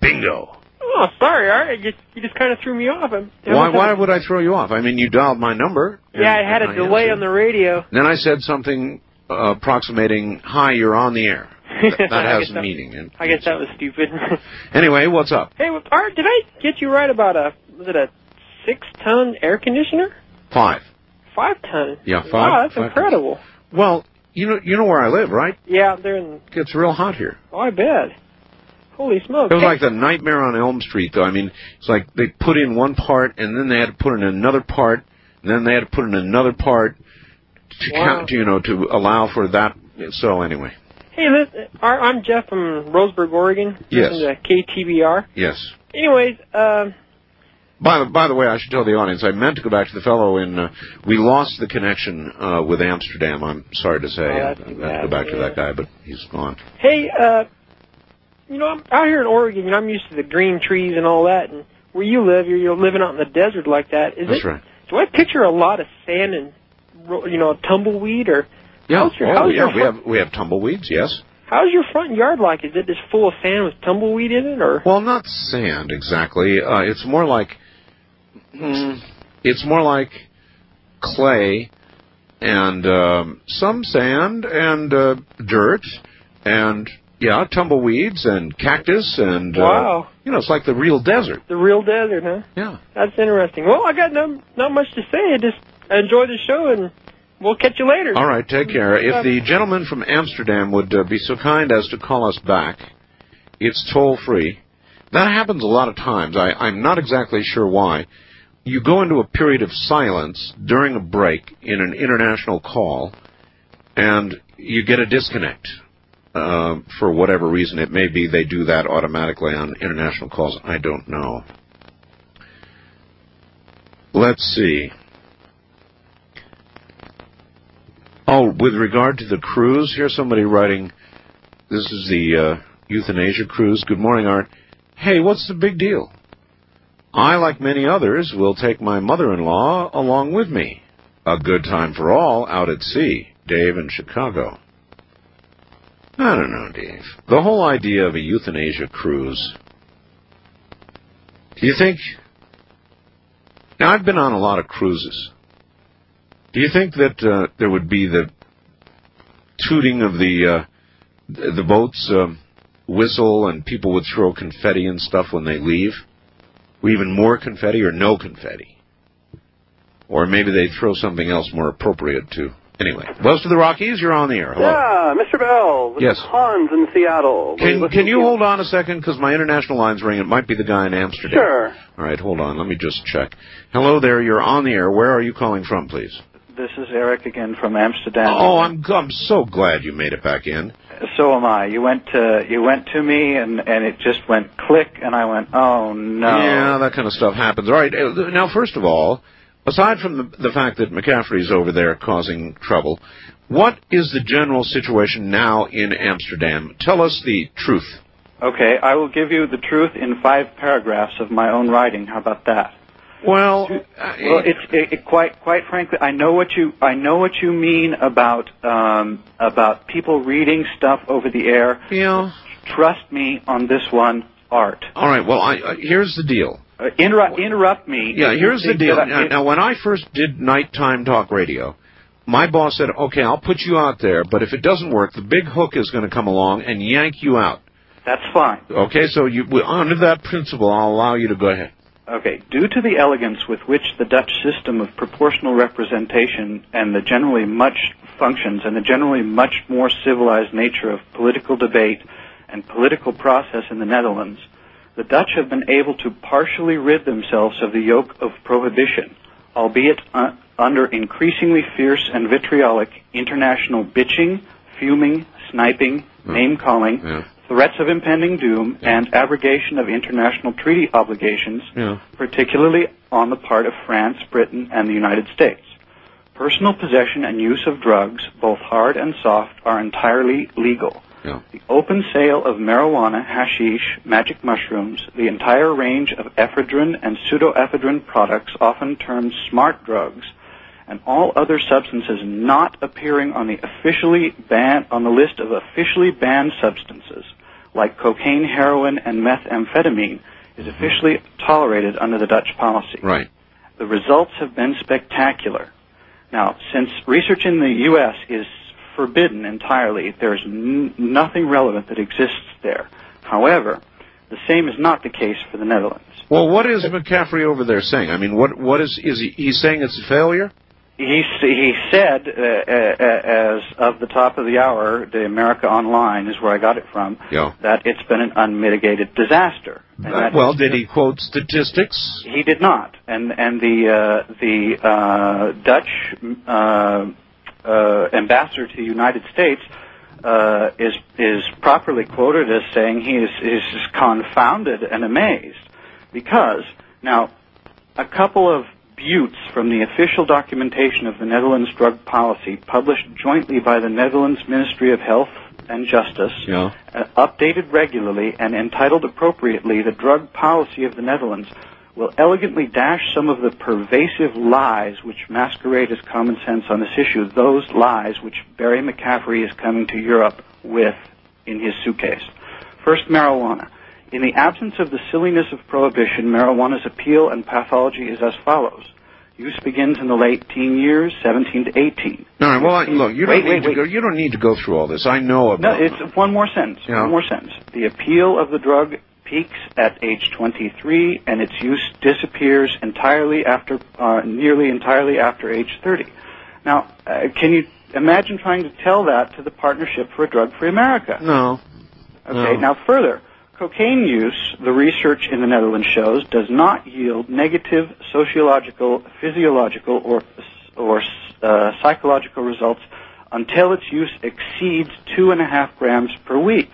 Bingo. Oh, sorry, Art. You, you just kind of threw me off. I'm, Why why would I throw you off? I mean, you dialed my number. Yeah, I had a delay answered. on the radio. Then I said something uh, approximating, "Hi, you're on the air." That, that I has that- meaning. And I guess that was stupid. anyway, what's up? hey, Art, did I get you right about a was it a six ton air conditioner? Five. Five ton. Yeah, five. Wow, that's five- incredible. Well, you know, you know where I live, right? Yeah, they're in. It gets real hot here. Oh, I bet. Holy smokes! It was like the Nightmare on Elm Street, though. I mean, it's like they put in one part, and then they had to put in another part, and then they had to put in another part to Wow. count, you know, to allow for that. So anyway, Hey, listen, I'm Jeff from Roseburg, Oregon. Yes. Listen to KTBR. yes. Anyways, um, By the, by the way, I should tell the audience, I meant to go back to the fellow in, uh, we lost the connection, uh, with Amsterdam, I'm sorry to say. Oh, I I meant to go back to that guy, but he's gone. Hey, uh, you know, I'm out here in Oregon, and I'm used to the green trees and all that, and where you live, you're, you're living out in the desert like that. Is That's it, right. Do I picture a lot of sand and, you know, tumbleweed, or Yeah, how's your, oh, how's yeah, your we have, we have tumbleweeds, yes. how's your front yard like? Is it just full of sand with tumbleweed in it, or? Well, not sand exactly. Uh, it's more like mm, it's more like clay and um, some sand and uh, dirt and yeah, tumbleweeds and cactus and uh, Wow. you know, it's like the real desert. The real desert, huh? Yeah. That's interesting. Well, I got no, not much to say. I just enjoy the show, and we'll catch you later. All right, take care. If the gentleman from Amsterdam would uh, be so kind as to call us back, it's toll free. That happens a lot of times. I, I'm not exactly sure why. You go into a period of silence during a break in an international call, and you get a disconnect. Uh, for whatever reason, it may be they do that automatically on international calls. I don't know. Let's see. Oh, with regard to the cruise, here's somebody writing. This is the uh, euthanasia cruise. Good morning, Art. Hey, what's the big deal? I, like many others, will take my mother-in-law along with me. A good time for all out at sea. Dave in Chicago. I don't know, Dave. The whole idea of a euthanasia cruise. Do you think? Now, I've been on a lot of cruises. Do you think that uh, there would be the tooting of the uh, the boats um, whistle and people would throw confetti and stuff when they leave? Or even more confetti or no confetti? Or maybe they throw something else more appropriate too. Anyway, West of the Rockies, you're on the air. Hello. Yeah, Mr. Bell. This Yes. is Hans in Seattle. Can can you hold on a second because my international line's ringing? It might be the guy in Amsterdam. Sure. All right, hold on. Let me just check. Hello there. You're on the air. Where are you calling from, please? This is Eric again from Amsterdam. Oh, I'm I'm so glad you made it back in. So am I. You went to you went to me and and it just went click and I went, "Oh no." Yeah, that kind of stuff happens. All right. uh, Now, first of all, aside from the, the fact that McCaffrey's over there causing trouble, what is the general situation now in Amsterdam? Tell us the truth. Okay, I will give you the truth in 5 paragraphs of my own writing. How about that? Well, well, it's it, it, quite quite frankly, I know what you I know what you mean about um, about people reading stuff over the air. Yeah. Trust me on this one, Art. All right. Well, I, uh, here's the deal. Uh, interrupt interrupt me. Yeah, here's the deal. I- Now, now, when I first did nighttime talk radio, my boss said, "Okay, I'll put you out there, but if it doesn't work, the big hook is going to come along and yank you out." That's fine. Okay, so you under that principle, I'll allow you to go ahead. Okay, due to the elegance with which the Dutch system of proportional representation and the generally much functions and the generally much more civilized nature of political debate and political process in the Netherlands, the Dutch have been able to partially rid themselves of the yoke of prohibition, albeit uh, under increasingly fierce and vitriolic international bitching, fuming, sniping, name calling, threats of impending doom, and abrogation of international treaty obligations, Yeah. particularly on the part of France, Britain, and the United States. Personal possession and use of drugs, both hard and soft, are entirely legal. Yeah. The open sale of marijuana, hashish, magic mushrooms, the entire range of ephedrine and pseudoephedrine products, often termed smart drugs, and all other substances not appearing on the officially banned on the list of officially banned substances, like cocaine, heroin, and methamphetamine, is mm-hmm. officially tolerated under the Dutch policy. Right. The results have been spectacular. Now, since research in the U.S. is forbidden entirely, there's n- nothing relevant that exists there. However, the same is not the case for the Netherlands. Well, what is McCaffrey over there saying? I mean, what what is is he he's saying it's a failure? He he said, uh, uh, as of the top of the hour, the America Online is where I got it from, Yeah. that it's been an unmitigated disaster. That well, did he quote statistics? He did not, and and the uh, the uh, Dutch uh, uh, ambassador to the United States uh, is is properly quoted as saying he is is confounded and amazed because now a couple of buttes from the official documentation of the Netherlands drug policy published jointly by the Netherlands Ministry of Health and Justice Yeah. uh, updated regularly and entitled appropriately the drug policy of the Netherlands will elegantly dash some of the pervasive lies which masquerade as common sense on this issue, those lies which Barry McCaffrey is coming to Europe with in his suitcase. First, marijuana. In the absence of the silliness of prohibition, marijuana's appeal and pathology is as follows. Use begins in the late teen years, 17 to 18. All right. Well, I, look, you don't Wait, need wait, to go. You don't need to go through all this. I know about it. No, it's one more sentence. Yeah. One more sentence. The appeal of the drug peaks at age 23, and its use disappears entirely after, uh, nearly entirely after age 30. Now, uh, can you imagine trying to tell that to the Partnership for a Drug-Free America? No. Okay. No. Now, further, cocaine use, the research in the Netherlands shows, does not yield negative sociological, physiological, or or uh, psychological results until its use exceeds two and a half grams per week.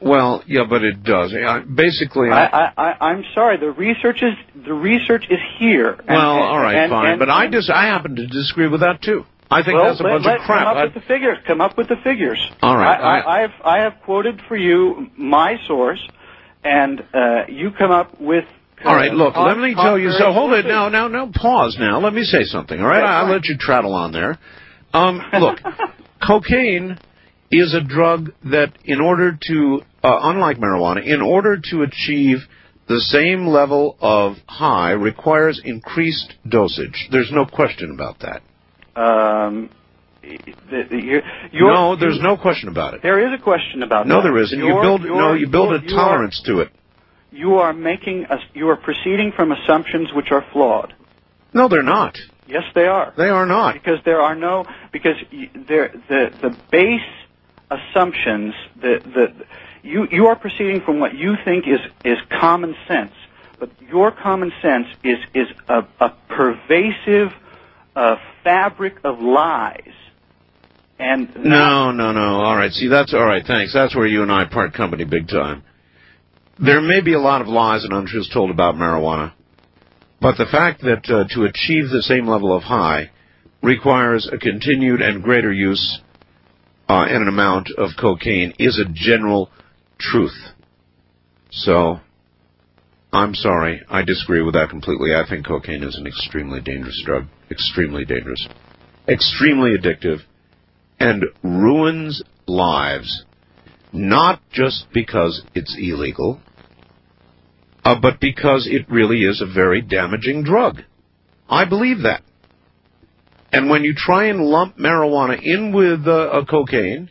Well, yeah, but it does. Uh, Basically, I, I, I, I'm sorry. The research is the research is here. And- well, and- all right, and- fine. and- but I just I happen to disagree with that too. I think well, that's a let, bunch let, of crap. Come up I- with the figures. Come up with the figures. All right, I, I, I have I have quoted for you my source, and uh, you come up with. All right, look, con- let me tell you. So hold it now, now, now. Pause now. Let me say something. All right, That's I'll right. let you traddle on there. Um, look, cocaine is a drug that, in order to, uh, unlike marijuana, in order to achieve the same level of high, requires increased dosage. There's no question about that. Um, the, the, you're, you're, no, there's no question about it. There is a question about No, that. there isn't. You You're- build no, you're- build a tolerance to it. You are making a, you are proceeding from assumptions which are flawed. No, they're not. Yes, they are. They are not. Because there are no because there the the base assumptions that, the you you are proceeding from what you think is is common sense, but your common sense is is a, a pervasive uh, fabric of lies. And No, no, no. All right. See, that's all right. Thanks. That's where you and I part company big time. There may be a lot of lies and untruths told about marijuana, but the fact that uh, to achieve the same level of high requires a continued and greater use uh, and an amount of cocaine is a general truth. So, I'm sorry. I disagree with that completely. I think cocaine is an extremely dangerous drug. Extremely dangerous. Extremely addictive and ruins lives, not just because it's illegal, uh, but because it really is a very damaging drug. I believe that. And when you try and lump marijuana in with uh, a cocaine,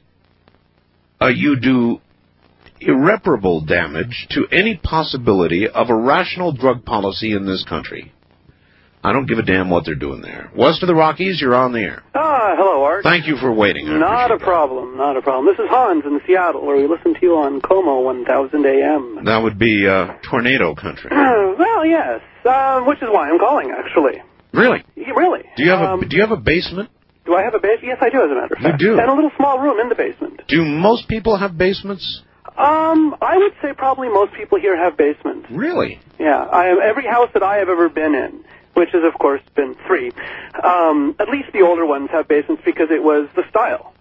uh, you do irreparable damage to any possibility of a rational drug policy in this country. I don't give a damn what they're doing there. West of the Rockies, you're on the air. Ah, hello, Art. Thank you for waiting. I Not a problem, not a problem. This is Hans in Seattle, where we listen to you on KOMO 1000 AM. That would be uh, tornado country. well, yes, uh, which is why I'm calling, actually. Really? Really? Do you have Um, a Do you have a basement? Do I have a basement? Yes, I do, as a matter of fact, You do? And a little small room in the basement. Do most people have basements? Um, I would say probably most people here have basements. Really? Yeah, I have every house that I have ever been in, which has of course been three. Um, at least the older ones have basements because it was the style.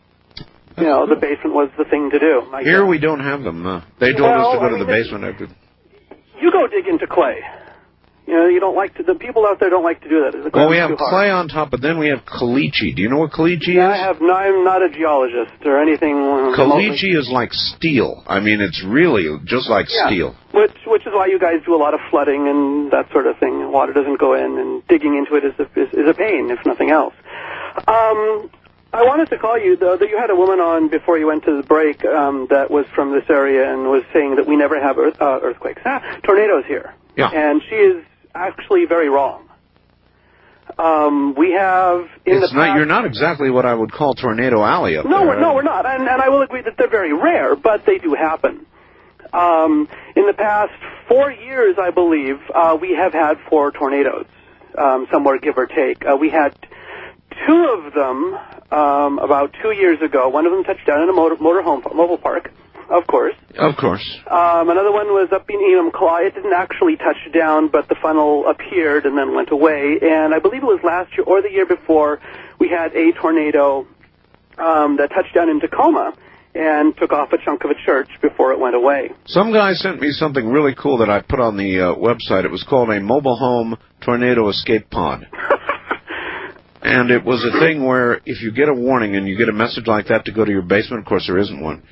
You know, the basement was the thing to do. I Here guess. we don't have them. Uh, they told us to go I to the mean, it's- basement. Could- You go dig into clay. You know, you don't like to. The people out there don't like to do that. Well, we have clay on top, but then we have caliche. Do you know what caliche Yeah, I is? have. No, I'm not a geologist or anything. Caliche is like steel. I mean, it's really just like Yeah. steel. Which, which is why you guys do a lot of flooding and that sort of thing. Water doesn't go in, and digging into it is a, is, is a pain, if nothing else. Um, I wanted to call you though that you had a woman on before you went to the break um, that was from this area and was saying that we never have earth, uh, earthquakes, ah, tornadoes here. Yeah. And she is actually very wrong. Um, we have in It's the not. past, You're not exactly what I would call tornado alley up no, there. we're, no, we're not, and, and I will agree that they're very rare, but they do happen. Um, in the past four years, I believe, uh, we have had four tornadoes, um, somewhere give or take. Uh, we had two of them um, about two years ago. One of them touched down in a motor, motorhome mobile park, of course. Of course. Um, another one was up in Enumclaw. It didn't actually touch down, but the funnel appeared and then went away. And I believe it was last year or the year before we had a tornado um, that touched down in Tacoma and took off a chunk of a church before it went away. Some guy sent me something really cool that I put on the uh, website. It was called a mobile home tornado escape pod. and it was a thing where if you get a warning and you get a message like that to go to your basement, of course there isn't one.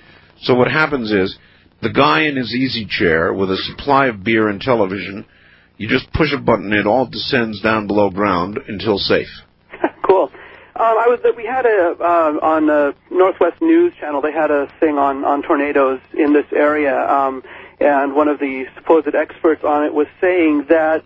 So what happens is the guy in his easy chair with a supply of beer and television, you just push a button, it all descends down below ground until safe. cool. Um, I was we had a uh, on the Northwest News Channel. They had a thing on on tornadoes in this area, um, and one of the supposed experts on it was saying that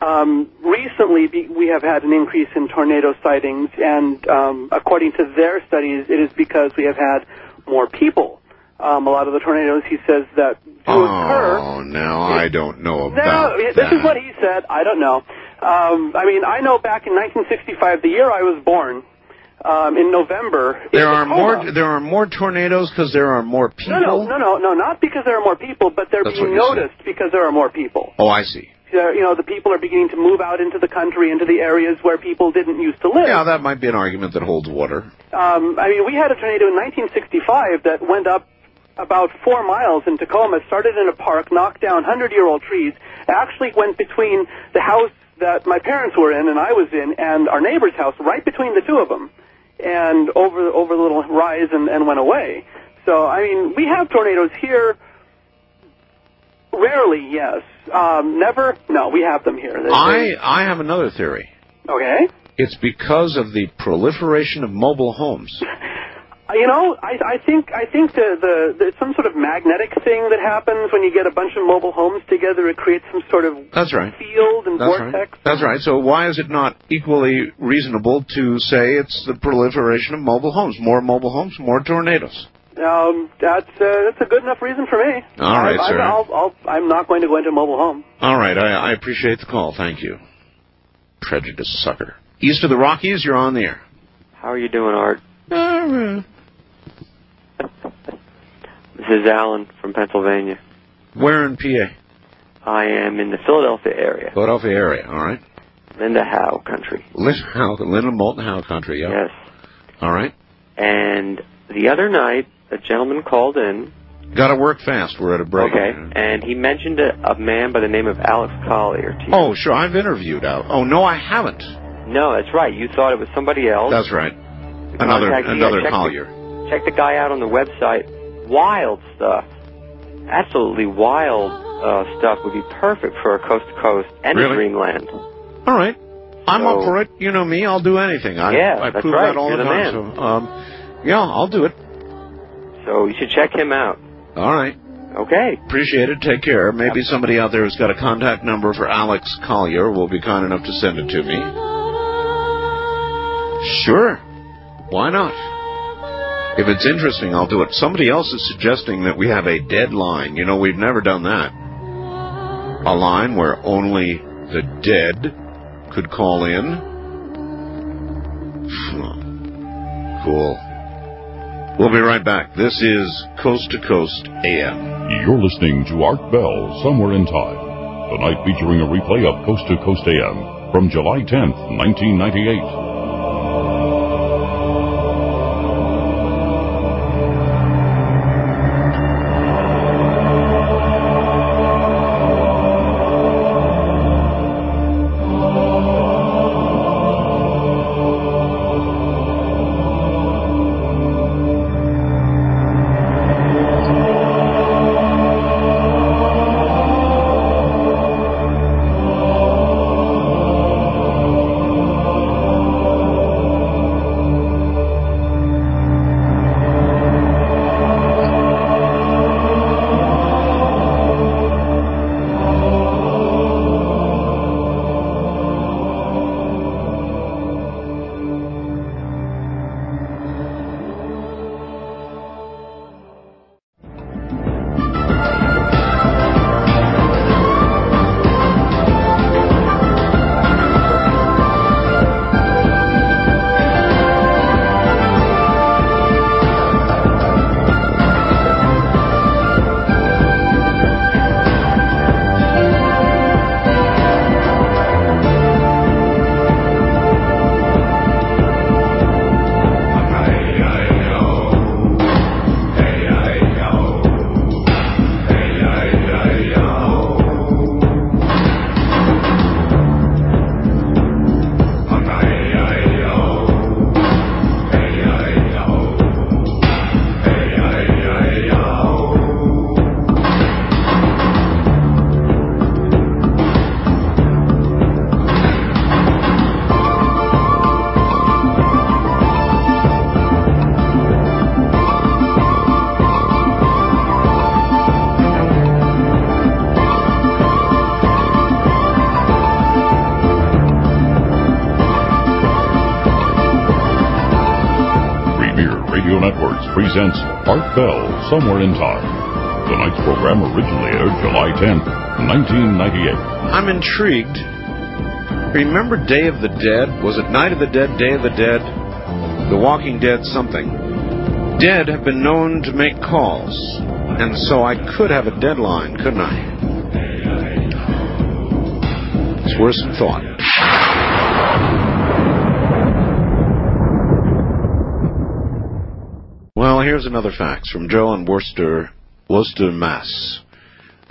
um, recently we have had an increase in tornado sightings, and um, according to their studies, it is because we have had more people. Um, a lot of the tornadoes, he says, that do occur. Oh, now I don't know about No, about this is what he said. I don't know. Um, I mean, I know back in 1965, the year I was born, um, in November. There in are more. There are more tornadoes because there are more people. No, no, no, no, no, not because there are more people, but they're That's being you said. noticed because there are more people. Oh, I see. you know the people are beginning to move out into the country, into the areas where people didn't used to live. Yeah, that might be an argument that holds water. Um, I mean, we had a tornado in 1965 that went up about four miles in Tacoma, started in a park, knocked down 100-year-old trees, actually went between the house that my parents were in and I was in and our neighbor's house, right between the two of them, and over over the little rise and, and went away. So, I mean, we have tornadoes here. Rarely, yes. Um, never, no, we have them here. I I have another theory. Okay. It's because of the proliferation of mobile homes. You know, I, I think I think the, the there's some sort of magnetic thing that happens when you get a bunch of mobile homes together. It creates some sort of That's right. field and That's vortex. right. That's right. So why is it not equally reasonable to say it's the proliferation of mobile homes? More mobile homes, more tornadoes. Um, that's uh, that's a good enough reason for me. All right, I, sir. I, I'll, I'll, I'm not going to go into a mobile home. All right, I, I appreciate the call. Thank you. Prejudice sucker. East of the Rockies, you're on the air. How are you doing, Art? Uh, This is Alan from Pennsylvania. Where in PA? I am in the Philadelphia area, Philadelphia area. All right. Linda Howe country. Linda Howe, Linda Moulton Howe country. Yeah. Yes. All right. And the other night, a gentleman called in. Got to work fast. We're at a break. Okay. And he mentioned a, a man by the name of Alex Collier. to you. Oh, sure. I've interviewed Al. Oh no, I haven't. No, that's right. You thought it was somebody else. That's right. Another Contact me. I another Collier. The, check the guy out on the website. Wild stuff. Absolutely wild uh, stuff would be perfect for a coast to coast and Really? a dreamland. All right. I'm up for it. You know me. I'll do anything. I, Yeah, I prove right. that all You're the the time. So, um, yeah, I'll do it. So you should check him out. All right. Okay. Appreciate it. Take care. Maybe somebody out there who's got a contact number for Alex Collier will be kind enough to send it to me. Sure. Why not? If it's interesting, I'll do it. Somebody else is suggesting that we have a deadline. You know, we've never done that. A line where only the dead could call in. Cool. We'll be right back. This is Coast to Coast AM. You're listening to Art Bell, Somewhere in Time. Tonight featuring a replay of Coast to Coast AM from July 10th, 1998. Somewhere in Time. Tonight's program originally aired July 10th, 1998. I'm intrigued. Remember Day of the Dead? Was it Night of the Dead, Day of the Dead? The Walking Dead something. Dead have been known to make calls. And so I could have a deadline, couldn't I? It's worse than thought. Well, here's another fax from Joe in Worcester, Worcester, Mass.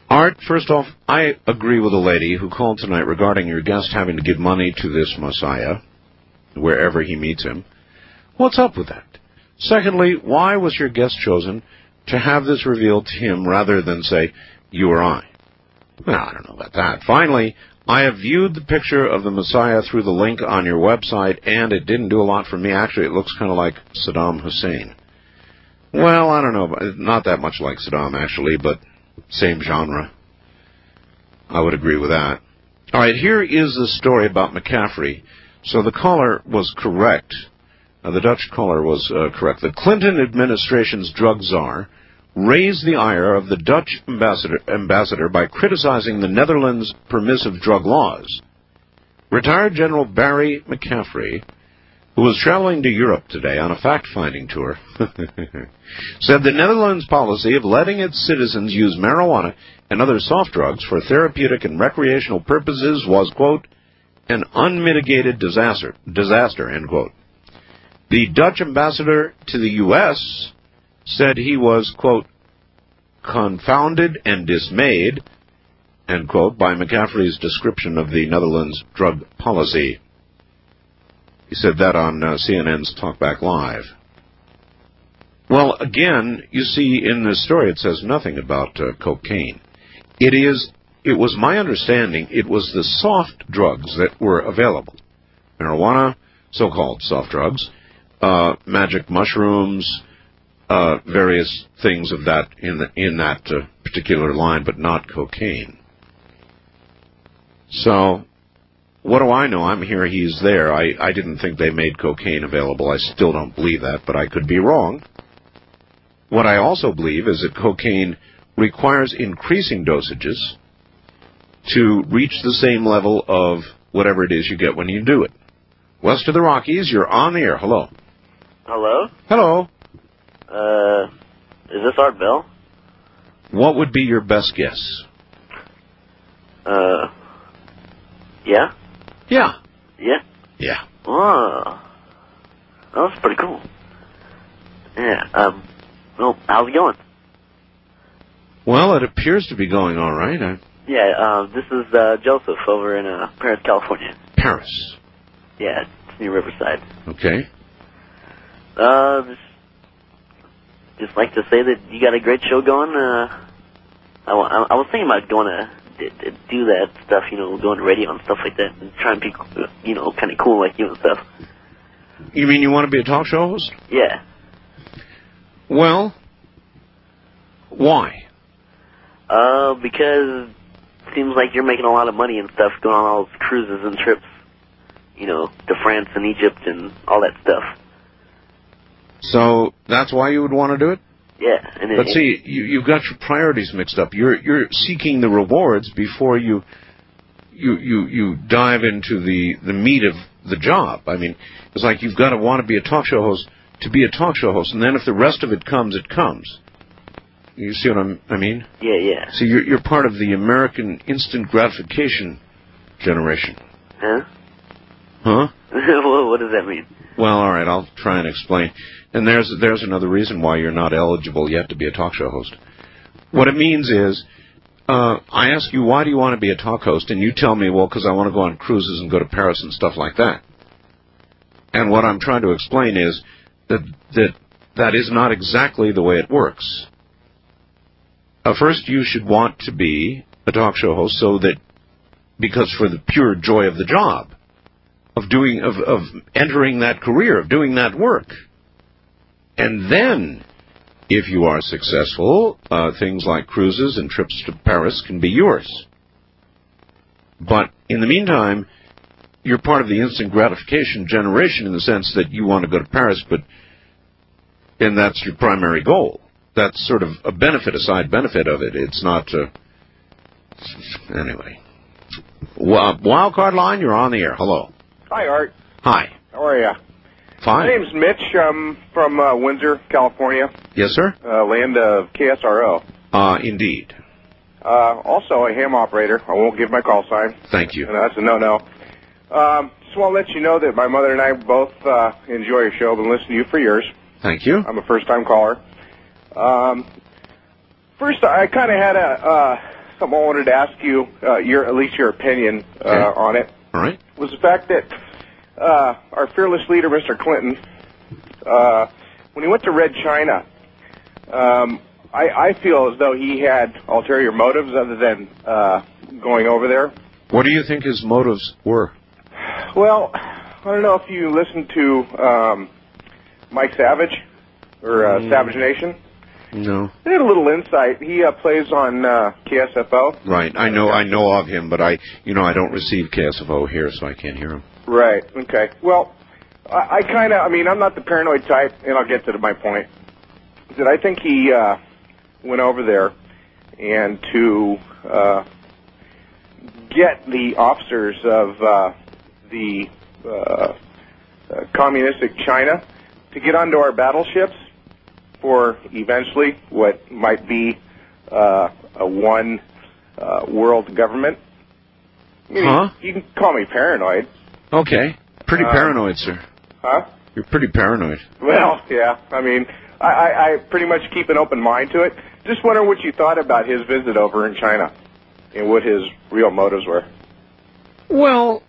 Art, first off, I agree with a lady who called tonight regarding your guest having to give money to this Messiah, wherever he meets him. What's up with that? Secondly, why was your guest chosen to have this revealed to him rather than, say, you or I? Well, I don't know about that. Finally, I have viewed the picture of the Messiah through the link on your website, and it didn't do a lot for me. Actually, it looks kind of like Saddam Hussein. Well, I don't know. Not that much like Saddam, actually, but same genre. I would agree with that. All right, here is the story about McCaffrey. So the caller was correct. Uh, the Dutch caller was uh, correct. The Clinton administration's drug czar raised the ire of the Dutch ambassador, ambassador by criticizing the Netherlands' permissive drug laws. Retired General Barry McCaffrey, who was traveling to Europe today on a fact-finding tour, said the Netherlands' policy of letting its citizens use marijuana and other soft drugs for therapeutic and recreational purposes was, quote, an unmitigated disaster, disaster, end quote. The Dutch ambassador to the U.S. said he was, quote, confounded and dismayed, end quote, by McCaffrey's description of the Netherlands drug policy. He said that on uh, CNN's Talkback Live. Well, again, you see in this story it says nothing about uh, cocaine. It is, it was my understanding, it was the soft drugs that were available. Marijuana, so-called soft drugs, uh, magic mushrooms, uh, various things of that in the, in that uh, particular line, but not cocaine. So, what do I know? I'm here, he's there. I, I didn't think they made cocaine available. I still don't believe that, but I could be wrong. What I also believe is that cocaine requires increasing dosages to reach the same level of whatever it is you get when you do it. West of the Rockies, you're on the air. Hello. Hello? Hello. Uh, is this Art Bell? What would be your best guess? Uh, yeah? Yeah. Yeah? Yeah. Oh. That was pretty cool. Yeah, um, well, how's it going? Well, it appears to be going all right. I, Yeah, um, this is, uh, Joseph over in, uh, Perris, California. Perris. Yeah, it's near Riverside. Okay. Uh, just, just like to say that you got a great show going. Uh, I, I, I was thinking about going to do that stuff, you know, going to radio and stuff like that, and try and be, you know, kind of cool like you and stuff. You mean you want to be a talk show host? Yeah. Well, why? Uh, because it seems like you're making a lot of money and stuff going on all those cruises and trips, you know, to France and Egypt and all that stuff. So that's why you would want to do it? Yeah, and it, But see, you, you've got your priorities mixed up. You're you're seeking the rewards before you you you you dive into the the meat of the job. I mean, it's like you've got to want to be a talk show host to be a talk show host, and then if the rest of it comes, it comes. You see what I'm, I mean? yeah, yeah. See, you're you're part of the American instant gratification generation, Huh? huh? what does that mean? Well, all right, I'll try and explain. And there's there's another reason why you're not eligible yet to be a talk show host. What it means is, uh, I ask you, why do you want to be a talk host? And you tell me, well, because I want to go on cruises and go to Paris and stuff like that. And what I'm trying to explain is that that that is not exactly the way it works. Uh, first, you should want to be a talk show host so that because for the pure joy of the job of doing of of entering that career of doing that work. And then if you are successful uh, things like cruises and trips to paris can be yours. But in the meantime you're part of the instant gratification generation in the sense that you want to go to paris but and that's your primary goal. That's sort of a benefit a side benefit of it. It's not uh, anyway. Wa- wild card line you're on the air. Hello Hi, Art. Hi. How are you? Fine. My name's Mitch. I'm from uh, Windsor, California, Yes, sir. uh, land of KSRO. Uh, indeed. Uh, also a ham operator. I won't give my call sign. Thank you. And that's a no-no. Um, just want to let you know that my mother and I both uh, enjoy your show. Been listening to you for years. Thank you. I'm a first-time caller. Um, first, I kind of had a uh, something I wanted to ask you, uh, your at least your opinion uh, on it. All right. Was the fact that uh, our fearless leader, Mr. Clinton, uh, when he went to Red China, um, I, I feel as though he had ulterior motives other than uh, going over there. What do you think his motives were? Well, I don't know if you listened to um, Mike Savage or uh, Mm. Savage Nation. No. He had a little insight. He uh, plays on uh, KSFO. Right. I know. I know of him, but I, you know, I don't receive KSFO here, so I can't hear him. Right. Okay. Well, I, I kind of. I mean, I'm not the paranoid type, and I'll get to my point. That I think he uh, went over there and to uh, get the officers of uh, the uh, uh, communistic China to get onto our battleships for eventually what might be uh, a one uh, world government. Mean, Huh? You can call me paranoid. Okay. Pretty Uh, paranoid, sir. Huh? You're pretty paranoid. Well, yeah. I mean, I, I, I pretty much keep an open mind to it. Just wondering what you thought about his visit over in China and what his real motives were. Well,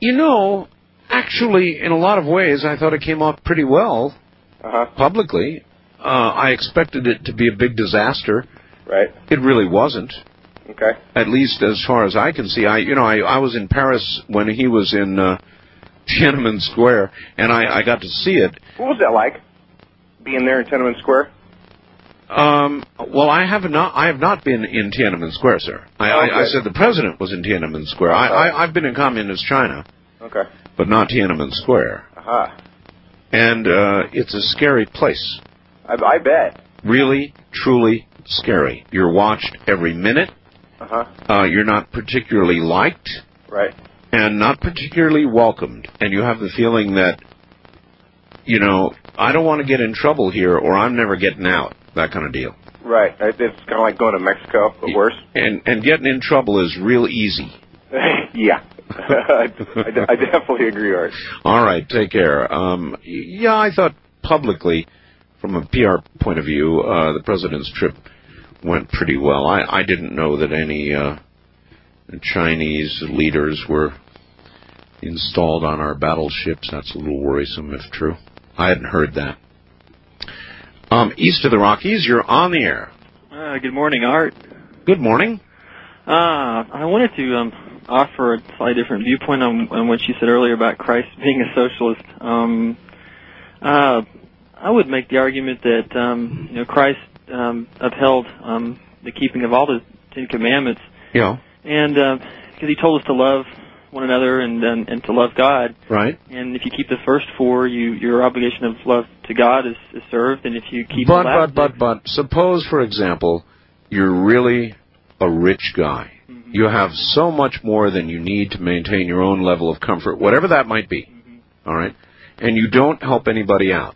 you know, actually, in a lot of ways, I thought it came off pretty well Uh-huh. publicly. Uh, I expected it to be a big disaster. Right. It really wasn't. Okay. At least as far as I can see. I, you know, I, I was in Paris when he was in uh, Tiananmen Square, and I, I got to see it. What was that like? Being there in Tiananmen Square? Um, well, I have not. I have not been in Tiananmen Square, sir. I, I, I said the president was in Tiananmen Square. I, I, I've been in communist China, Okay. but not Tiananmen Square. Uh-huh. And uh, it's a scary place. I, I bet. Really, truly scary. You're watched every minute. Uh-huh. Uh, you're not particularly liked Right. and not particularly welcomed. And you have the feeling that, you know, I don't want to get in trouble here, or I'm never getting out. That kind of deal. Right. It's kind of like going to Mexico, but worse. And and getting in trouble is real easy. yeah. I, I, I definitely agree, Art. All right, take care. Um, yeah, I thought publicly, from a PR point of view, uh, the president's trip went pretty well. I, I didn't know that any uh, Chinese leaders were installed on our battleships. That's a little worrisome, if true. I hadn't heard that. Um, east of the Rockies, you're on the air. Uh, good morning, Art. Good morning. Uh, I wanted to um, offer a slightly different viewpoint on, on what you said earlier about Christ being a socialist. Um, uh, I would make the argument that um, you know Christ um, upheld um, the keeping of all the Ten Commandments, Yeah. and because he told us to love one another and, and and to love God. Right. And if you keep the first four, you your obligation of love to God is, is served, and if you keep But the last but but but suppose, for example, you're really a rich guy. You have so much more than you need to maintain your own level of comfort, whatever that might be. All right, and you don't help anybody out,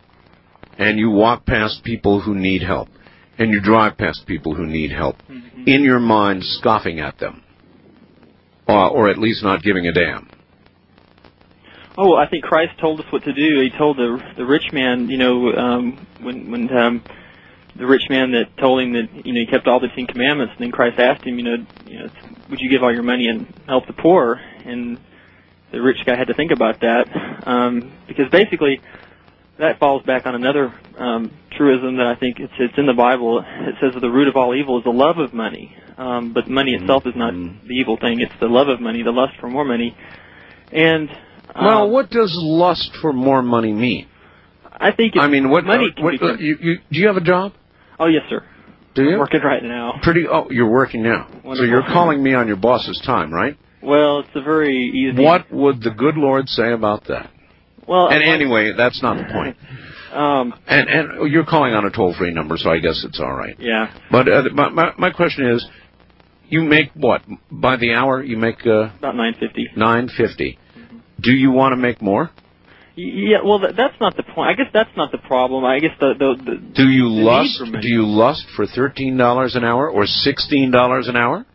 and you walk past people who need help, and you drive past people who need help, in your mind scoffing at them, uh, or at least not giving a damn. Oh, well, I think Christ told us what to do. He told the the rich man, you know, um, when when um, the rich man that told him that you know he kept all the Ten Commandments, and then Christ asked him, you know, you know, would you give all your money and help the poor? And the rich guy had to think about that um, because basically that falls back on another um, truism that I think it's it's in the Bible. It says that the root of all evil is the love of money, um, but money itself is not the evil thing. It's the love of money, the lust for more money, and Well, um, what does lust for more money mean? I think it's I mean, what? money can what be- uh, you, you, do you have a job? Oh yes, sir. Do you? I'm working right now. Pretty. Oh, you're working now. So you're calling me on your boss's time, right? Well, it's a very easy. What would the good Lord say about that? Well, and anyway, that's not the point. Um, And and you're calling on a toll free number, so I guess it's all right. yeah. But uh, my, my my question is, you make what by the hour? You make uh, About nine fifty. nine fifty. Do you want to make more? Yeah, well, that, that's not the point. I guess that's not the problem. I guess the the, the Do you the lust? Do you lust for thirteen dollars an hour or sixteen dollars an hour?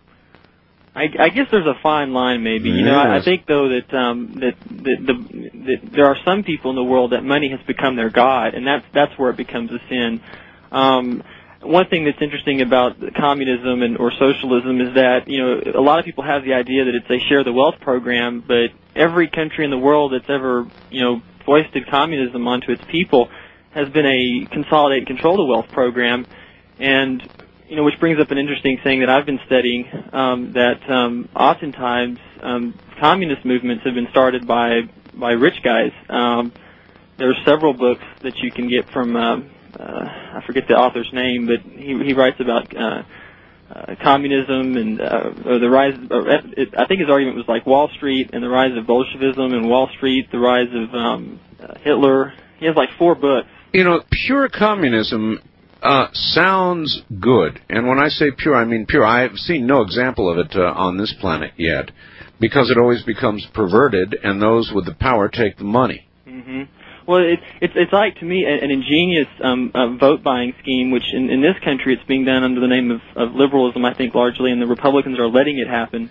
I, I guess there's a fine line, maybe. You know, I, I think though that um, that, that the that there are some people in the world that money has become their god, and that's that's where it becomes a sin. Um, one thing that's interesting about communism and or socialism is that you know a lot of people have the idea that it's a share the wealth program, but every country in the world that's ever you know foisted communism onto its people has been a consolidate and control the wealth program, and you know, which brings up an interesting thing that I've been studying, um, that um, oftentimes um, communist movements have been started by by rich guys. Um, there are several books that you can get from um, uh, I forget the author's name, but he he writes about uh, uh, communism and uh, or the rise. Or it, I think his argument was like Wall Street and the rise of Bolshevism and Wall Street, the rise of um, uh, Hitler. He has like four books. You know, pure communism uh, sounds good, and when I say pure, I mean pure. I have seen no example of it uh, on this planet yet, because it always becomes perverted, and those with the power take the money. hmm Well, it, it's it's like to me an, an ingenious um, uh, vote buying scheme, which in, in this country it's being done under the name of, of liberalism, I think largely, and the Republicans are letting it happen.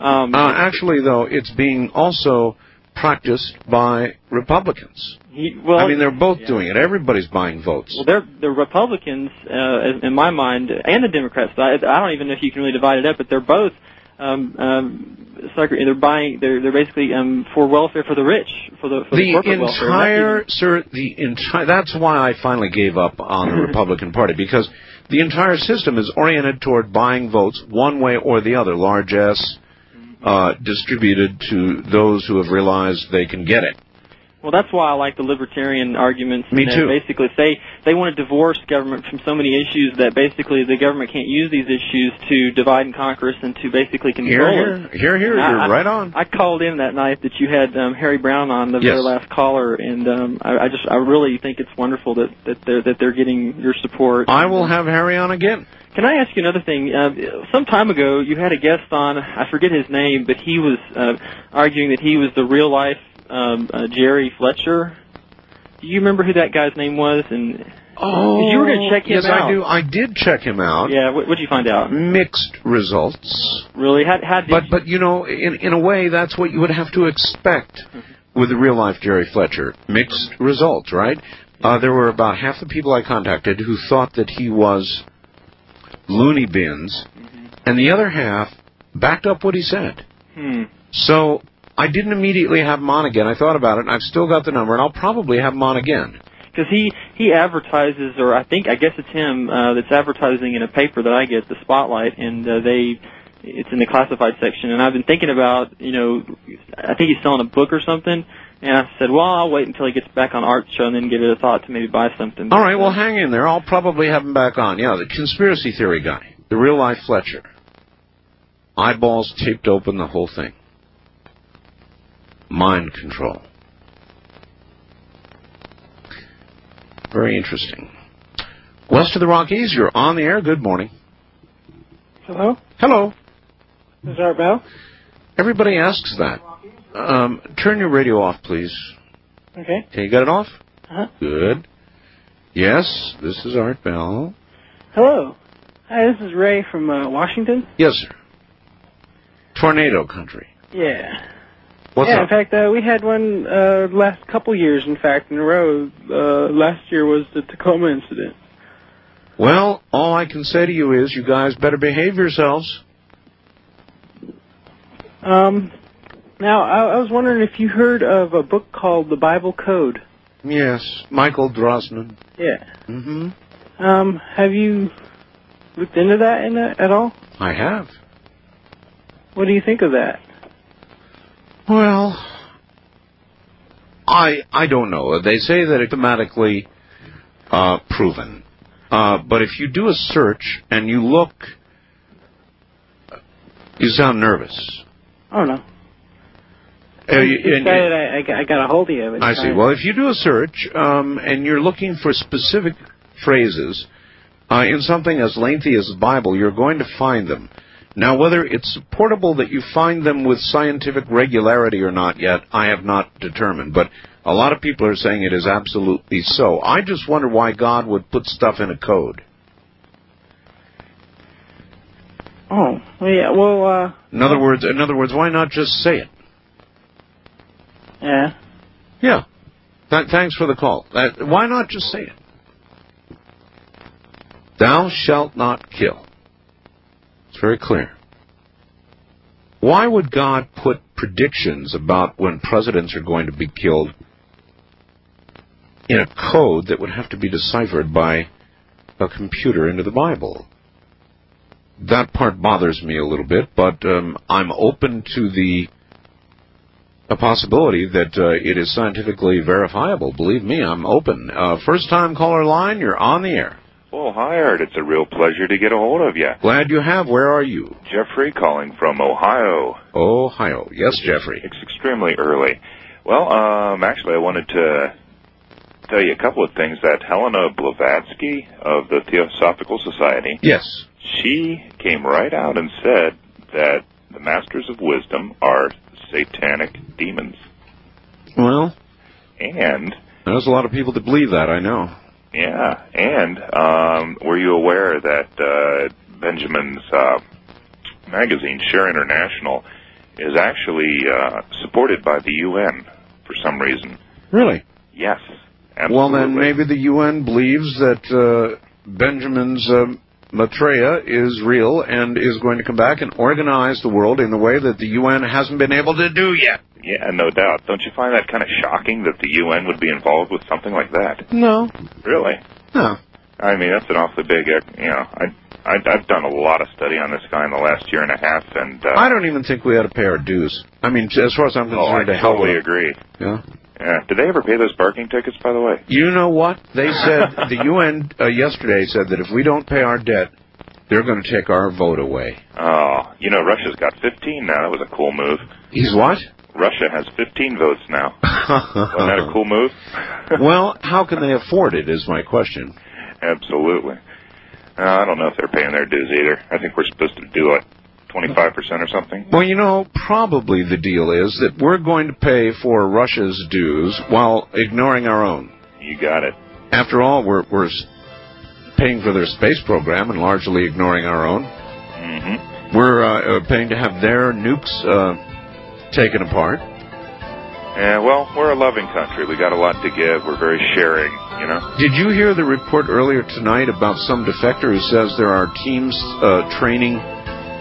Um, Uh, actually, though, it's being also practiced by Republicans. well, I mean, they're both doing it. Everybody's buying votes. Well, they're the Republicans, uh, in my mind, and the Democrats. I, I don't even know if you can really divide it up, but they're both. Um, um, they're buying. They're they're basically um, for welfare for the rich, for the for the, the corporate welfare. entire, sir, the entire. That's why I finally gave up on the Republican Party because the entire system is oriented toward buying votes one way or the other, large S, uh, distributed to those who have realized they can get it. Well, that's why I like the libertarian arguments. Me too. Basically, say they want to divorce government from so many issues that basically the government can't use these issues to divide and conquer us and to basically control Here, us. here, here, here. I- You're I- right on. I called in that night that you had um, Harry Browne on, the Yes. very last caller, and um, I, I just I really think it's wonderful that that they're that they're getting your support. I will have Harry on again. Can I ask you another thing? Uh, some time ago, you had a guest on. I forget his name, but he was uh, arguing that he was the real life um, uh, Jerry Fletcher. Do you remember who that guy's name was? And Oh, you were going to check him yes, out. I do. I did check him out. Yeah, what did you find out? Mixed results. Really? How, how did But but you know, in in a way, that's what you would have to expect with the real life Jerry Fletcher. Mixed results, right? Uh, there were about half the people I contacted who thought that he was loony bins, and the other half backed up what he said. Hmm. So I didn't immediately have him on again. I thought about it, and I've still got the number, and I'll probably have him on again. Because he he advertises, or I think I guess it's him uh, that's advertising in a paper that I get, the Spotlight, and uh, they it's in the classified section. And I've been thinking about, you know, I think he's selling a book or something. And I said, well, I'll wait until he gets back on Art Show and then give it a thought to maybe buy something. All right, well, hang in there. I'll probably have him back on. Yeah, the conspiracy theory guy, the real life Fletcher. Eyeballs taped open, the whole thing. Mind control. Very interesting. West of the Rockies, you're on the air. Good morning. Hello? Hello. This is Art Bell. Everybody asks that. Um, turn your radio off, please. Okay. Okay, you got it off? Uh-huh. Good. Yes, this is Art Bell. Hello. Hi, this is Ray from uh, Washington. Yes, sir. Tornado country. Yeah. What's yeah, up? in fact, uh, we had one uh, last couple years, in fact, in a row. Uh, last year was the Tacoma incident. Well, all I can say to you is you guys better behave yourselves. Um, now, I, I was wondering if you heard of a book called The Bible Code. Yes, Michael Drosnin. Yeah. Mm-hmm. Um, have you looked into that in a, at all? I have. What do you think of that? Well, I I don't know. They say that it's mathematically uh, proven, uh, but if you do a search and you look, you sound nervous. Oh no. Uh, you- It's and- excited I, I, got- I got a hold of you. I see. Well, if you do a search um, and you're looking for specific phrases uh, in something as lengthy as the Bible, you're going to find them. Now, whether it's supportable that you find them with scientific regularity or not yet, I have not determined. But A lot of people are saying it is absolutely so. I just wonder why God would put stuff in a code. Oh, yeah. Well, uh, In other words, in other words, why not just say it? yeah. Yeah. Th- thanks for the call. Uh, why not just say it? Thou shalt not kill. Very clear. Why would God put predictions about when presidents are going to be killed in a code that would have to be deciphered by a computer into the Bible? That part bothers me a little bit, but um, I'm open to the a possibility that uh, it is scientifically verifiable. Believe me, I'm open. Uh, first time caller line, you're on the air. Well, hi, Art. It's a real pleasure to get a hold of you. Glad you have. Where are you? Jeffrey calling from Ohio. Ohio. Yes, Jeffrey. It's extremely early. Well, um, actually, I wanted to tell you a couple of things. That Helena Blavatsky of the Theosophical Society, Yes. she came right out and said that the Masters of Wisdom are satanic demons. Well, And there's a lot of people that believe that, I know. Yeah, and um, were you aware that uh, Benjamin's uh, magazine, Share International, is actually uh, supported by the UN for some reason? Really? Yes. Absolutely. Well, then maybe the UN believes that uh, Benjamin's uh, Maitreya is real and is going to come back and organize the world in the way that the UN hasn't been able to do yet. Yeah, no doubt. Don't you find that kind of shocking that the UN would be involved with something like that? No. Really? No. I mean, that's an awfully big, uh, you know, I, I, I've done a lot of study on this guy in the last year and a half, and uh, I don't even think we ought to pay our dues. I mean, as far as I'm oh, I concerned, to totally agree. Yeah. Yeah. Did they ever pay those parking tickets, by the way? You know what? They said, the UN uh, yesterday said that if we don't pay our debt, they're going to take our vote away. Oh, you know, Russia's got 15 now. That was a cool move. He's what? Russia has 15 votes now. Wasn't that a cool move? well, how can they afford it, is my question. Absolutely. Uh, I don't know if they're paying their dues either. I think we're supposed to do like 25% or something. Well, you know, probably the deal is that we're going to pay for Russia's dues while ignoring our own. You got it. After all, we're, we're paying for their space program and largely ignoring our own. Mm-hmm. We're uh, uh, paying to have their nukes uh, taken apart. Yeah, well, we're a loving country. We got a lot to give. We're very sharing, you know. Did you hear the report earlier tonight about some defector who says there are teams uh, training,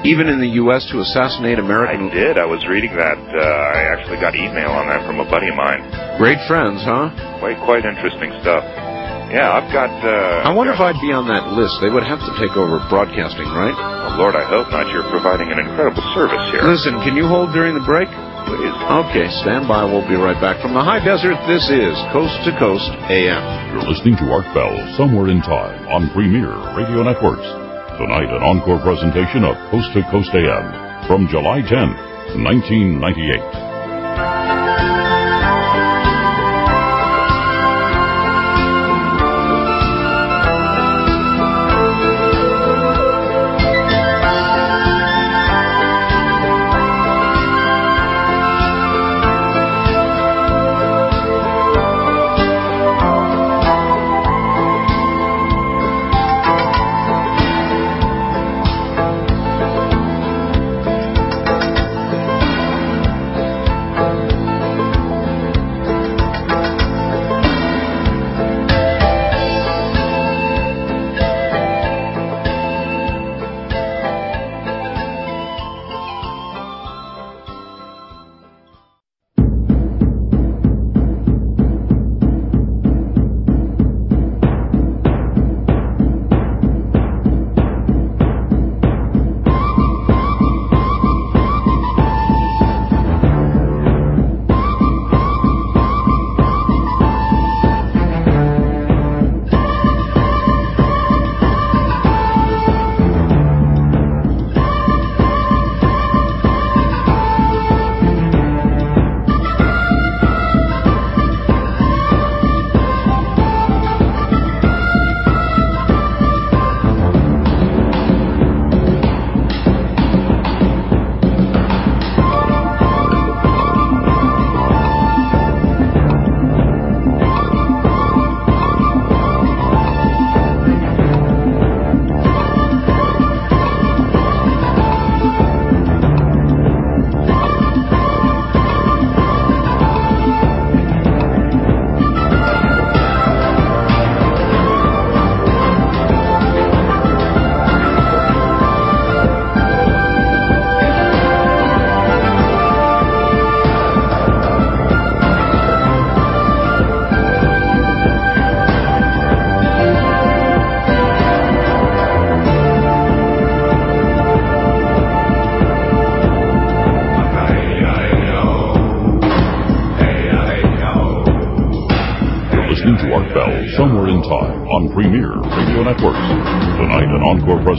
even in the U.S., to assassinate American? I did. I was reading that. Uh, I actually got email on that from a buddy of mine. Great friends, huh? Quite, quite interesting stuff. Yeah, I've got. Uh, I wonder if I'd be on that list. They would have to take over broadcasting, right? Oh, Lord, I hope not. You're providing an incredible service here. Listen, can you hold during the break? Please. Okay, stand by. We'll be right back. From the high desert, this is Coast to Coast AM. You're listening to Art Bell, Somewhere in Time, on Premier Radio Networks. Tonight, an encore presentation of Coast to Coast AM from July 10, 1998.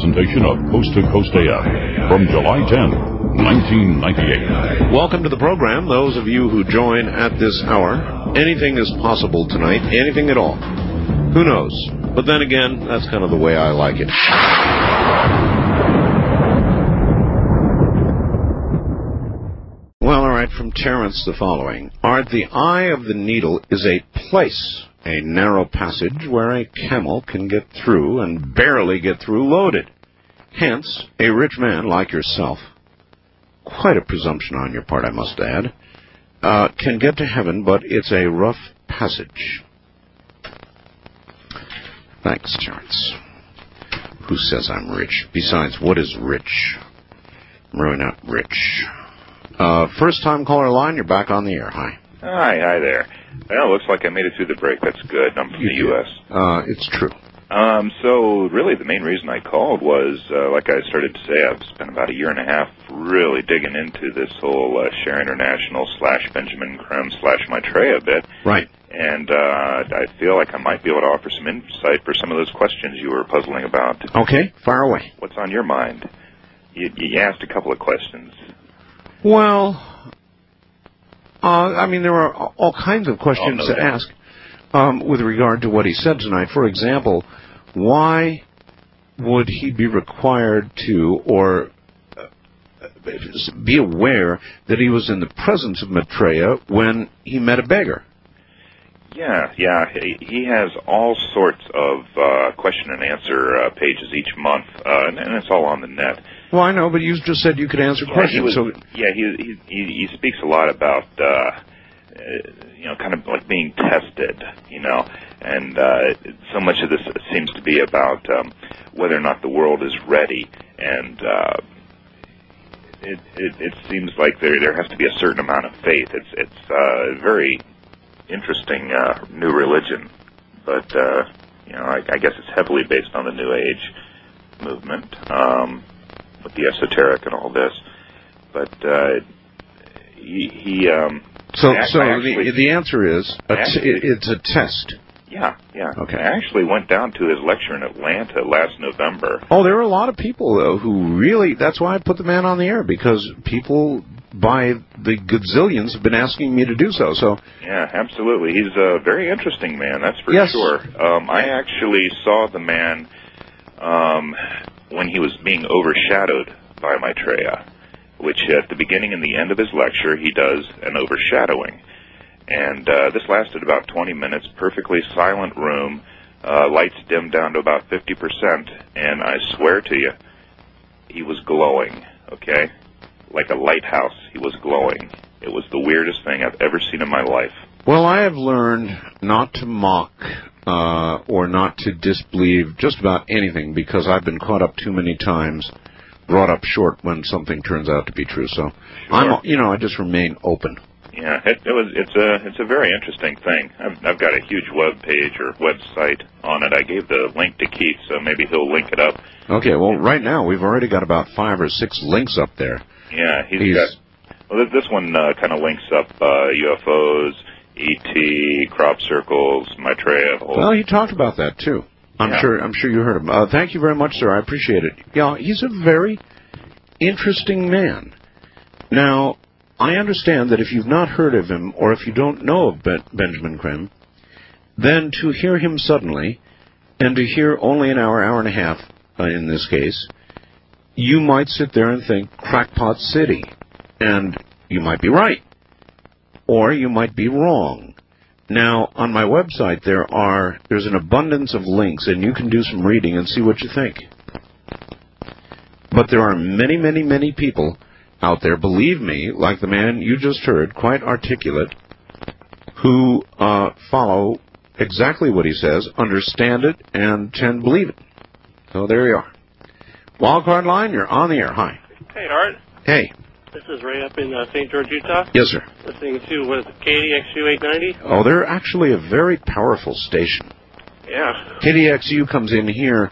Presentation of Coast to Coast AM from July 10, 1998. Welcome to the program, those of you who join at this hour. Anything is possible tonight, anything at all. Who knows? But then again, that's kind of the way I like it. Well, all right, from Terence, the following. Art, the eye of the needle is a place, a narrow passage where a camel can get through and barely get through loaded. Hence, a rich man like yourself, quite a presumption on your part, I must add, uh, can get to heaven, but it's a rough passage. Thanks, Terence. Who says I'm rich? Besides, what is rich? I'm really not rich. Uh, first time caller line, you're back on the air. Hi. Hi, hi there. Well, it looks like I made it through the break. That's good. I'm from the U.S. Uh, it's true. Um, so really, the main reason I called was, uh, like I started to say, I've spent about a year and a half really digging into this whole uh, Share International slash Benjamin Creme slash Maitreya bit. Right. And uh, I feel like I might be able to offer some insight for some of those questions you were puzzling about. Okay, fire away. What's on your mind? You, you asked a couple of questions. Well, uh, I mean, there are all kinds of questions Oh, to ask um, with regard to what he said tonight. For example, why would he be required to or uh, be aware that he was in the presence of Maitreya when he met a beggar? Yeah, yeah. He, he has all sorts of uh, question and answer uh, pages each month, uh, and, and it's all on the net. Well, I know, but you just said you could answer Yeah, questions. he was, so yeah, he, he he he speaks a lot about uh, uh, you know kind of like being tested, you know, and uh, so much of this seems to be about um, whether or not the world is ready, and uh, it, it it seems like there there has to be a certain amount of faith. It's it's uh, a very interesting uh, new religion, but uh, you know I, I guess it's heavily based on the New Age movement. Um, with the esoteric and all this. But uh, he, he um, so I- so I actually- the the answer is a t- Actually- it- it's a test. yeah, yeah. Okay. I actually went down to his lecture in Atlanta last November. Oh, there are a lot of people though who really. That's why I put the man on the air because people by the gazillions have been asking me to do so. So Yeah, absolutely. He's a very interesting man, that's for Yes. sure. Um, I actually saw the man um, when he was being overshadowed by Maitreya, which at the beginning and the end of his lecture he does an overshadowing. And uh, this lasted about 20 minutes, perfectly silent room, uh, lights dimmed down to about 50%, and I swear to you, he was glowing, okay? Like a lighthouse, he was glowing. It was the weirdest thing I've ever seen in my life. Well, I have learned not to mock uh, or not to disbelieve just about anything because I've been caught up too many times, brought up short when something turns out to be true. So I'm, you know, I just remain open. Yeah, it, it was. It's a. It's a very interesting thing. I've, I've got a huge web page or website on it. I gave the link to Keith, so maybe he'll link it up. Okay, well, right now we've already got about five or six links up there. Yeah, he's He's- got. Well, this, this one uh, kind of links up uh, UFOs, ET, crop circles, Maitreya. Whole Well, he talked about that too. I'm Yeah. sure. I'm sure you heard him. Uh, thank you very much, sir. I appreciate it. Yeah, he's a very interesting man. Now, I understand that if you've not heard of him or if you don't know of ben- Benjamin Creme, then to hear him suddenly and to hear only an hour, hour and a half, uh, in this case, you might sit there and think crackpot city, and you might be right, or you might be wrong. Now, on my website, there are there's an abundance of links, and you can do some reading and see what you think. But there are many, many, many people out there, believe me, like the man you just heard, quite articulate, who uh, follow exactly what he says, understand it, and tend to believe it. So there you are. Wildcard line, you're on the air. Hi. Hey, Art. Hey. This is Ray up in uh, St. George, Utah. Yes, sir. Listening to, what is it, KDXU 890? Oh, they're actually a very powerful station. Yeah. KDXU comes in here,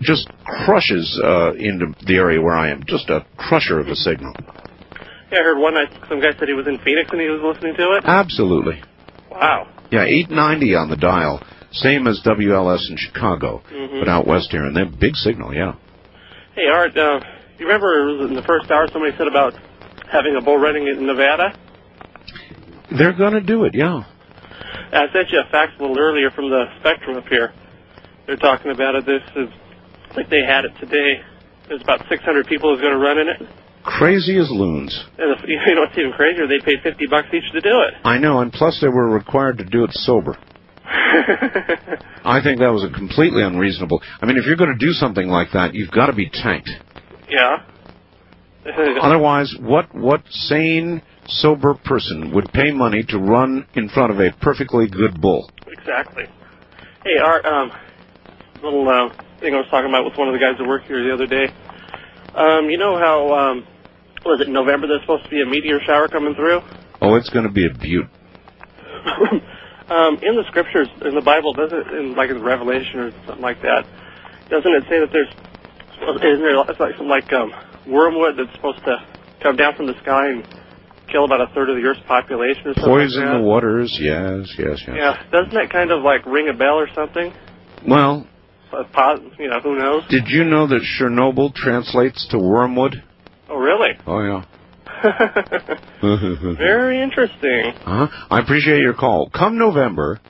just crushes uh, into the area where I am. Just a crusher of a signal. Yeah, I heard one night some guy said he was in Phoenix and he was listening to it. Absolutely. Wow. Yeah, 890 on the dial. Same as WLS in Chicago, Mhm. but out west here, and they're big signal. Yeah. Hey, Art, uh, you remember in the first hour somebody said about having a bull running in Nevada? They're going to do it. Yeah. I sent you a fax a little earlier from the Spectrum up here. They're talking about it. This is like they had it today. There's about 600 people who's going to run in it. Crazy as loons. And if, you know what's even crazier? They paid 50 bucks each to do it. I know, and plus they were required to do it sober. I think that was a completely unreasonable. I mean, if you're going to do something like that, you've got to be tanked. Yeah. Otherwise, what what sane, sober person would pay money to run in front of a perfectly good bull? Exactly. Hey, Art, um, little uh, thing I was talking about with one of the guys that work here the other day. Um, you know how um, was it November? There's supposed to be a meteor shower coming through. Oh, it's going to be a beaut. um, in the scriptures, in the Bible, doesn't in like in Revelation or something like that, doesn't it say that there's isn't there it's like some like um, wormwood that's supposed to come down from the sky and kill about a third of the Earth's population or something Poison like the waters. Yes, yes, yes. Yeah, doesn't that kind of like ring a bell or something? Well, you know, who knows? did you know that Chernobyl translates to wormwood? Oh, really? Oh yeah. Very interesting. Uh-huh. I appreciate your call. Come November,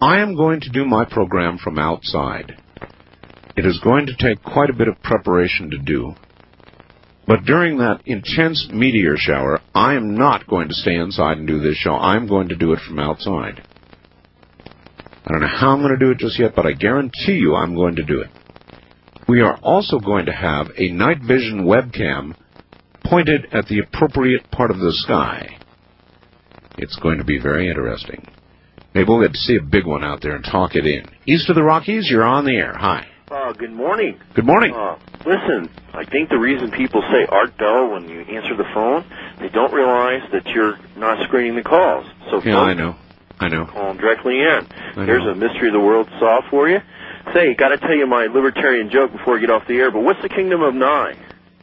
I am going to do my program from outside. It is going to take quite a bit of preparation to do. But during that intense meteor shower, I am not going to stay inside and do this show. I'm going to do it from outside. I don't know how I'm going to do it just yet, but I guarantee you I'm going to do it. We are also going to have a night vision webcam pointed at the appropriate part of the sky. It's going to be very interesting. Maybe we'll get to see a big one out there and talk it in. East of the Rockies, you're on the air. Hi. Uh, good morning. Good morning. Uh, listen, I think the reason people say Art Bell when you answer the phone, they don't realize that you're not screening the calls. So Yeah, I know. I know. call them directly in. I Here's a mystery of the world solved for you. Say, got to tell you my libertarian joke before I get off the air. But what's the kingdom of Nye?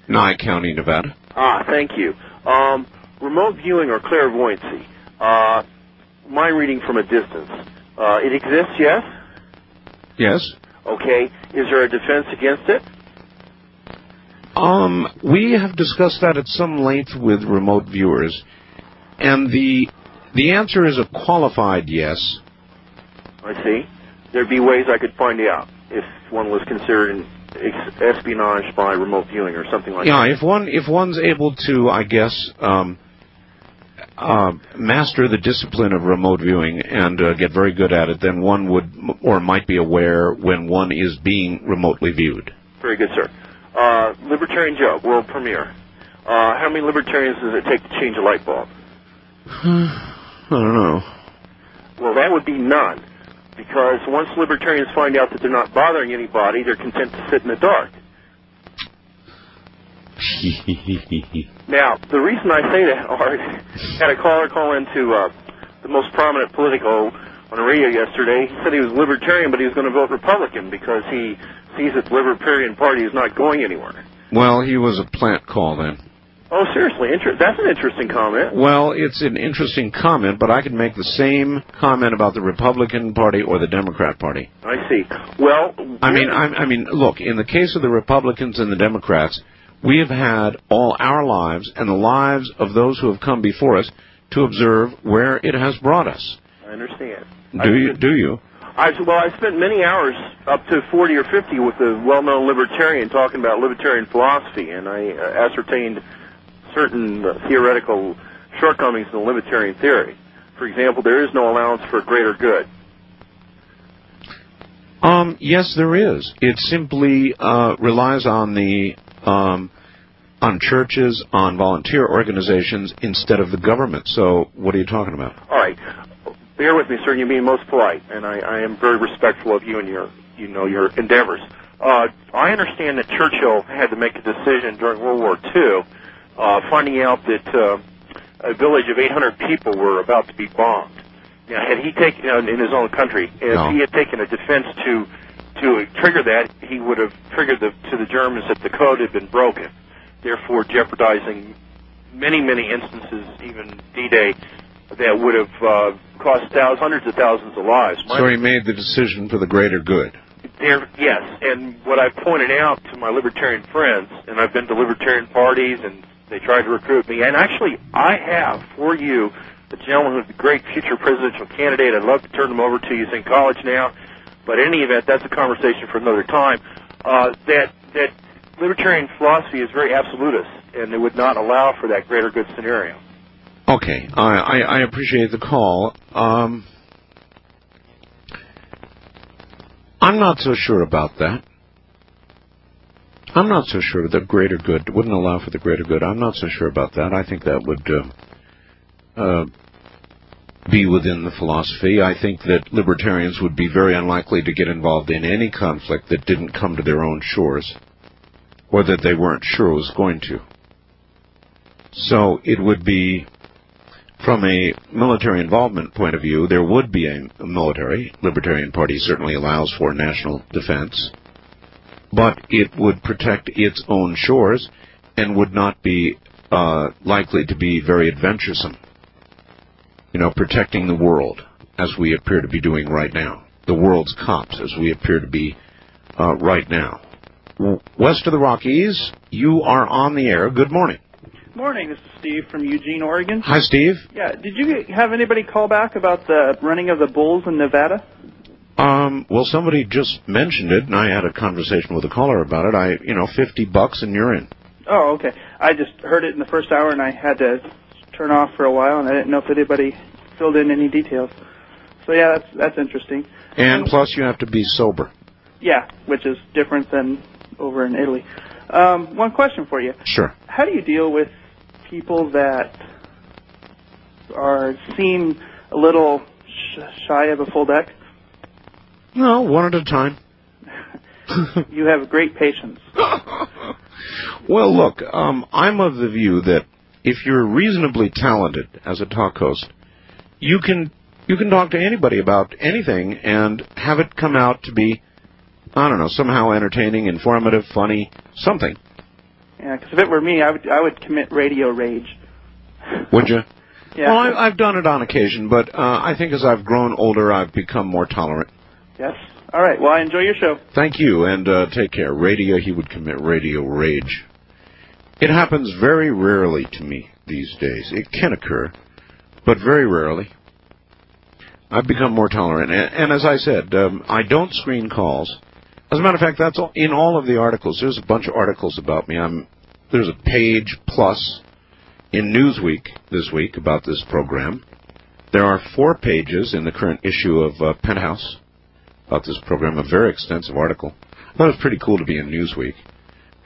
Nye County, Nevada. Ah, thank you. Um, remote viewing or clairvoyancy. Uh, mind reading from a distance. Uh, it exists, yes? Yes. Okay. Is there a defense against it? Um, we have discussed that at some length with remote viewers, and the the answer is a qualified yes. I see. There'd be ways I could find out if one was considered espionage by remote viewing or something like yeah, that. if one if one's able to, I guess, um, uh, master the discipline of remote viewing and uh, get very good at it, then one would m- or might be aware when one is being remotely viewed. Very good, sir. Uh, Libertarian Joe, world premiere. Uh, how many libertarians does it take to change a light bulb? I don't know. Well, that would be none. Because once libertarians find out that they're not bothering anybody, they're content to sit in the dark. Now, the reason I say that, Art, had a caller call into uh, the most prominent political on the radio yesterday. He said he was libertarian, but he was going to vote Republican because he sees that the Libertarian Party is not going anywhere. well, he was a plant call then. Oh, seriously, inter- that's an interesting comment. Well, it's an interesting comment, but I could make the same comment about the Republican Party or the Democrat Party. I see. Well, I mean, I, I mean, look, in the case of the Republicans and the Democrats, we have had all our lives and the lives of those who have come before us to observe where it has brought us. I understand. Do you? Do you? I well, I spent many hours, up to forty or fifty, with a well-known libertarian talking about libertarian philosophy, and I uh, ascertained certain uh, theoretical shortcomings in the libertarian theory. For example, there is no allowance for greater good. Um, yes, there is. It simply uh, relies on the um, on churches, on volunteer organizations instead of the government. So, what are you talking about? All right, bear with me, sir. You're being most polite, and I, I am very respectful of you and your, you know, your endeavors. Uh, I understand that Churchill had to make a decision during World War II, uh, finding out that uh, a village of 800 people were about to be bombed. Now, had he taken uh, in his own country, if No. he had taken a defense to to trigger that, he would have triggered the, to the Germans that the code had been broken, therefore jeopardizing many, many instances, even D-Day, that would have uh, cost thousands, hundreds of thousands of lives. My So he made the decision for the greater good. There, yes, and what I pointed out to my libertarian friends, and I've been to libertarian parties, and they tried to recruit me, and actually, I have for you a gentleman who's a great future presidential candidate. I'd love to turn him over to you. He's in college now, but in any event, that's a conversation for another time. Uh, that that libertarian philosophy is very absolutist, and it would not allow for that greater good scenario. Okay, I, I, I appreciate the call. Um, I'm not so sure about that. I'm not so sure the greater good wouldn't allow for the greater good. I'm not so sure about that. I think that would uh, uh, be within the philosophy. I think that libertarians would be very unlikely to get involved in any conflict that didn't come to their own shores, or that they weren't sure was going to. So it would be from a military involvement point of view, there would be a, military. Libertarian Party certainly allows for national defense, but it would protect its own shores and would not be uh, likely to be very adventuresome. You know, protecting the world as we appear to be doing right now, the world's cops as we appear to be uh, right now. West of the Rockies, you are on the air. Good morning. Morning, this is Steve from Eugene, Oregon. Hi, Steve. Yeah, did you have anybody call back about the running of the bulls in Nevada? Um, well, somebody just mentioned it, and I had a conversation with a caller about it. I, you know, fifty bucks, and you're in. Oh, okay. I just heard it in the first hour, and I had to turn off for a while, and I didn't know if anybody filled in any details. So yeah, that's that's interesting. And plus, you have to be sober. Yeah, which is different than over in Italy. Um, one question for you: Sure. How do you deal with people that are seem a little sh- shy of a full deck? No, one at a time. You have great patience. Well, look, um, I'm of the view that if you're reasonably talented as a talk host, you can you can talk to anybody about anything and have it come out to be, I don't know, somehow entertaining, informative, funny, something. Yeah, because if it were me, I would I would commit radio rage. Would you? Yeah. Well, I, I've done it on occasion, but uh, I think as I've grown older, I've become more tolerant. Yes. All right. Well, I enjoy your show. Thank you, and uh, take care. Radio, he would commit radio rage. It happens very rarely to me these days. It can occur, but very rarely. I've become more tolerant, and, and as I said, um, I don't screen calls. As a matter of fact, that's all, in all of the articles. There's a bunch of articles about me. I'm there's a page plus in Newsweek this week about this program. There are four pages in the current issue of uh, Penthouse about this program, a very extensive article. I thought it was pretty cool to be in Newsweek.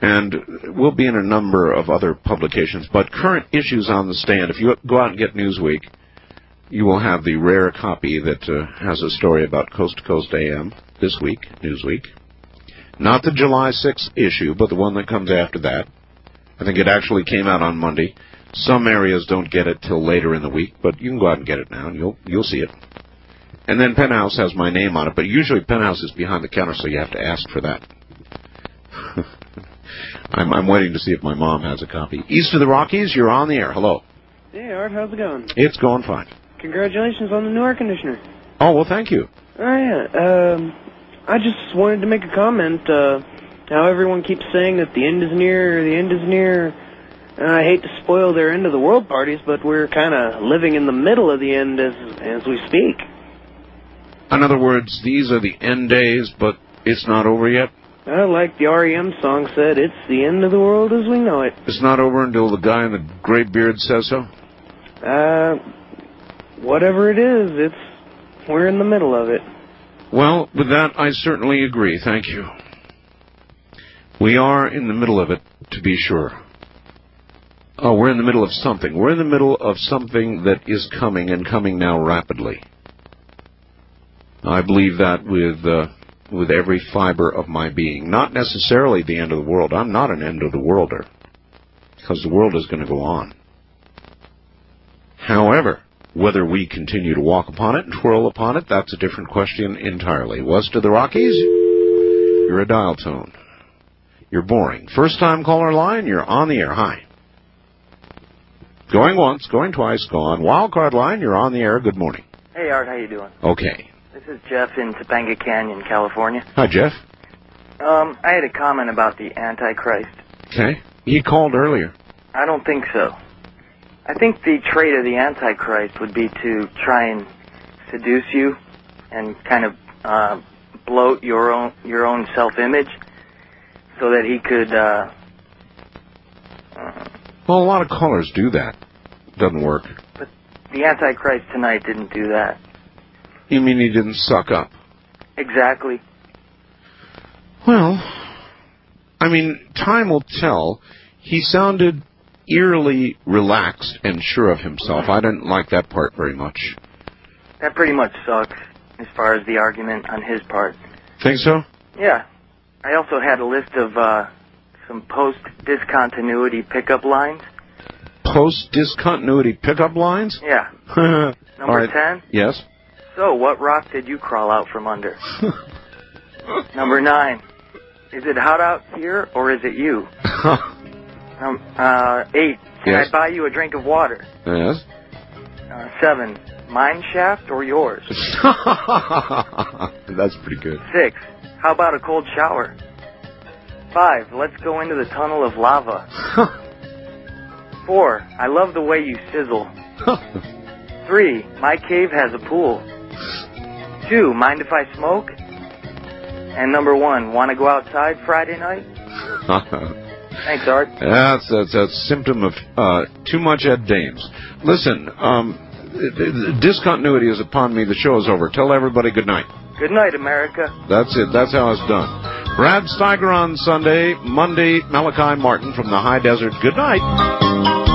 And we'll be in a number of other publications. But current issues on the stand, if you go out and get Newsweek, you will have the rare copy that uh, has a story about Coast to Coast AM this week, Newsweek. Not the July 6th issue, but the one that comes after that. I think it actually came out on Monday. Some areas don't get it till later in the week, but you can go out and get it now, and you'll you'll see it. And then Penthouse has my name on it, but usually Penthouse is behind the counter, so you have to ask for that. I'm, I'm waiting to see if my mom has a copy. East of the Rockies, you're on the air. Hello. Hey, Art, how's it going? It's going fine. Congratulations on the new air conditioner. Oh, well, thank you. Oh, yeah. Um, I just wanted to make a comment. Uh, how everyone keeps saying that the end is near, the end is near. And I hate to spoil their end of the world parties, but we're kind of living in the middle of the end as as we speak. In other words, these are the end days, but it's not over yet. Uh, like the REM song said, it's the end of the world as we know it. It's not over until the guy in the gray beard says so. Uh, whatever it is, it's we're in the middle of it. Well, with that, I certainly agree. Thank you. We are in the middle of it, to be sure. Oh, we're in the middle of something. We're in the middle of something that is coming and coming now rapidly. I believe that with uh, with every fiber of my being. Not necessarily the end of the world. I'm not an end of the worlder, because the world is going to go on. However, whether we continue to walk upon it and twirl upon it, that's a different question entirely. West of the Rockies, you're a dial tone. You're boring. First time caller line, you're on the air. Hi. Going once, going twice, gone. Wild card line, you're on the air. Good morning. Hey Art, how you doing? Okay. This is Jeff in Topanga Canyon, California. Hi, Jeff. Um, I had a comment about the Antichrist. Okay. He called earlier. I don't think so. I think the trait of the Antichrist would be to try and seduce you and kind of uh, bloat your own your own self-image, so that he could. Uh, Well, a lot of callers do that. Doesn't work. But the Antichrist tonight didn't do that You mean he didn't suck up? exactly. Well, I mean, time will tell. He sounded eerily relaxed and sure of himself. I didn't like that part very much. That pretty much sucks as far as the argument on his part. Think so? Yeah. I also had a list of uh, some post discontinuity pickup lines. Post discontinuity pickup lines? Yeah. Number Number 10. Yes. So, what rock did you crawl out from under? Number 9. Is it hot out here or is it you? Um, uh, 8. Can Yes. I buy you a drink of water? yes. Uh, 7. Mine shaft or yours? That's pretty good. 6. How about a cold shower? 5. Let's go into the tunnel of lava. 4. I love the way you sizzle. 3. My cave has a pool. 2. Mind if I smoke? And number 1. Want to go outside Friday night? Thanks, Art. That's that's a symptom of uh, too much Ed Dames. Listen, um, discontinuity is upon me. The show is over. Tell everybody good night. Good night, America. That's it. That's how it's done. Brad Steiger on Sunday, Monday Malachi Martin from the High Desert. Good night.